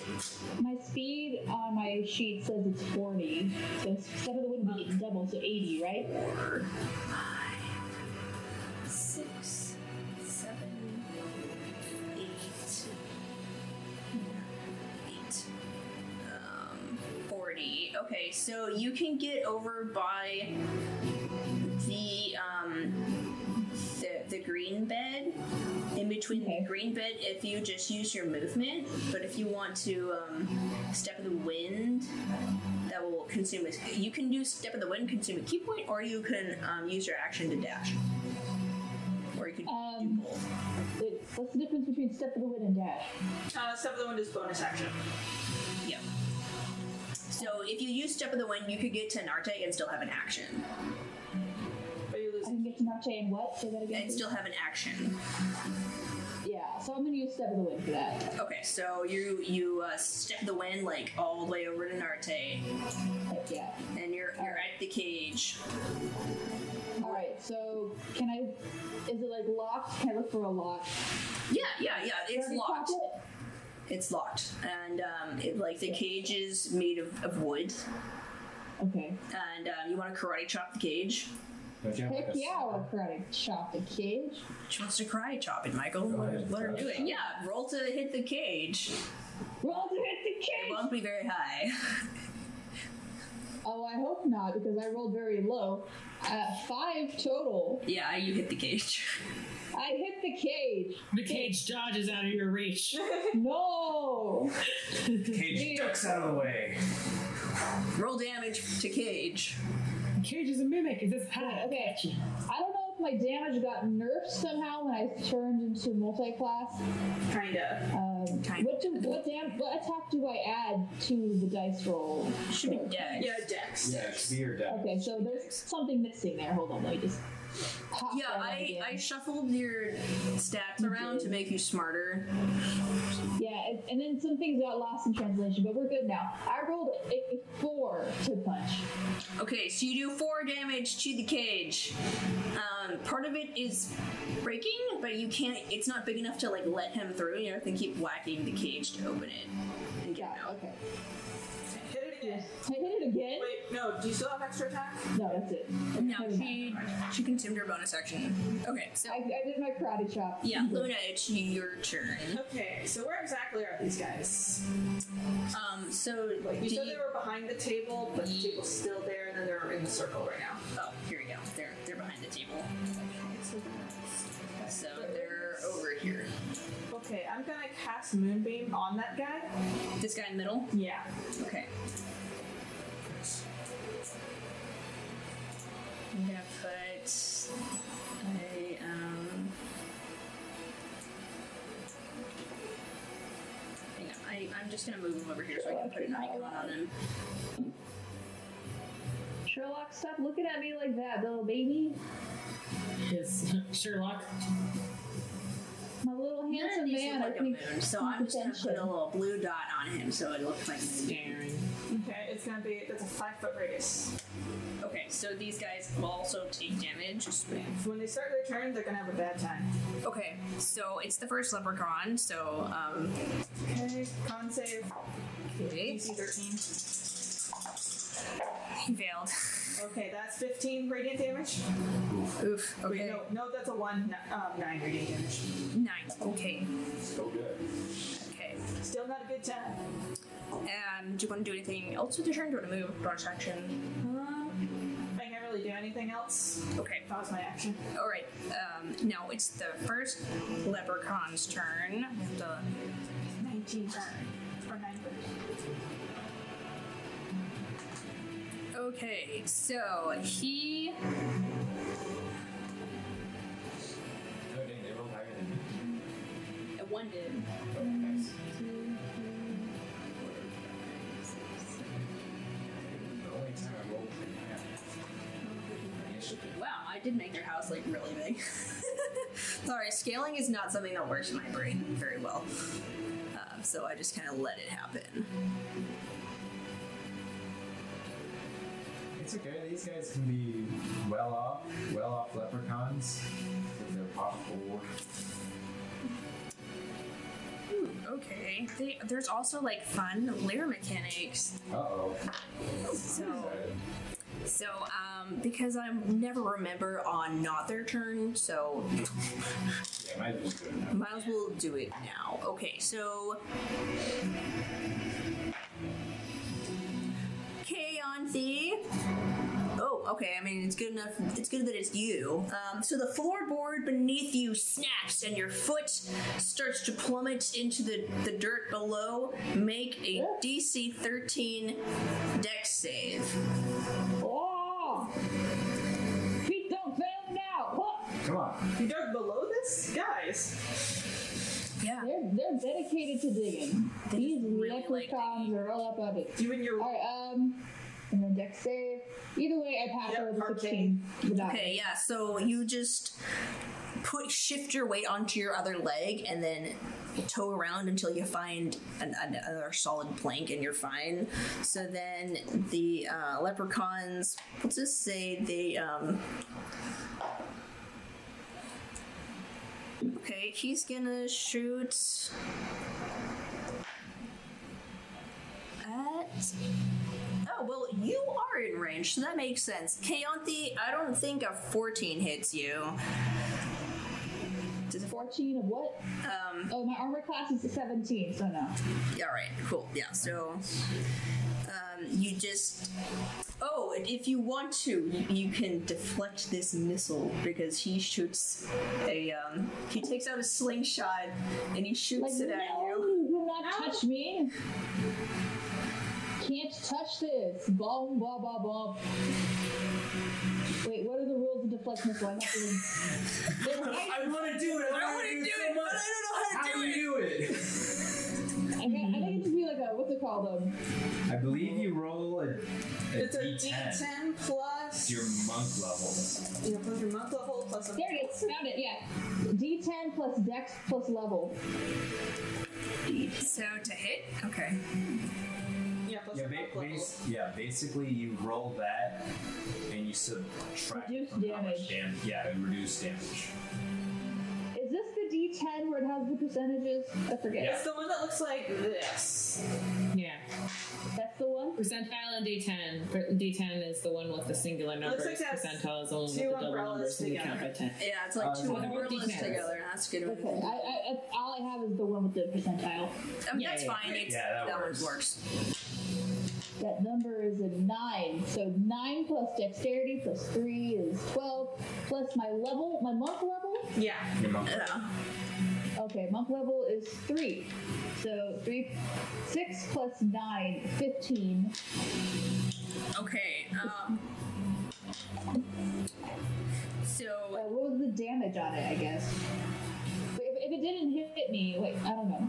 [SPEAKER 2] My speed on my sheet says it's 40. So step of the wind would be double, so 80, right?
[SPEAKER 1] Four, five, six, Okay, so you can get over by the um the the green bed. In between
[SPEAKER 2] Okay.
[SPEAKER 1] the green bed, if you just use your movement, but if you want to um, step of the wind, that will consume a. You can do step of the wind, consume a ki point, or you can um, use your action to dash. Or you can
[SPEAKER 2] Um,
[SPEAKER 1] do both.
[SPEAKER 2] Wait, what's the difference between step of the wind and dash?
[SPEAKER 4] Uh, step of the wind is bonus action.
[SPEAKER 1] Yeah. So if you use step of the wind, you could get to Narte and still have an action,
[SPEAKER 4] But you
[SPEAKER 2] I
[SPEAKER 4] lose.
[SPEAKER 2] can get to Narte and what? Say that again.
[SPEAKER 1] and
[SPEAKER 2] please?
[SPEAKER 1] still have an action.
[SPEAKER 2] Yeah, so I'm gonna use step of the wind for that.
[SPEAKER 1] Okay, so you you uh, step the wind like all the way over to Narte,
[SPEAKER 2] Heck yeah.
[SPEAKER 1] and you're you're at the cage.
[SPEAKER 2] Alright, so can I. Is it like locked? Can I look for a lock?
[SPEAKER 1] Yeah, yeah, yeah. It's
[SPEAKER 2] Already
[SPEAKER 1] locked.
[SPEAKER 2] popped
[SPEAKER 1] It's locked, and um, it, like the cage is made of, of wood.
[SPEAKER 2] Okay.
[SPEAKER 1] and um, you want to karate chop the cage.
[SPEAKER 9] Don't you have
[SPEAKER 2] Heck
[SPEAKER 9] like a
[SPEAKER 2] yeah, I want to karate chop the cage.
[SPEAKER 1] She wants to karate chop it, Michael.
[SPEAKER 9] Go
[SPEAKER 1] Let,
[SPEAKER 9] ahead,
[SPEAKER 1] let her do
[SPEAKER 9] karate
[SPEAKER 1] it. Yeah, roll to hit the cage.
[SPEAKER 2] Roll to hit the
[SPEAKER 1] It
[SPEAKER 2] cage!
[SPEAKER 1] won't be very high.
[SPEAKER 2] Oh, I hope not, because I rolled very low. Uh, five total.
[SPEAKER 1] yeah, you hit the cage.
[SPEAKER 2] I hit the cage.
[SPEAKER 3] The cage dodges out of your reach.
[SPEAKER 2] No!
[SPEAKER 9] Cage ducks out of the way.
[SPEAKER 1] Roll damage to cage.
[SPEAKER 3] Cage is a mimic. Is this high?
[SPEAKER 2] Okay. I don't know if my damage got nerfed somehow when I turned into multi-class.
[SPEAKER 4] Kinda.
[SPEAKER 2] Um,
[SPEAKER 1] Kind
[SPEAKER 2] what do what dam- what attack do I add to the dice roll?
[SPEAKER 1] Should be dex.
[SPEAKER 4] Yeah, dex.
[SPEAKER 9] Yeah, it's beer deck.
[SPEAKER 2] Okay, so there's something missing there. Hold on, let me just.
[SPEAKER 1] Yeah, I. I shuffled your stats around to make you smarter.
[SPEAKER 2] Yeah, and, and then some things got lost in translation, but we're good now. I rolled a four to punch.
[SPEAKER 1] Okay, so you do four damage to the cage. Um, part of it is breaking, but you can't. It's not big enough to like let him through. You have to keep whacking the cage to open it and get
[SPEAKER 2] Yeah,
[SPEAKER 1] out.
[SPEAKER 2] okay.
[SPEAKER 4] Hit.
[SPEAKER 2] I hit it again?
[SPEAKER 4] Wait, no. Do you still have extra attack?
[SPEAKER 2] No, that's it.
[SPEAKER 1] No, she
[SPEAKER 2] mind.
[SPEAKER 1] she consumed her bonus action. Okay, so
[SPEAKER 2] I, I did my karate chop.
[SPEAKER 1] yeah, Luna, it's your turn.
[SPEAKER 4] Okay, so where exactly are these guys?
[SPEAKER 1] Um, so
[SPEAKER 4] You
[SPEAKER 1] do
[SPEAKER 4] said
[SPEAKER 1] you-
[SPEAKER 4] they were behind the table, but the table's still there, and then they're in the circle right now.
[SPEAKER 1] Oh, here we go. They're they're behind the table. So they're over here.
[SPEAKER 4] Okay, I'm gonna cast Moonbeam on that guy.
[SPEAKER 1] This guy in the middle.
[SPEAKER 4] Yeah.
[SPEAKER 1] Okay. I'm gonna put a um. Hang on, I, I'm just gonna move him over here so I can put an icon on him.
[SPEAKER 2] Sherlock, stop looking at me like that, little baby.
[SPEAKER 3] Is Sherlock?
[SPEAKER 2] My little handsome man.
[SPEAKER 1] look
[SPEAKER 2] I
[SPEAKER 1] like a moon, so I'm just gonna put a little blue dot on him so it looks like a moon.
[SPEAKER 3] Staring.
[SPEAKER 4] Okay, it's gonna be that's a five foot radius.
[SPEAKER 1] Okay, so these guys will also take damage.
[SPEAKER 4] When they start their turn, they're gonna have a bad time.
[SPEAKER 1] Okay, so it's the first leprechaun, so um
[SPEAKER 4] Okay, con save
[SPEAKER 1] okay.
[SPEAKER 4] DC 13.
[SPEAKER 1] He failed.
[SPEAKER 4] Okay, that's 15 radiant damage.
[SPEAKER 1] Oof.
[SPEAKER 4] Wait,
[SPEAKER 1] Okay.
[SPEAKER 4] no, no, that's a one, um, nine radiant damage.
[SPEAKER 1] Nine. Okay.
[SPEAKER 9] So good.
[SPEAKER 1] Okay.
[SPEAKER 4] Still not a good time.
[SPEAKER 1] And do you want to do anything else with your turn? Do you want to move, bonus action?
[SPEAKER 4] Um, I can't really do anything else.
[SPEAKER 1] Okay.
[SPEAKER 4] That was my action.
[SPEAKER 1] All right. Um, now it's the first leprechaun's turn. We have to
[SPEAKER 4] 19 turn. Or 9
[SPEAKER 1] Okay, so he
[SPEAKER 9] Oh, dang, they rolled higher than me.
[SPEAKER 1] uh, one did.
[SPEAKER 9] Oh, nice. The only time I rolled pretty high.
[SPEAKER 1] Wow, I did make your house like really big. Sorry, scaling is not something that works in my brain very well. Uh, so I just kind of let it happen.
[SPEAKER 9] It's okay. These guys can be well off, well off leprechauns with their gold.
[SPEAKER 1] Okay, they, there's also like fun lair mechanics.
[SPEAKER 9] Uh oh.
[SPEAKER 1] So, so um, because I never remember on not their turn, so
[SPEAKER 9] Yeah, might as well do it now.
[SPEAKER 1] Might as well do it now. Okay, so. Kayanthi. Oh, okay. I mean, it's good enough. It's good that it's you. Um, so the floorboard beneath you snaps, and your foot starts to plummet into the, the dirt below. Make a DC 13 dex save.
[SPEAKER 2] Oh! Feet don't fail now! What?
[SPEAKER 9] Come on.
[SPEAKER 4] You dug below this? Guys.
[SPEAKER 1] Yeah.
[SPEAKER 2] They're, they're dedicated to digging. These
[SPEAKER 1] really like
[SPEAKER 2] leprechauns are all about it.
[SPEAKER 4] You and your.
[SPEAKER 2] Alright, um, and then deck save. Either way, I pass
[SPEAKER 4] Yep,
[SPEAKER 2] over the
[SPEAKER 4] arcane.
[SPEAKER 2] 16.
[SPEAKER 1] Okay, yeah. So you just put shift your weight onto your other leg and then toe around until you find an, another solid plank and you're fine. So then the uh, leprechauns, let's just say they um. Okay, he's gonna shoot at Oh, well, you are in range, so that makes sense. Kayanthi, I don't think a 14 hits you. Does it
[SPEAKER 2] 14 of what?
[SPEAKER 1] Um,
[SPEAKER 2] Oh, my armor class is 17, so no.
[SPEAKER 1] Alright, cool. Yeah, so um, you just. Oh, and if you want to, you, you can deflect this missile because he shoots a. Um, he takes out a slingshot and he
[SPEAKER 2] Like,
[SPEAKER 1] shoots it at
[SPEAKER 2] no,
[SPEAKER 1] you.
[SPEAKER 2] you do not touch me. Can't touch this. Boom, blah, blah, blah. Wait, what are the rules of deflect missile? I have to. They're.
[SPEAKER 9] I want to do it.
[SPEAKER 1] I want to do it, but I don't know how to
[SPEAKER 9] How
[SPEAKER 1] do
[SPEAKER 9] do
[SPEAKER 1] it.
[SPEAKER 9] you do it?
[SPEAKER 2] I, think- I think it'd just be like a what's it called? Um,
[SPEAKER 9] I believe you roll a, a
[SPEAKER 4] It's a
[SPEAKER 9] D10.
[SPEAKER 4] D10 plus.
[SPEAKER 9] Your monk level.
[SPEAKER 4] Yeah, plus your monk level plus a.
[SPEAKER 2] there it is. Found it. Yeah. D10 plus Dex plus level.
[SPEAKER 1] So to hit? Okay.
[SPEAKER 4] Yeah, plus
[SPEAKER 9] Yeah, ba-
[SPEAKER 4] monk level.
[SPEAKER 9] bas- yeah, basically you roll that and you subtract
[SPEAKER 2] Reduce
[SPEAKER 9] from how much
[SPEAKER 2] damage.
[SPEAKER 9] Yeah, and reduce damage.
[SPEAKER 2] Is D10 where it has the percentages? I forget.
[SPEAKER 4] It's the one that looks like this.
[SPEAKER 3] Yeah.
[SPEAKER 2] That's the one.
[SPEAKER 3] Percentile and D10. Per- D10 is the one with the singular numbers.
[SPEAKER 4] like that's
[SPEAKER 3] Percentile is the one with
[SPEAKER 4] two
[SPEAKER 3] the double
[SPEAKER 4] umbrellas
[SPEAKER 3] numbers and we count by
[SPEAKER 4] together.
[SPEAKER 3] 10.
[SPEAKER 1] Yeah, it's like
[SPEAKER 9] Uh,
[SPEAKER 1] two
[SPEAKER 9] what
[SPEAKER 3] about
[SPEAKER 1] umbrellas
[SPEAKER 3] D10s?
[SPEAKER 1] together. That's good.
[SPEAKER 2] Okay. I, I, I, all I have is the one with the percentile.
[SPEAKER 1] I mean,
[SPEAKER 3] Yeah,
[SPEAKER 1] that's
[SPEAKER 3] yeah,
[SPEAKER 1] fine. It's,
[SPEAKER 9] Yeah, that
[SPEAKER 1] that
[SPEAKER 9] works.
[SPEAKER 1] one works.
[SPEAKER 2] That number is a nine. So nine plus dexterity plus three is twelve. Plus my level, my monk level.
[SPEAKER 4] Yeah.
[SPEAKER 9] Your monk
[SPEAKER 1] Yeah.
[SPEAKER 2] Okay, monk level is three. So three, six plus nine, fifteen.
[SPEAKER 1] Okay. Um.
[SPEAKER 2] Uh,
[SPEAKER 1] So
[SPEAKER 2] what was the damage on it? I guess. Didn't hit me, like I don't know.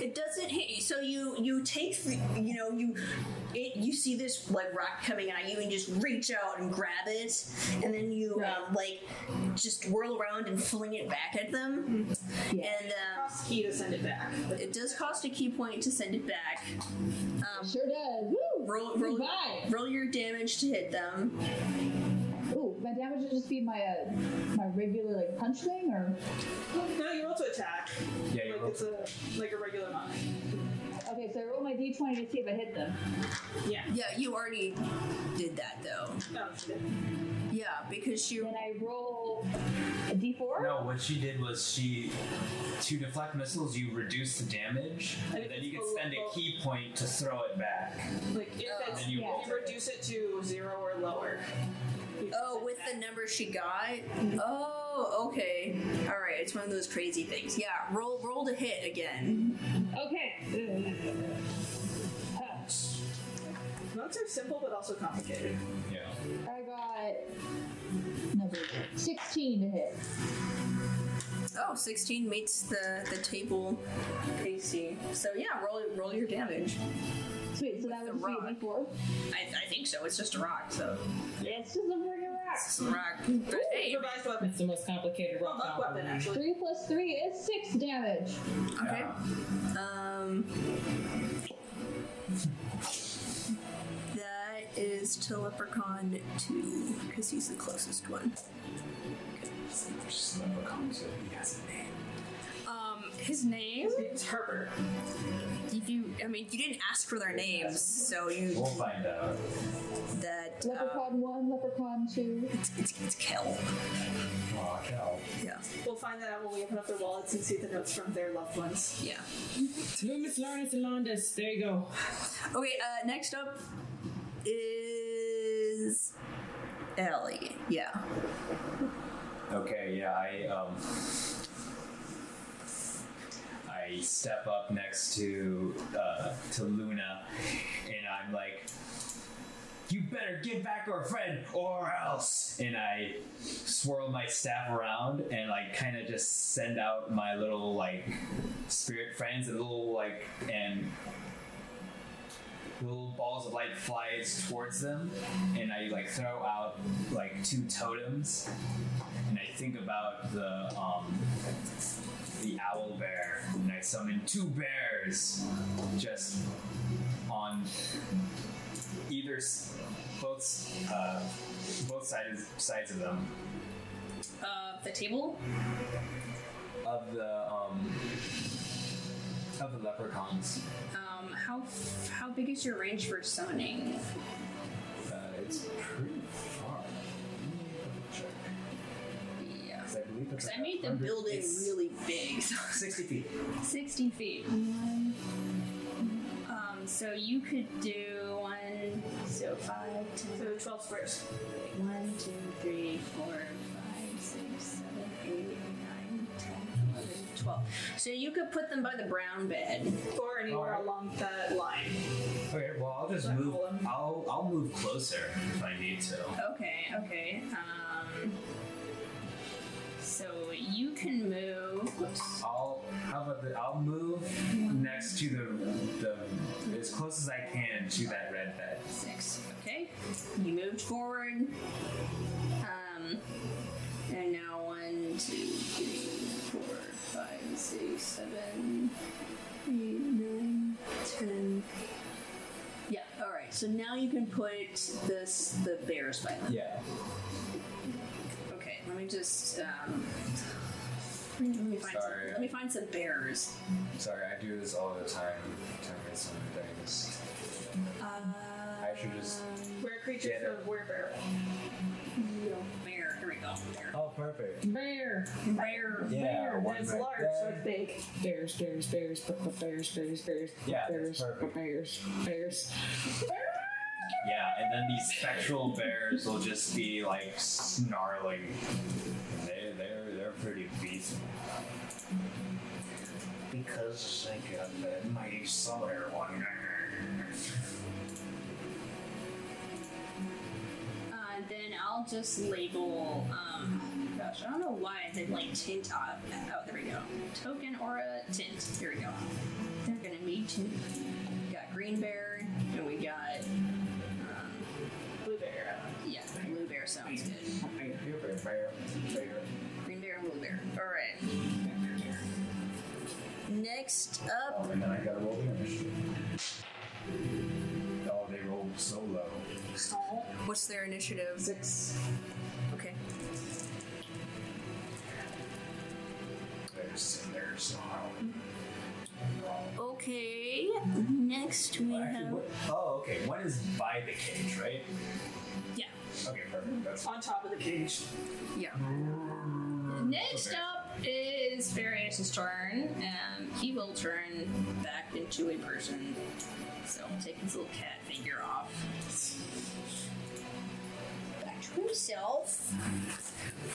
[SPEAKER 1] it doesn't hit you. So you you take the, you know you it, you see this like rock coming at you and just reach out and grab it and then you um, like just whirl around and fling it back at them.
[SPEAKER 2] Yeah.
[SPEAKER 1] And um,
[SPEAKER 4] Cost ki to send it back.
[SPEAKER 1] it does cost a ki point to send it back. Um,
[SPEAKER 2] Sure does. Woo!
[SPEAKER 1] roll roll
[SPEAKER 2] Goodbye.
[SPEAKER 1] roll your damage to hit them.
[SPEAKER 2] Ooh, my damage would just be my uh, my regular like punch thing, or
[SPEAKER 4] No, you roll to attack.
[SPEAKER 9] Yeah, you
[SPEAKER 4] like
[SPEAKER 9] roll
[SPEAKER 4] it's a like a regular monk.
[SPEAKER 2] okay. So I roll my d20 to see if I hit them.
[SPEAKER 1] Yeah, Yeah, you already did that though.
[SPEAKER 4] Oh, shit.
[SPEAKER 1] Yeah, because she.
[SPEAKER 2] Then I roll a d4.
[SPEAKER 9] No, what she did was she to deflect missiles. You reduce the damage, and then you can spend a ki point to throw it back.
[SPEAKER 4] Like if it's
[SPEAKER 9] Then you
[SPEAKER 2] Yeah.
[SPEAKER 4] if you reduce it to zero or lower. You
[SPEAKER 1] Oh, with the number she got. Oh, okay. All right, it's one of those crazy things. Yeah, roll roll to hit again.
[SPEAKER 2] Okay. Huh.
[SPEAKER 4] Notes are simple but also complicated.
[SPEAKER 9] Yeah.
[SPEAKER 2] I got number 16 to hit.
[SPEAKER 1] Oh, 16 meets the the table AC. So yeah, roll roll your damage.
[SPEAKER 2] Sweet, so that
[SPEAKER 1] the
[SPEAKER 2] would be a
[SPEAKER 1] rock.
[SPEAKER 2] d4.
[SPEAKER 1] I, I think so. It's just a rock, so Yeah,
[SPEAKER 2] It's just a freaking rock.
[SPEAKER 1] it's a rock. But hey,
[SPEAKER 4] Revised weapon.
[SPEAKER 3] It's the most complicated rock
[SPEAKER 4] Luck
[SPEAKER 3] opera.
[SPEAKER 4] weapon, actually.
[SPEAKER 2] 3 plus 3 is 6 damage.
[SPEAKER 1] okay. Um, that is to Leprechaun two because he's the closest one. Um, his name.
[SPEAKER 4] It's Herbert.
[SPEAKER 1] Did you? I mean, you didn't ask for their names, so you
[SPEAKER 9] We'll find out.
[SPEAKER 1] that uh,
[SPEAKER 2] Leprechaun 1, Leprechaun 2.
[SPEAKER 1] it's, it's it's Kel.
[SPEAKER 9] Aw, Cal.
[SPEAKER 1] Yeah,
[SPEAKER 4] We'll find that out when we open up their wallets and see the notes from their loved ones.
[SPEAKER 1] yeah.
[SPEAKER 3] Loomis, Lawrence, and Londas. There you go.
[SPEAKER 1] Okay. Uh, next up is Ellie. Yeah.
[SPEAKER 9] Okay, yeah, I um I step up next to uh to Luna and I'm like you better give back our friend or else. And I swirl my staff around and like kind of just send out my little like spirit friends and little like and little balls of light flies towards them and I like throw out like two totems and I think about the um, the owl bear, and I summon two bears just on either s- both uh, both sides sides of them
[SPEAKER 1] Uh, the table.
[SPEAKER 9] of the um, of the leprechauns.
[SPEAKER 1] Um, how how big is your range for summoning?
[SPEAKER 9] Uh, it's pretty far. Let me check.
[SPEAKER 1] Yeah.
[SPEAKER 9] 'Cause I believe it's
[SPEAKER 1] Because I made the building
[SPEAKER 9] it's
[SPEAKER 1] really big. So.
[SPEAKER 9] 60 feet.
[SPEAKER 1] 60 feet. Um, so you could do one, so five, ten,
[SPEAKER 4] So 12 squares.
[SPEAKER 1] one, two, three, four, five, six, seven, eight, nine, ten, eleven, twelve. So you could put them by the brown bed.
[SPEAKER 4] Or anywhere
[SPEAKER 9] Alright.
[SPEAKER 4] along that line.
[SPEAKER 9] Okay, well I'll just move. I'll I'll move closer if I need to.
[SPEAKER 1] Okay, okay. Um, so you can move. Whoops.
[SPEAKER 9] I'll how about the, I'll move next to the the as close as I can to that red bed.
[SPEAKER 1] Six. Okay. You moved forward. Um, and now one, two, three, six, seven, eight, nine, ten. Yeah. All right. So now you can put this the bears by them.
[SPEAKER 9] Yeah.
[SPEAKER 1] Okay. Let me just um. Let me find
[SPEAKER 9] Sorry.
[SPEAKER 1] some. Let me find some bears.
[SPEAKER 9] Sorry, I do this all the time. Tell me some things.
[SPEAKER 1] Uh,
[SPEAKER 9] I should just.
[SPEAKER 4] Where creatures
[SPEAKER 9] Get it.
[SPEAKER 4] of werebear.
[SPEAKER 1] Bear. Here we go. Bear.
[SPEAKER 9] Oh, perfect.
[SPEAKER 3] Bear.
[SPEAKER 1] Bear.
[SPEAKER 9] Yeah, one
[SPEAKER 4] It's
[SPEAKER 9] right
[SPEAKER 4] large,
[SPEAKER 9] there.
[SPEAKER 4] so it's big.
[SPEAKER 3] Bears, bears, bears, b- b- bears, bears, bears,
[SPEAKER 9] Yeah,
[SPEAKER 3] bears,
[SPEAKER 9] that's perfect.
[SPEAKER 3] bears, bears.
[SPEAKER 9] Yeah, and then these spectral bears will just be like snarling. They they're they're pretty beastly. Because I got that mighty solar one.
[SPEAKER 1] Then I'll just label. Um, gosh, I don't know why I did like tint. Uh, oh, there we go. Token aura tint. Here we go. They're gonna need to. We got green bear, and we got um,
[SPEAKER 4] Blue bear.
[SPEAKER 1] yeah, blue bear sounds good.
[SPEAKER 9] Bear, bear, bear.
[SPEAKER 1] Green bear and blue bear. All right. Next up,
[SPEAKER 9] Oh, and then I gotta roll the initiative. Oh, they rolled so low.
[SPEAKER 1] What's their initiative?
[SPEAKER 4] Six.
[SPEAKER 1] Okay.
[SPEAKER 9] They're just sitting there snarling.
[SPEAKER 1] Okay. Next next we
[SPEAKER 9] Actually,
[SPEAKER 1] have.
[SPEAKER 9] what, oh, okay. One is by the cage, right?
[SPEAKER 1] Yeah.
[SPEAKER 9] Okay, perfect. That's
[SPEAKER 4] On top of the cage.
[SPEAKER 1] Yeah. Next
[SPEAKER 9] Okay.
[SPEAKER 1] up is Farius's turn. Um, he will turn back into a person. So take his little cat figure off. Back to himself.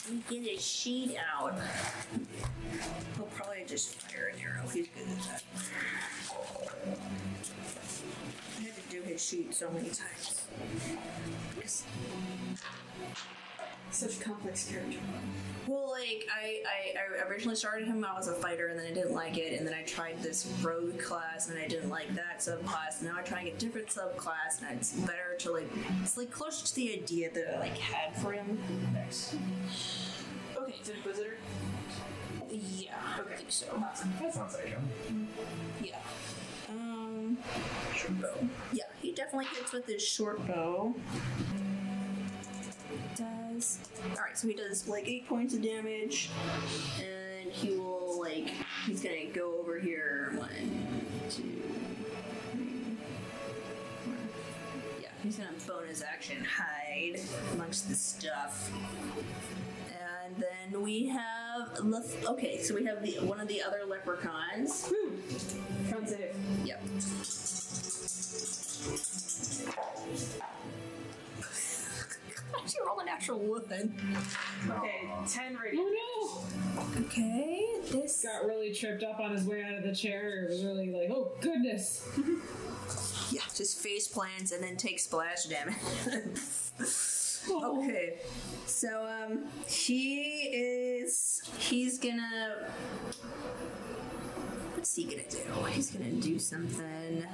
[SPEAKER 1] We get his sheet out. He'll probably just fire an arrow. He's good at that. I had to do his sheet so many times. Because
[SPEAKER 4] Such a complex character.
[SPEAKER 1] Well, like I, I, I originally started him out as a fighter, and then I didn't like it, and then I tried this rogue class, and I didn't like that subclass. And now I'm trying a different subclass, and it's better to like it's like closer to the idea that I like had for him.
[SPEAKER 9] next.
[SPEAKER 1] Okay,
[SPEAKER 4] It's Inquisitor.
[SPEAKER 1] yeah, I think so.
[SPEAKER 9] That sounds like him.
[SPEAKER 1] Yeah. Um, short bow. Yeah, he definitely hits with his short bow. Does all right. So he does like eight points of damage, and he will like he's gonna go over here. One, two, three, four. Yeah, he's gonna bonus action hide amongst the stuff. And then we have the okay, so we have the one of the other leprechauns.
[SPEAKER 4] Con save.
[SPEAKER 1] Yep. Natural one.
[SPEAKER 4] Okay, 10 radiant.
[SPEAKER 8] Oh
[SPEAKER 1] Okay, this.
[SPEAKER 8] Got really tripped up on his way out of the chair. It was really like, oh goodness.
[SPEAKER 1] Yeah, just face plants and then take splash damage. okay, so um, he is. He's gonna. What's he gonna do? He's gonna do something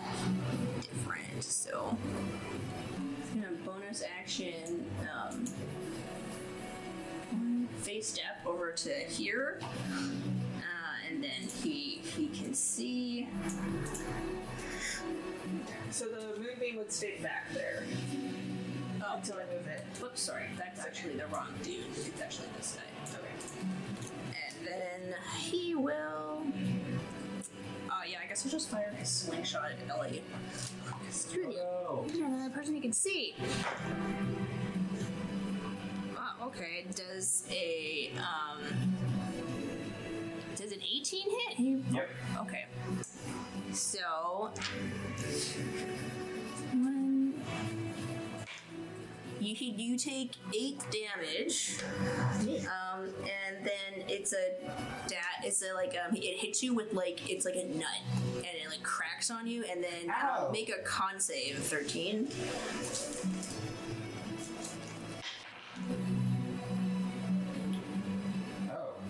[SPEAKER 1] different. So, he's gonna bonus action. Um, face step over to here, uh, and then he he can see.
[SPEAKER 4] So the moonbeam would stay back there
[SPEAKER 1] Oh,
[SPEAKER 4] until I move it.
[SPEAKER 1] Oops, sorry, that's actually the wrong dude. It's actually this guy. Okay. And then he will. Oh, yeah, I guess I'll just fire his slingshot at Ellie. Screw you. You're another person you can see. Okay. Does a. um... Does an 18 hit?
[SPEAKER 9] Yep.
[SPEAKER 1] Okay. So. One. You, you take eight damage, um, and then it's a dat. It's a like um, it hits you with like it's like a nut, and it like cracks on you, and then
[SPEAKER 9] Ow.
[SPEAKER 1] make a con save. Thirteen.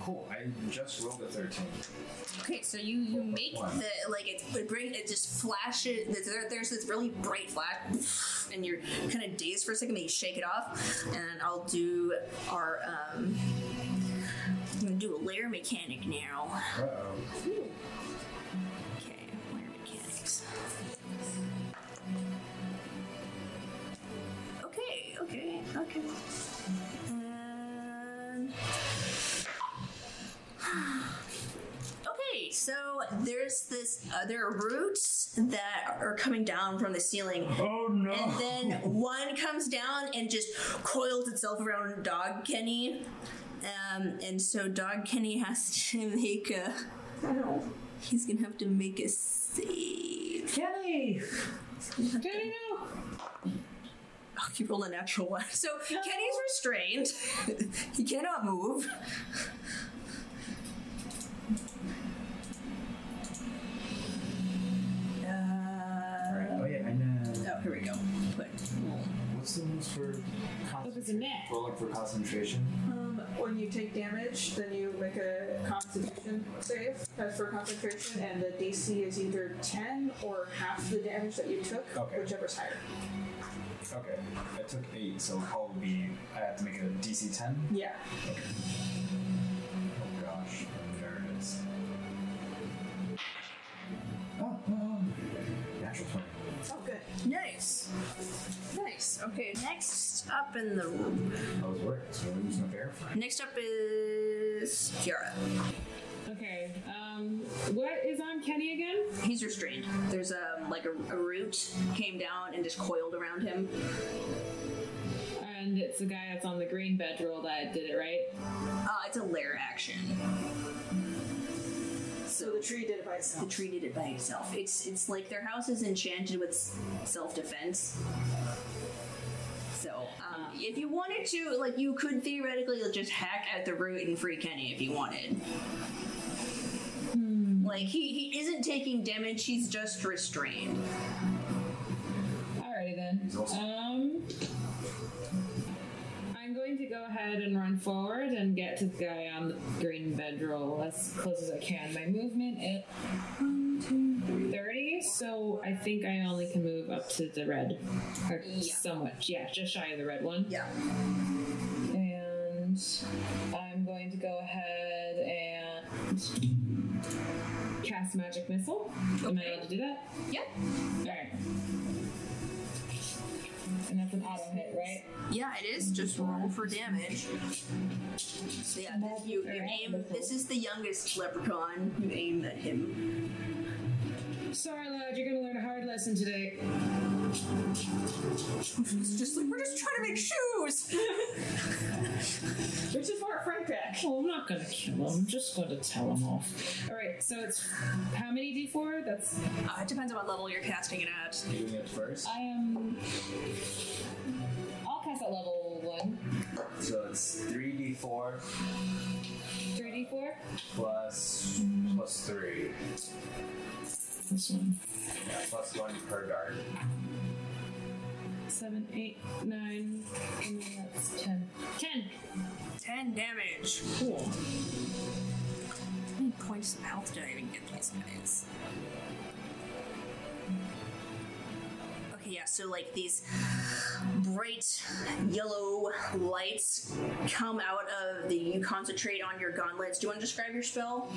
[SPEAKER 9] Cool. I just rolled a 13.
[SPEAKER 1] Okay, so you you make
[SPEAKER 9] One.
[SPEAKER 1] the like it it bring it just flashes. There, there's this really bright flash, and you're kind of dazed for a second. But you shake it off, and I'll do our um. I'm gonna do a lair mechanic now.
[SPEAKER 9] Uh oh.
[SPEAKER 1] Okay, lair mechanics. Okay, okay, okay. And Okay, so there's this other roots that are coming down from the ceiling.
[SPEAKER 9] Oh no.
[SPEAKER 1] And then one comes down and just coils itself around Dog Kenny. Um, and so Dog Kenny has to make a. He's gonna have to make a save.
[SPEAKER 9] Kenny!
[SPEAKER 8] Kenny, no!
[SPEAKER 1] Oh, he rolled a natural one. So Kenny's restrained. he cannot move. Here we go. Put.
[SPEAKER 9] What's the moves for
[SPEAKER 8] Look, it's a
[SPEAKER 9] concentration?
[SPEAKER 8] net.
[SPEAKER 9] Roll up for concentration.
[SPEAKER 4] Um, when you take damage, then you make a Constitution save uh, for concentration, and the DC is either 10 or half the damage that you took,
[SPEAKER 9] Okay.
[SPEAKER 4] whichever's higher.
[SPEAKER 9] Okay, I took eight, so it'll probably. I have to make it a DC 10.
[SPEAKER 4] Yeah.
[SPEAKER 9] Oh gosh, Oh,
[SPEAKER 4] good.
[SPEAKER 1] Nice. Nice. Okay, next up in the room.
[SPEAKER 9] I was worried, so I'm using a bear friend.
[SPEAKER 1] next up is Kiara.
[SPEAKER 8] Okay, um,
[SPEAKER 3] what is on Kenny again?
[SPEAKER 1] He's restrained. There's um like a, a root came down and just coiled around him.
[SPEAKER 3] And it's the guy that's on the green bedroll that did it, right?
[SPEAKER 1] Uh, it's a lair action.
[SPEAKER 4] So the tree did it by itself.
[SPEAKER 1] The tree did it by itself. It's it's like their house is enchanted with self defense. So, um, if you wanted to, like, you could theoretically just hack at the root and free Kenny if you wanted. Like, he, he isn't taking damage, he's just restrained.
[SPEAKER 3] Alrighty then. Um, ahead and run forward and get to the guy on the green bedroll as close as I can. My movement is one, two, three, 30, so I think I only can move up to the red. Or somewhat. Yeah, just shy of the red one.
[SPEAKER 1] Yeah.
[SPEAKER 3] And I'm going to go ahead and cast magic missile. Am I able to do that?
[SPEAKER 1] Yeah.
[SPEAKER 3] Alright. And that's an auto hit, right?
[SPEAKER 1] Yeah, it is. Just roll for damage. So yeah, this, you, you aim. This is the youngest leprechaun. You aim at him.
[SPEAKER 3] Sorry, lad, you're gonna learn a hard lesson today.
[SPEAKER 1] It's just like we're just trying to make shoes.
[SPEAKER 4] Which is for a Frank pack.
[SPEAKER 3] Well, I'm not gonna kill him. I'm just going to tell him off. Alright, so it's how many d4? That's.
[SPEAKER 1] Uh, it depends on what level you're casting it at.
[SPEAKER 9] You doing it first?
[SPEAKER 3] I am. I'll cast at level 1.
[SPEAKER 9] So it's 3d4
[SPEAKER 3] 3d4?
[SPEAKER 9] plus plus 3.
[SPEAKER 3] This one.
[SPEAKER 9] Yeah, plus 1 per dart.
[SPEAKER 3] 7, 8, 9, and then that's 10. 10!
[SPEAKER 1] Ten damage. Cool. How many points of health did I even get these guys? Okay, yeah, so like these bright yellow lights come out of the you concentrate on your gauntlets. Do you want to describe your spell?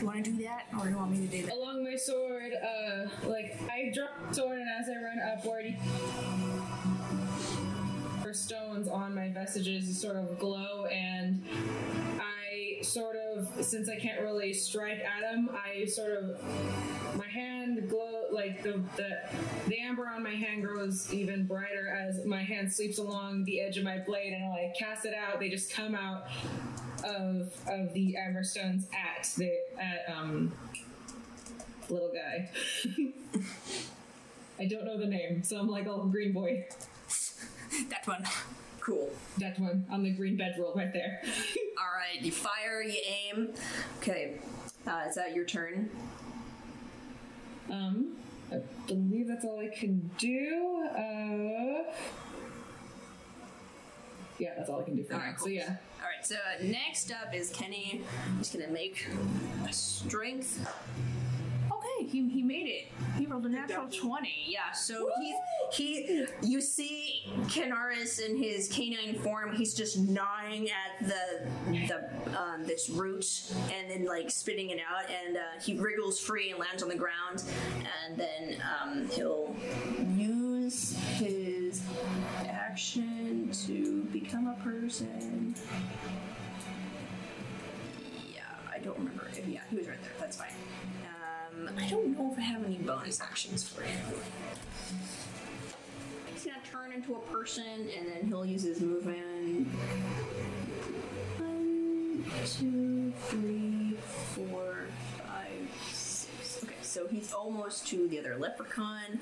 [SPEAKER 1] You want to do that, or do you want me to do that?
[SPEAKER 3] along my sword, uh, like I drop sword, and as I run upward, or stones on my vestiges sort of glow, and sort of, since I can't really strike at them, I sort of my hand glow like the the the amber on my hand grows even brighter as my hand sweeps along the edge of my blade, and I cast it out. They just come out of of the amber stones at the at um little guy. I don't know the name, so I'm like, oh, green boy.
[SPEAKER 1] That one. Cool.
[SPEAKER 3] That one on the green bedroll right there.
[SPEAKER 1] All right, you fire, you aim. Okay, uh, is that your turn?
[SPEAKER 3] um, I believe that's all I can do. Uh, yeah, that's all I can do for
[SPEAKER 1] All
[SPEAKER 3] now.
[SPEAKER 1] right,
[SPEAKER 3] So yeah,
[SPEAKER 1] All right, so uh, next up is Kenny. I'm just gonna make a strength. He, he made it. He rolled a natural twenty. Yeah, so he's he. You see Canaris in his canine form. He's just gnawing at the the um, this root and then like spitting it out, and uh, he wriggles free and lands on the ground, and then um, he'll use his action to become a person. Yeah, I don't remember. If, yeah, he was right there. That's fine. Um, I don't know if I have any bonus actions for him. He's gonna turn into a person, and then he'll use his movement. One, two, three, four, five, six. Okay, so he's almost to the other leprechaun.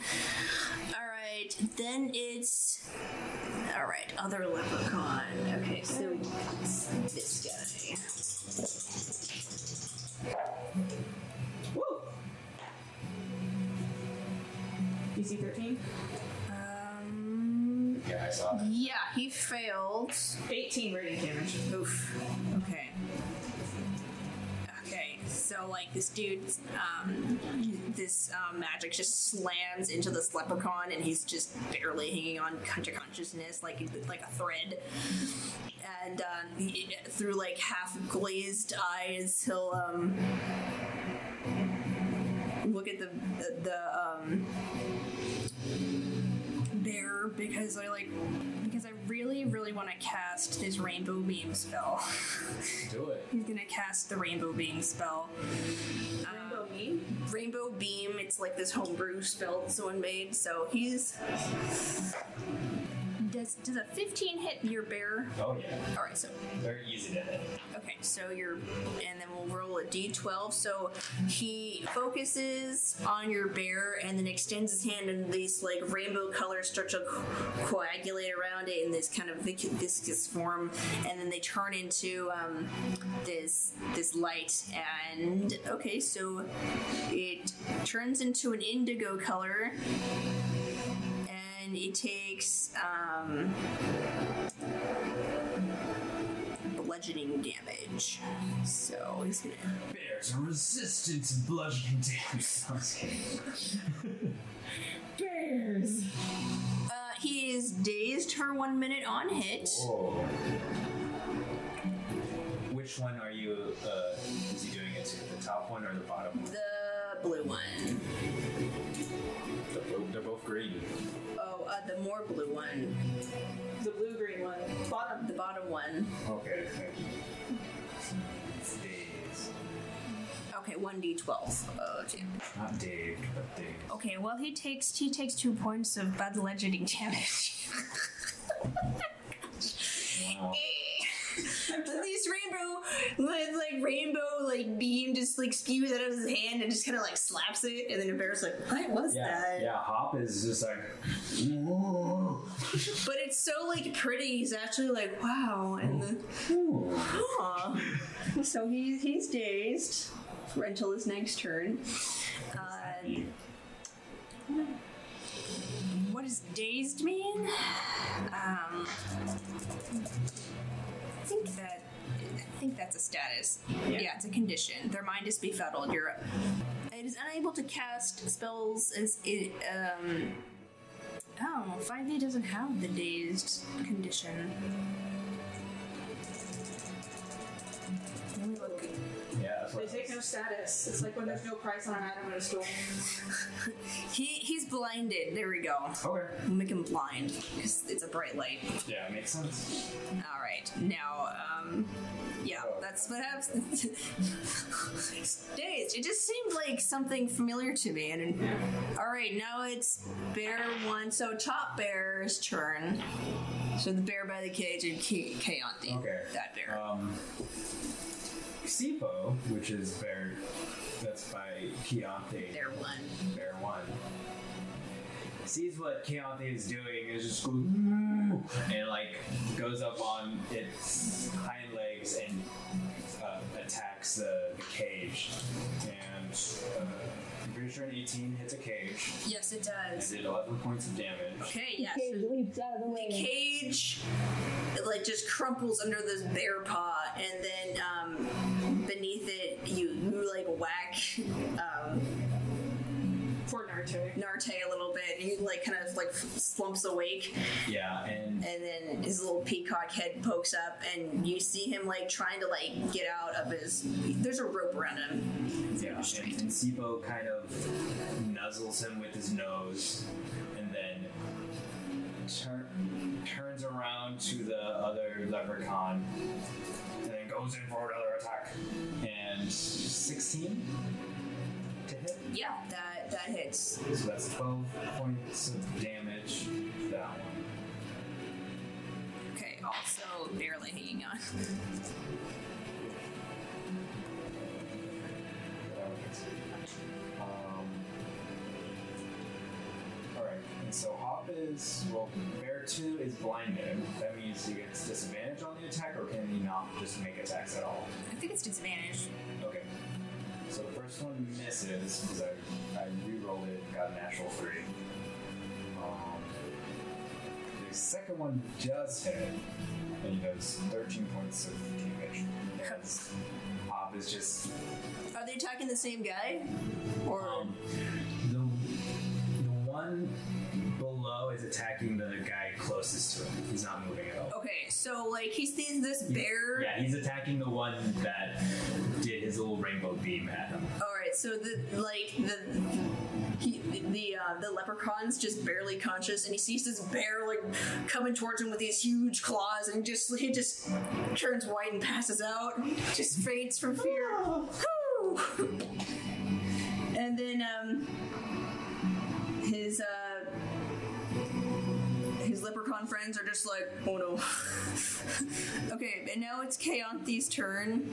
[SPEAKER 1] All right, then it's all right, other leprechaun. Okay, so this guy.
[SPEAKER 4] DC 13?
[SPEAKER 1] Um,
[SPEAKER 9] Yeah, I saw that.
[SPEAKER 1] yeah, he failed.
[SPEAKER 4] 18 radiant damage.
[SPEAKER 1] Oof. Okay. Okay, so like this dude, um, this um, magic just slams into this leprechaun, and he's just barely hanging on to consciousness, like like a thread. And um, he, through like half glazed eyes, he'll um, look at the the, the um, bear because I like because I really really want to cast his rainbow beam spell.
[SPEAKER 9] Do it.
[SPEAKER 1] He's gonna cast the rainbow beam spell.
[SPEAKER 4] Rainbow um, me?
[SPEAKER 1] Rainbow beam. It's like this homebrew spell that someone made. So he's does does a 15 hit your bear?
[SPEAKER 9] Oh yeah.
[SPEAKER 1] All right, so
[SPEAKER 9] Very easy to hit.
[SPEAKER 1] Okay, so you're, and then we'll roll a d12. So he focuses on your bear and then extends his hand, and these like rainbow colors start to coagulate around it in this kind of viscous form, and then they turn into um, this this light. And okay, so it turns into an indigo color, and it takes. Um, bludgeoning damage. So he's gonna.
[SPEAKER 9] Bears are resistant to bludgeoning damage. I was kidding.
[SPEAKER 8] Bears.
[SPEAKER 1] Uh, he is dazed for one minute on hit.
[SPEAKER 9] Oh. Which one are you? Uh, is he doing it to? The top one or the bottom one?
[SPEAKER 1] The blue one.
[SPEAKER 9] They're both green.
[SPEAKER 1] Uh, the more blue one.
[SPEAKER 4] The blue green one. Bottom.
[SPEAKER 1] The bottom one.
[SPEAKER 9] Okay, thank you. It's Dazed.
[SPEAKER 1] Okay, one d12. Oh, damn.
[SPEAKER 9] Not Dave, but Dave.
[SPEAKER 1] Okay, well he takes he takes two points of bad bludgeoning damage.
[SPEAKER 9] Wow.
[SPEAKER 1] These rainbow, like, like rainbow, like beam just like spews out of his hand and just kind of like slaps it, and then the bear's like, "What was
[SPEAKER 9] Yeah,
[SPEAKER 1] that?"
[SPEAKER 9] yeah. Hop is just like.
[SPEAKER 1] But it's so like pretty. He's actually like, "Wow," and then, so he's he's dazed until his next turn. Uh, what does dazed mean? Um, think that I think that's a status. Yeah. it's a condition. Their mind is befuddled. You're it is unable to cast spells as it um oh 5e doesn't have the dazed condition.
[SPEAKER 4] No status. It's like when there's no price on an item in a store.
[SPEAKER 1] He he's blinded. There we go.
[SPEAKER 9] Okay.
[SPEAKER 1] We'll make him blind because it's a bright light.
[SPEAKER 9] Yeah, it makes sense.
[SPEAKER 1] All right, now, um, yeah, that's what happens. Dazed. It just seemed like something familiar to me. And all right, now it's bear one. So top bear's turn. So the bear by the cage and K- Kayanthi.
[SPEAKER 9] Okay.
[SPEAKER 1] That bear.
[SPEAKER 9] Um, Sipo, which is bear, that's by Kayanthi.
[SPEAKER 1] bear one.
[SPEAKER 9] Bear one. Sees what Kayanthi is doing and just goes and like goes up on its hind legs and uh, attacks the, the cage. And uh, I'm pretty sure an 18 hits a cage
[SPEAKER 1] Yes, it
[SPEAKER 9] and
[SPEAKER 1] does.
[SPEAKER 9] did 11 points of damage.
[SPEAKER 1] Okay. Yeah.
[SPEAKER 2] Cage leaps out of the way.
[SPEAKER 1] cage it like just crumples under this bear paw and then um, beneath it you, you like a whack um,
[SPEAKER 4] Poor Naruto.
[SPEAKER 1] Narte a little bit and he like kind of like slumps awake
[SPEAKER 9] Yeah, and
[SPEAKER 1] and then his little peacock head pokes up and you see him like trying to like get out of his there's a rope around him
[SPEAKER 9] Yeah, and, and Sipo kind of nuzzles him with his nose, and then turn, turns around to the other leprechaun, and then goes in for another attack. And 16 to hit.
[SPEAKER 1] yeah that that hits
[SPEAKER 9] So that's 12 points of damage. That one.
[SPEAKER 1] okay also barely hanging on
[SPEAKER 9] Um, Alright, and so Hop is, well, Bear 2 is blinded. That means he gets disadvantage on the attack, or can he not just make attacks at all?
[SPEAKER 1] I think it's disadvantage
[SPEAKER 9] Okay. So the first one misses, because I, I re-rolled it, got a natural 3. Um, the second one does hit, and he does 13 points of damage. Because Hop is just
[SPEAKER 1] are they attacking the same guy or
[SPEAKER 9] Um, the the one is attacking the guy closest to him. He's not moving at all.
[SPEAKER 1] Okay, so like he sees this bear.
[SPEAKER 9] Yeah, he's attacking the one that did his little rainbow beam at him.
[SPEAKER 1] All right, so the like the he the uh, the leprechaun's just barely conscious, and he sees this bear like coming towards him with these huge claws, and just he just turns white and passes out, just faints from fear. And then um, his uh, leprechaun friends are just like, oh no. okay, and now it's Kayanthi's turn.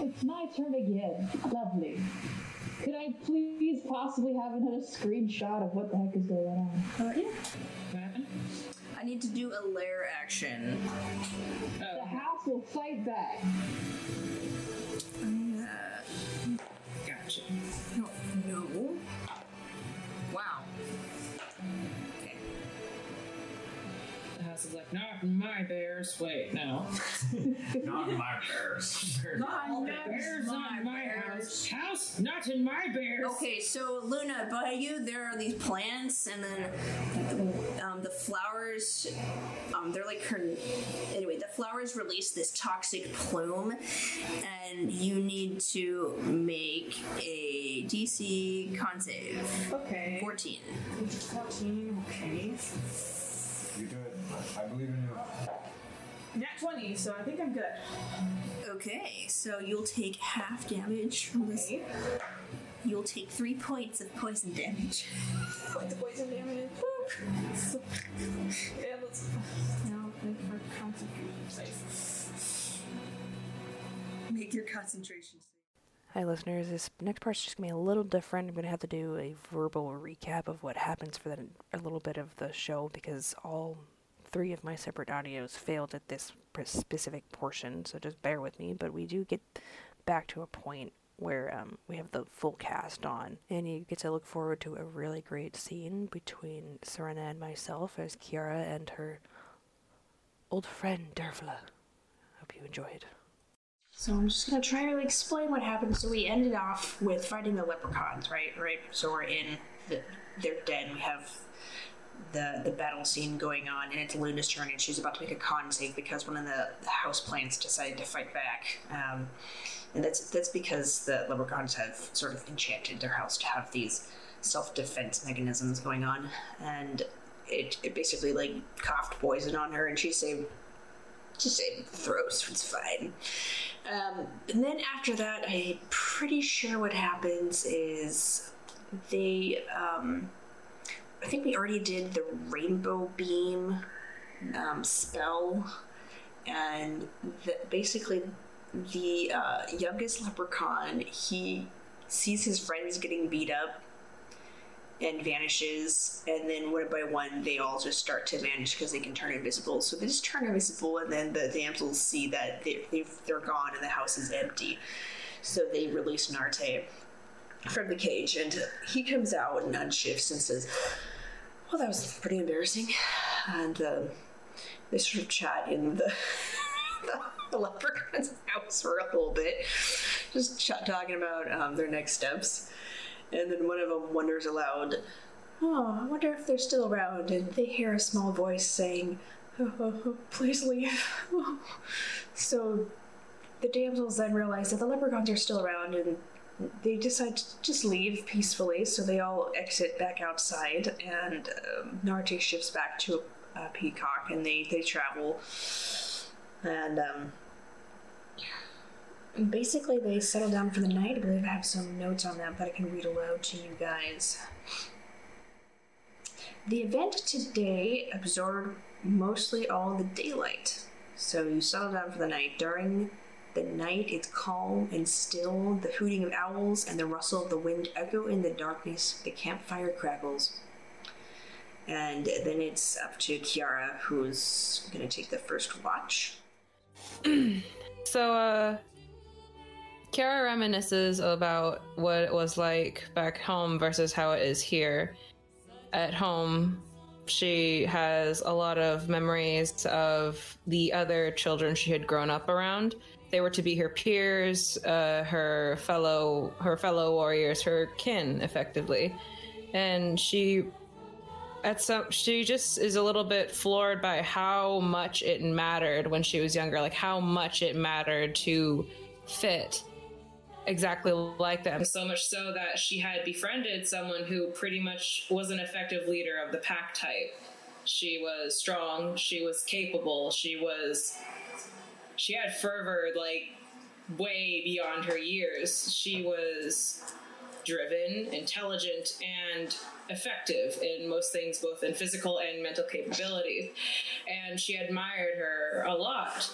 [SPEAKER 2] It's my turn again. Lovely. Could I please possibly have another screenshot of what the heck is going on?
[SPEAKER 1] Uh, yeah.
[SPEAKER 3] What happened?
[SPEAKER 1] I need to do a lair action.
[SPEAKER 2] The house will fight back.
[SPEAKER 1] Uh,
[SPEAKER 3] Gotcha.
[SPEAKER 1] no,
[SPEAKER 3] The is like, not my bears. Wait, no.
[SPEAKER 9] Not my bears. Bears.
[SPEAKER 3] Bears not my house. House not in my bears.
[SPEAKER 1] Okay, so Luna, by you there are these plants, and then um, the flowers. Um, they're like her. Anyway, the flowers release this toxic plume, and you need to make a DC con save.
[SPEAKER 4] Okay.
[SPEAKER 1] Fourteen.
[SPEAKER 4] 14, okay.
[SPEAKER 9] You. I believe in you.
[SPEAKER 4] Nat 20, so I think I'm good.
[SPEAKER 1] Okay, so you'll take half damage from this. You'll take three points of poison damage.
[SPEAKER 4] Points of poison damage. So, yeah, let's. Now, make for concentration safe.
[SPEAKER 1] Make your concentration save.
[SPEAKER 10] Hi, listeners. This next part's just gonna be a little different. I'm gonna have to do a verbal recap of what happens for the, a little bit of the show because all three of my separate audios failed at this specific portion. So just bear with me. But we do get back to a point where um, we have the full cast on, and you get to look forward to a really great scene between Serena and myself as Kiara and her old friend Dervla. Hope you enjoy it.
[SPEAKER 1] So I'm just gonna try to explain what happened. So we ended off with fighting the leprechauns, right? Right. So we're in the, their den. We have the the battle scene going on, and it's Luna's turn, and she's about to make a con save because one of the, the house plants decided to fight back. Um, and that's that's because the leprechauns have sort of enchanted their house to have these self defense mechanisms going on, and it it basically like coughed poison on her, and she saved just say throws. It's fine. Um, and then after that, I'm pretty sure what happens is they. Um, I think we already did the rainbow beam um, spell, and the, basically the uh, youngest leprechaun he sees his friends getting beat up and vanishes, and then one by one they all just start to vanish because they can turn invisible. So they just turn invisible, and then the damsels see that they, they're gone and the house is empty. So they release Narte from the cage, and he comes out and unshifts and says, "Well, that was pretty embarrassing." And um, they sort of chat in the. the leprechaun's house for a little bit, just talking about um, their next steps. And then one of them wonders aloud, Oh, I wonder if they're still around. And they hear a small voice saying, oh, oh, oh, Please leave. So the damsels then realize that the leprechauns are still around and they decide to just leave peacefully. So they all exit back outside, and um, Narte shifts back to a, a peacock and they, they travel. And um, basically they settle down for the night. I believe I have some notes on that that I can read aloud to you guys. The event today absorbed mostly all the daylight. So you settle down for the night. During the night, it's calm and still. The hooting of owls and the rustle of the wind echo in the darkness. The campfire crackles. And then it's up to Kiara, who's going to take the first watch.
[SPEAKER 3] So, uh, Kiara reminisces about what it was like back home versus how it is here. At home, she has a lot of memories of the other children she had grown up around. They were to be her peers, uh, her fellow her fellow warriors, her kin, effectively. And she at some she just is a little bit floored by how much it mattered when she was younger like how much it mattered to fit exactly like them. So much so that she had befriended someone who pretty much was an effective leader of the pack type. She was strong, she was capable, she was. She had fervor like way beyond her years. She was driven, intelligent, and effective in most things, both in physical and mental capabilities. And she admired her a lot,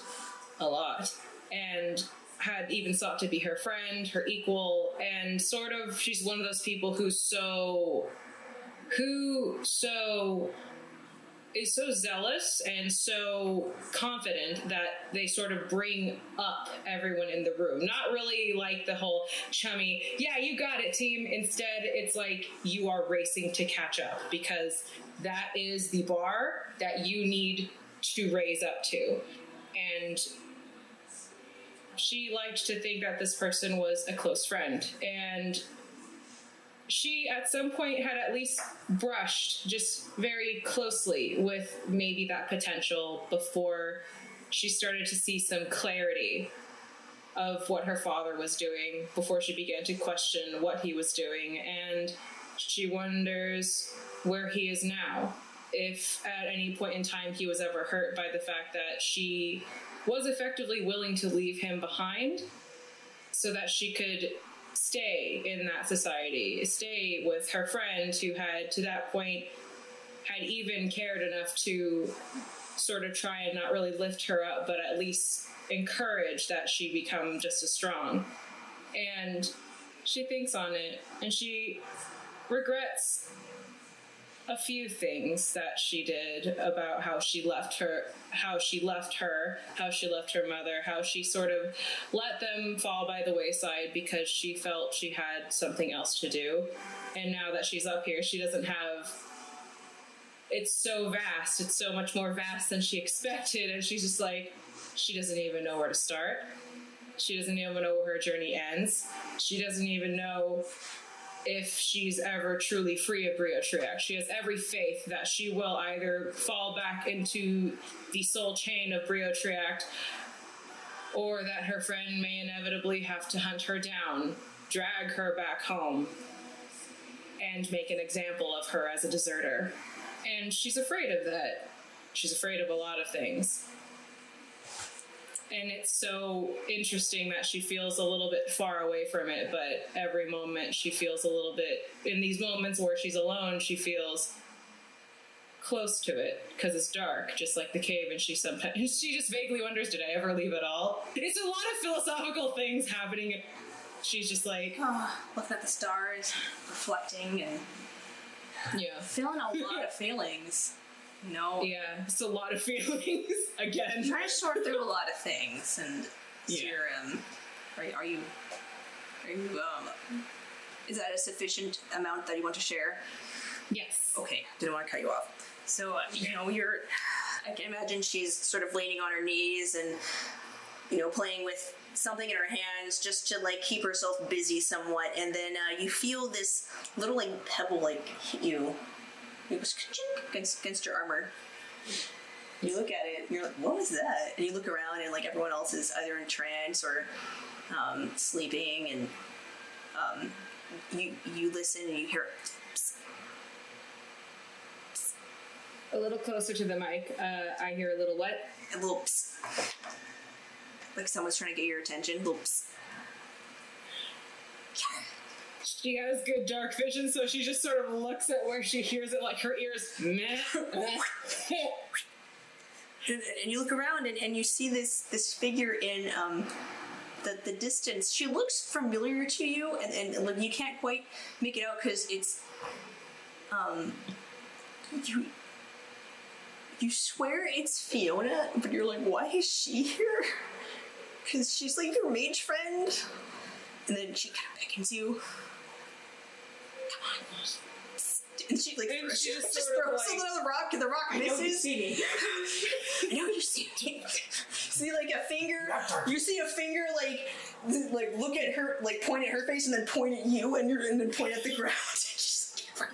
[SPEAKER 3] a lot, and had even sought to be her friend, her equal, and sort of she's one of those people who's so who so is so zealous and so confident that they sort of bring up everyone in the room. Not really like the whole chummy, yeah, you got it, team. Instead, it's like you are racing to catch up because that is the bar that you need to raise up to. And she liked to think that this person was a close friend. And she at some point had at least brushed just very closely with maybe that potential before she started to see some clarity of what her father was doing before she began to question what he was doing. And she wonders where he is now if at any point in time he was ever hurt by the fact that she was effectively willing to leave him behind so that she could stay in that society, stay with her friend who had to that point had even cared enough to sort of try and not really lift her up, but at least encourage that she become just as strong. And she thinks on it and she regrets a few things that she did about how she left her how she left her how she left her mother how she sort of let them fall by the wayside because she felt she had something else to do. And now that she's up here she doesn't have it's so vast it's so much more vast than she expected. And she's just like she doesn't even know where to start. She doesn't even know where her journey ends. She doesn't even know if she's ever truly free of Brio Triac. She has every faith that she will either fall back into the soul chain of Brio Triac or that her friend may inevitably have to hunt her down, drag her back home, and make an example of her as a deserter. And she's afraid of that. She's afraid of a lot of things and it's so interesting that she feels a little bit far away from it but every moment she feels a little bit in these moments where she's alone she feels close to it because it's dark just like the cave and she sometimes she just vaguely wonders did i ever leave at all? It's a lot of philosophical things happening. She's just like
[SPEAKER 1] oh, looking at the stars reflecting and
[SPEAKER 3] yeah.
[SPEAKER 1] feeling a lot of feelings no.
[SPEAKER 3] Yeah it's a lot of feelings again.
[SPEAKER 1] I'm trying to sort through a lot of things and
[SPEAKER 3] Yeah.
[SPEAKER 1] you're are, are you are you um is that a sufficient amount that you want to share?
[SPEAKER 3] Yes.
[SPEAKER 1] Okay didn't want to cut you off. So you know you're i can imagine she's sort of leaning on her knees and you know playing with something in her hands just to like keep herself busy somewhat. And then uh, you feel this little like pebble like hit you it goes against, against your armor. You look at it and you're like what was that? And you look around and like everyone else is either in trance or um, sleeping and um, you you listen and you hear
[SPEAKER 3] a little closer to the mic uh, i hear a little what?
[SPEAKER 1] A little psst. like someone's trying to get your attention. Little psst.
[SPEAKER 3] She has good dark vision, so she just sort of looks at where she hears it, like her ears.
[SPEAKER 1] And, and you look around and, and you see this this figure in um, the the distance. She looks familiar to you, and, and like, you can't quite make it out because it's um you you swear it's Fiona, but you're like, why is she here? Because she's like your mage friend, and then she kind of beckons you. And she like
[SPEAKER 3] And she just
[SPEAKER 1] just, throws
[SPEAKER 3] like-
[SPEAKER 1] the rock, and the rock
[SPEAKER 4] I know you
[SPEAKER 1] misses.
[SPEAKER 4] see me.
[SPEAKER 1] I know you see see like a finger. You see a finger like like look at her, like point at her face, and then point at you, and you're and then point at the ground. She's like,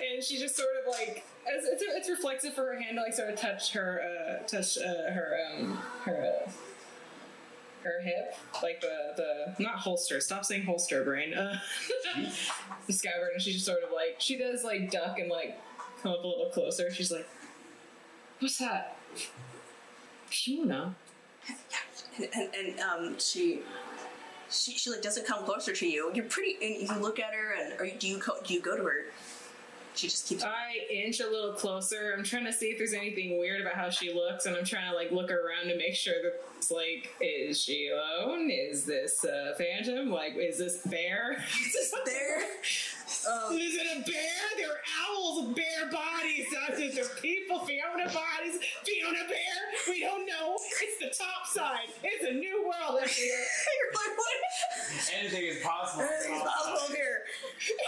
[SPEAKER 3] and she just sort of like as it's, it's reflexive for her hand to like sort of touch her uh touch uh, her um her uh, her hip, like the the not holster. Stop saying holster, brain. Uh, the scabbard, and she's just sort of like she does like duck and like come up a little closer. She's like, "What's that?" Fiona.
[SPEAKER 1] and, and, and um, she, she she like doesn't come closer to you. You're pretty, and you look at her, and or do you co- do you go to her? She just keeps.
[SPEAKER 3] I inch a little closer. I'm trying to see if there's anything weird about how she looks, and I'm trying to like look around to make sure that it's like, is she alone? Is this a phantom? Like, is this bear?
[SPEAKER 1] Just there. Um,
[SPEAKER 3] Is it a bear? There are owls with bear bodies. That's it. They're people, Fiona bodies, Fiona bear. We don't know. It's the top side. It's a new world up here.
[SPEAKER 1] you're like what?
[SPEAKER 9] Anything is possible.
[SPEAKER 1] Anything's possible here.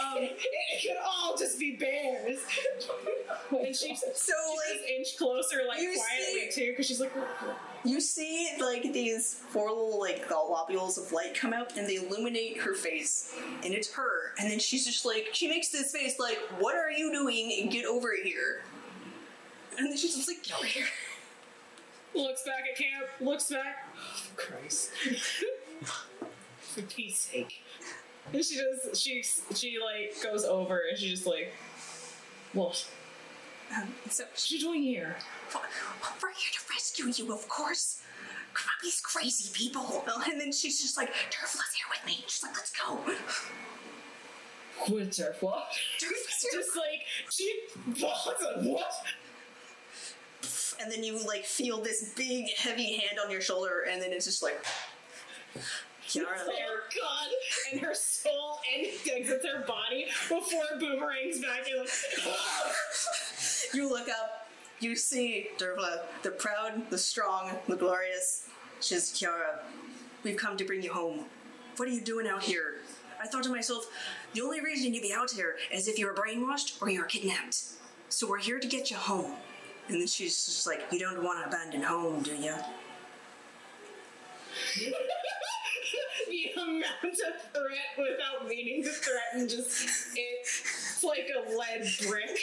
[SPEAKER 1] Um,
[SPEAKER 3] it, it could all just be bears. and she,
[SPEAKER 1] so
[SPEAKER 3] she
[SPEAKER 1] like
[SPEAKER 3] just inch closer, like quietly
[SPEAKER 1] see-
[SPEAKER 3] too, because she's like,
[SPEAKER 1] You see, like these four little like globules of light come out, and they illuminate her face, and it's her. And then she's just like, she makes this face like, "What are you doing? Get over here!" And then she's just like, "Get over here."
[SPEAKER 3] looks back at camp, looks back. Oh, Christ. For peace sake. And she just, she, she like goes over and she's just like, what?
[SPEAKER 1] Um, so
[SPEAKER 3] What you doing here?
[SPEAKER 1] we're here to rescue you, of course. These crazy people. And then she's just like, Dervla's here with me. She's like, let's go.
[SPEAKER 3] Winter, what?
[SPEAKER 1] Dervla's here.
[SPEAKER 3] Just like, she, what? What?
[SPEAKER 1] and then you like feel this big, heavy hand on your shoulder, and then it's just like, Kiara.
[SPEAKER 3] Oh god! And her soul and exits her body before boomerangs back and like,
[SPEAKER 1] You look up, you see Dervla, the proud, the strong, the glorious. She's Kiara. We've come to bring you home. What are you doing out here? I thought to myself, the only reason you'd be out here is if you were brainwashed or you were kidnapped. So we're here to get you home. And then she's just like, You don't want to abandon home, do you?
[SPEAKER 3] the amount of threat without meaning to threaten just it's like a lead brick.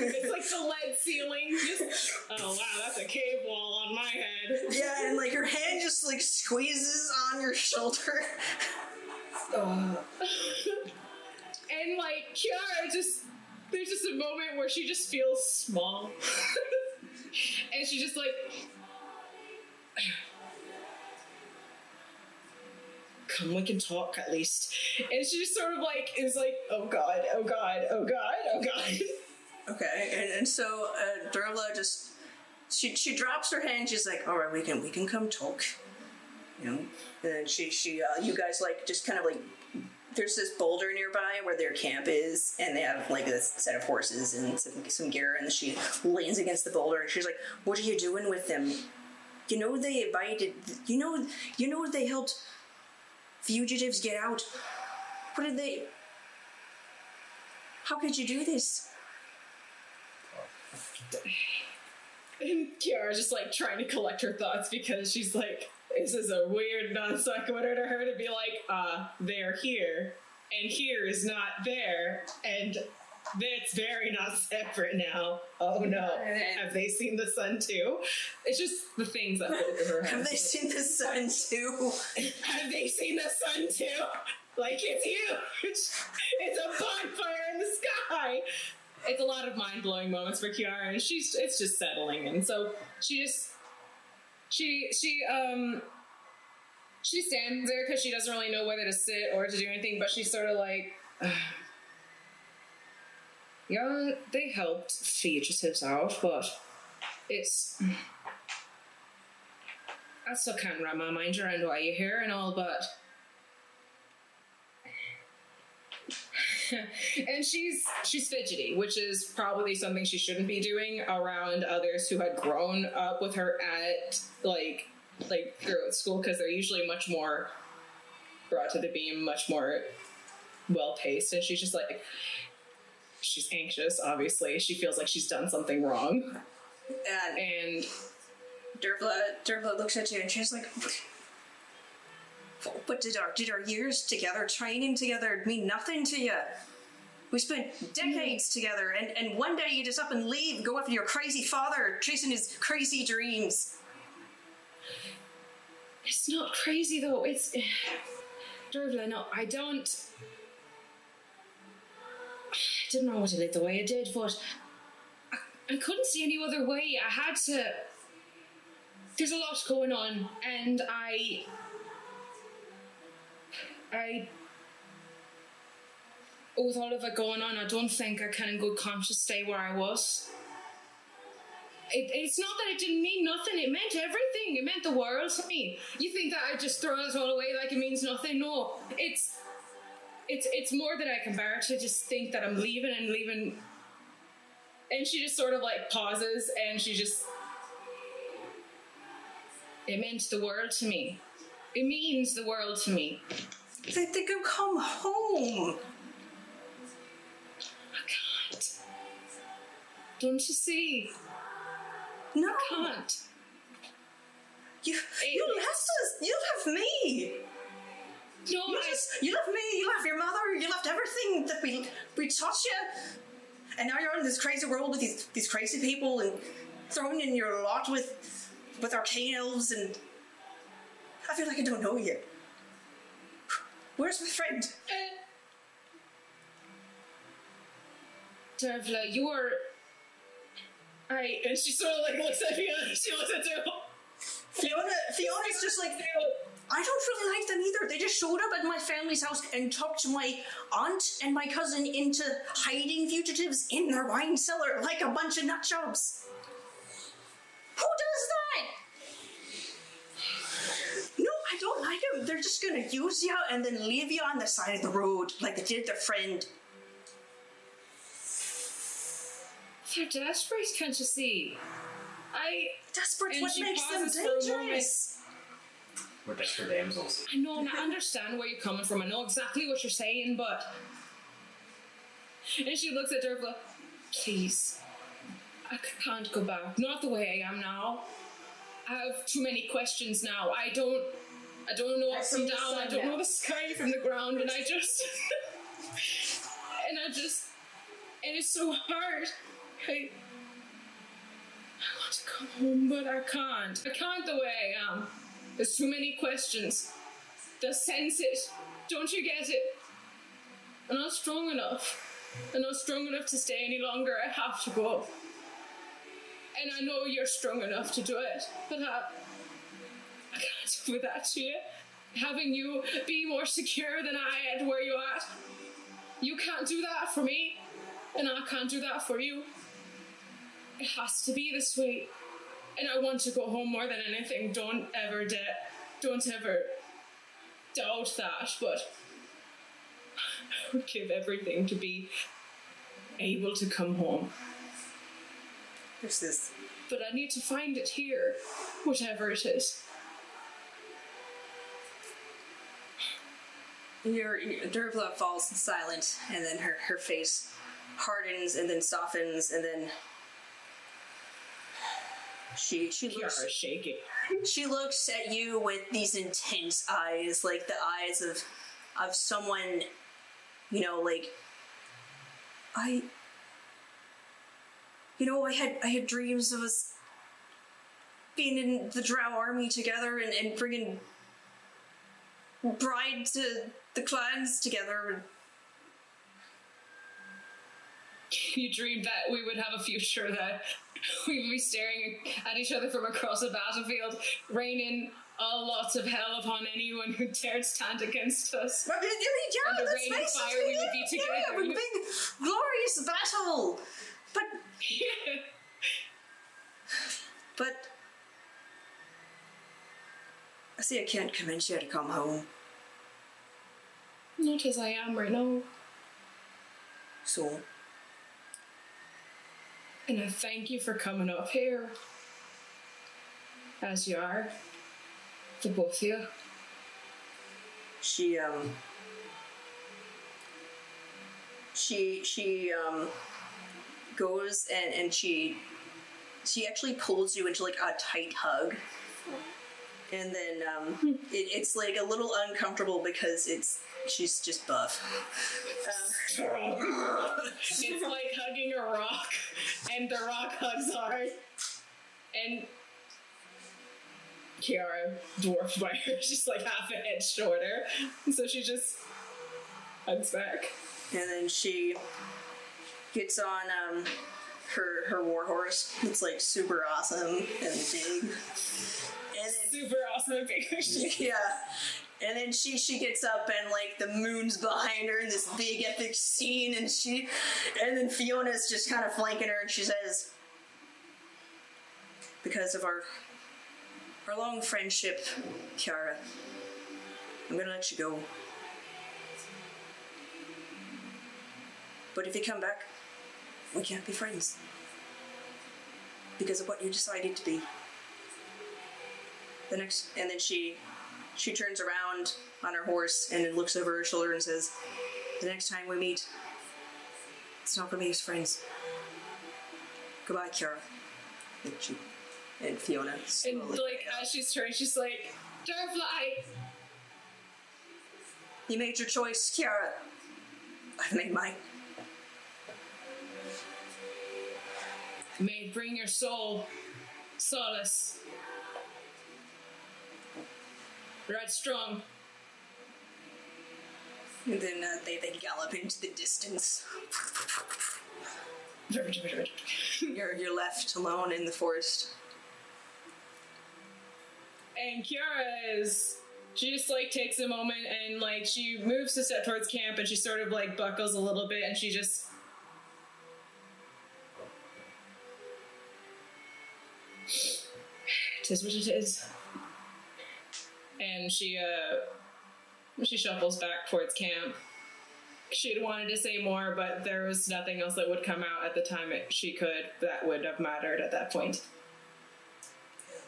[SPEAKER 3] It's like the lead ceiling. Just oh wow, that's a cave wall on my head.
[SPEAKER 1] Yeah, and like her hand just like squeezes on your shoulder.
[SPEAKER 3] And like Kiara just there's just a moment where she just feels small. and she just like Come we can talk at least. And she just sort of like is like, oh god, oh god, oh god, oh god.
[SPEAKER 1] Okay, and, and so uh, Dervla just she she drops her hand. She's like, "All right, we can we can come talk," you know. And she she uh, you guys like just kind of like there's this boulder nearby where their camp is, and they have like this set of horses and some, some gear. And she leans against the boulder and she's like, "What are you doing with them? You know they invited. You know you know they helped fugitives get out. What did they? How could you do this?"
[SPEAKER 3] And Kiara's just like trying to collect her thoughts because she's like, this is a weird non sequitur to her to be like, uh, they're here, and here is not there, and it's very not separate now. Oh no. Have they seen the sun too? It's just the things that go through her head.
[SPEAKER 1] Have they seen the sun too?
[SPEAKER 3] Have they seen the sun too? Like it's huge. It's a bonfire in the sky. It's a lot of mind blowing moments for Kiara, and she's it's just settling, and so she just she she um she stands there because she doesn't really know whether to sit or to do anything, but she's sort of like. Yeah, they helped fugitives out, but it's. I still can't wrap my mind around why you're here and all, but. and she's she's fidgety, which is probably something she shouldn't be doing around others who had grown up with her at like like throughout school because they're usually much more brought to the beam, much more well paced, and she's just like she's anxious. Obviously, she feels like she's done something wrong,
[SPEAKER 1] And
[SPEAKER 3] and
[SPEAKER 1] Dervla, Dervla looks at you and she's like, "But did our did our years together, training together, mean nothing to you? We spent decades together, and and one day you just up and leave, go after your crazy father, chasing his crazy dreams."
[SPEAKER 3] It's not crazy though. It's Dervla, no, I don't I didn't know what to live the way I did, but I, I couldn't see any other way. I had to there's a lot going on and I I with all of it going on, I don't think I can in good conscience stay where I was. It, it's not that it didn't mean nothing, it meant everything. It meant the world to me. You think that I just throw it all away like it means nothing? No. It's it's it's more than I can bear to just think that I'm leaving and leaving and she just sort of like pauses and she just it meant the world to me. It means the world to me.
[SPEAKER 1] They think I've come home.
[SPEAKER 3] I can't. Don't you see?
[SPEAKER 1] No,
[SPEAKER 3] I can't.
[SPEAKER 1] you you left us. You left me.
[SPEAKER 3] No,
[SPEAKER 1] You
[SPEAKER 3] I,
[SPEAKER 1] just you left me. You left your mother. You left everything that we we taught you. And now you're in this crazy world with these these crazy people and thrown in your lot with with arcane elves and I feel like I don't know you. Where's my friend?
[SPEAKER 3] Dervla, you're. I and she sort of like looks at Fiona. She looks at Dervla.
[SPEAKER 1] Fiona Fiona's just like I don't really like them either. They just showed up at my family's house and talked my aunt and my cousin into hiding fugitives in their wine cellar like a bunch of nutjobs. Who does that? No, I don't. They're just gonna use you and then leave you on the side of the road like they did their friend.
[SPEAKER 3] They're desperate, can't you see? I
[SPEAKER 1] Desperate
[SPEAKER 3] And
[SPEAKER 1] what
[SPEAKER 3] she
[SPEAKER 1] makes them
[SPEAKER 3] pauses for a moment.
[SPEAKER 1] dangerous.
[SPEAKER 9] We're desperate damsels.
[SPEAKER 3] I know and I understand where you're coming from. I know exactly what you're saying, but and she looks at Dervla. Please, I c- can't go back. Not the way I am now. I have too many questions now. I don't. I don't know up from down. I don't
[SPEAKER 4] now.
[SPEAKER 3] know the sky from the ground, and I just and I just and it's so hard. I, I want to come home, but I can't. I can't the way I am. There's too many questions. They sense it. Don't you get it? I'm not strong enough. I'm not strong enough to stay any longer. I have to go. And I know you're strong enough to do it, but I can't do that to you. Having you be more secure than I at where you're at. You can't do that for me, and I can't do that for you. It has to be this way. And I want to go home more than anything. Don't ever de- don't ever doubt that, but I would give everything to be able to come home.
[SPEAKER 1] There's this
[SPEAKER 3] But I need to find it here, whatever it is.
[SPEAKER 1] Your, your Dervla falls silent, and then her, her face hardens and then softens, and then she she looks
[SPEAKER 3] shaking.
[SPEAKER 1] she looks at you with these intense eyes, like the eyes of of someone, you know, like I, you know, I had I had dreams of us being in the Drow army together and, and bringing bride to the clans together.
[SPEAKER 3] You dreamed that we would have a future that we would be staring at each other from across a battlefield, raining all lots of hell upon anyone who dared stand against us.
[SPEAKER 1] I mean, yeah,
[SPEAKER 3] And the rain and fire, we would be
[SPEAKER 1] it.
[SPEAKER 3] together.
[SPEAKER 1] Yeah, a big glorious battle. But but I see I can't convince you to come home.
[SPEAKER 3] Not as I am right now.
[SPEAKER 1] So
[SPEAKER 3] And I thank you for coming up here. As you are. The both of you.
[SPEAKER 1] she um she she um goes and and she she actually pulls you into like a tight hug and then um it, it's like a little uncomfortable because it's she's just buff Uh,
[SPEAKER 3] it's like hugging a rock, and the rock hugs hard. And Kiara dwarfed by her. She's like half a head shorter. So she just hugs back.
[SPEAKER 1] And then she gets on um, her her war horse. It's like super awesome and big.
[SPEAKER 3] Super awesome big.
[SPEAKER 1] Yeah. And then she she gets up and like the moon's behind her in this big epic scene and she and then Fiona's just kind of flanking her and she says because of our our long friendship, Kiara, I'm gonna let you go. But if you come back, we can't be friends. Because of what you decided to be. The next and then she she turns around on her horse and then looks over her shoulder and says, The next time we meet, it's not gonna be as friends. Goodbye, Kiara. And, she, and Fiona.
[SPEAKER 3] and like as she's turning, she's like, Darfly!
[SPEAKER 1] You made your choice, Kiara. I've made mine.
[SPEAKER 3] May bring your soul solace. Ride strong.
[SPEAKER 1] And then uh, they, they gallop into the distance. You're, you're left alone in the forest.
[SPEAKER 3] And Kiara is she just like takes a moment and like she moves to step towards camp and she sort of like buckles a little bit and she just Tis what it is. And she uh she shuffles back towards camp. She'd wanted to say more, but there was nothing else that would come out at the time it, she could that would have mattered at that point.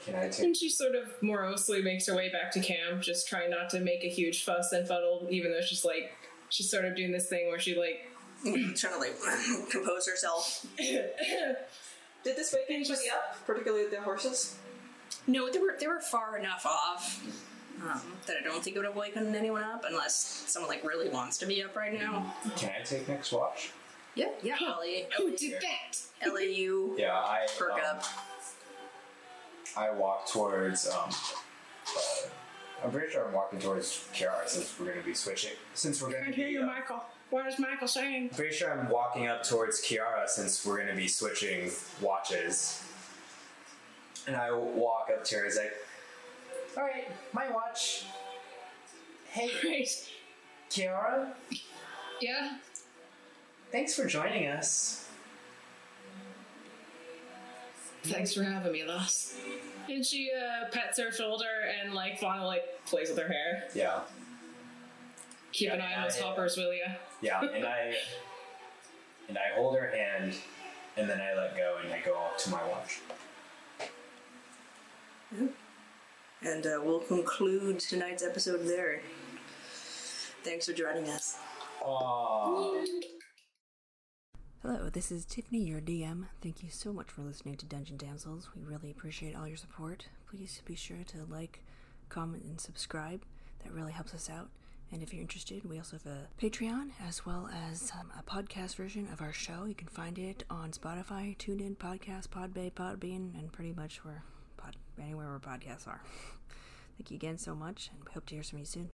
[SPEAKER 9] Can I take?
[SPEAKER 3] And she sort of morosely makes her way back to camp, just trying not to make a huge fuss and fuddle, even though she's like, she's sort of doing this thing where she like,
[SPEAKER 1] trying to like compose herself.
[SPEAKER 4] Did this wake anybody up, particularly the horses?
[SPEAKER 1] No, they were they were far enough off um, that I don't think it would have waken anyone up unless someone like really wants to be up right now.
[SPEAKER 9] Can I take next watch?
[SPEAKER 1] Yeah, yeah. Ellie,
[SPEAKER 3] who did that?
[SPEAKER 1] Ellie, you
[SPEAKER 9] Yeah, I
[SPEAKER 1] perk
[SPEAKER 9] um,
[SPEAKER 1] up.
[SPEAKER 9] I walk towards. Um, uh, I'm pretty sure I'm walking towards Kiara since we're going to be switching. Since we're going to be. uh,
[SPEAKER 3] Michael. What is Michael saying?
[SPEAKER 9] Pretty sure I'm walking up towards Kiara since we're going to be switching watches. And I walk up to her and it's like, all right, my watch. Hey,
[SPEAKER 3] Right.
[SPEAKER 9] Kiara,
[SPEAKER 3] Yeah.
[SPEAKER 9] thanks for joining us.
[SPEAKER 3] Thanks for having me, lass. And she uh, pets her shoulder and like Fauna like plays with her hair.
[SPEAKER 9] Yeah,
[SPEAKER 3] Keep an eye on those
[SPEAKER 9] Yeah.
[SPEAKER 3] hoppers, will ya?
[SPEAKER 9] yeah, and I and I hold her hand, and then I let go and I go off to my watch.
[SPEAKER 1] And uh, we'll conclude tonight's episode there. Thanks for joining us.
[SPEAKER 9] Aww.
[SPEAKER 10] Hello, this is Tiffany, your DM. Thank you so much for listening to Dungeon Damsels. We really appreciate all your support. Please be sure to like, comment, and subscribe. That really helps us out. And if you're interested, we also have a Patreon as well as um, a podcast version of our show. You can find it on Spotify, TuneIn, Pocket Casts, Podbay, Podbean, and pretty much where pod, anywhere where podcasts are. Thank you again so much, and we hope to hear from you soon.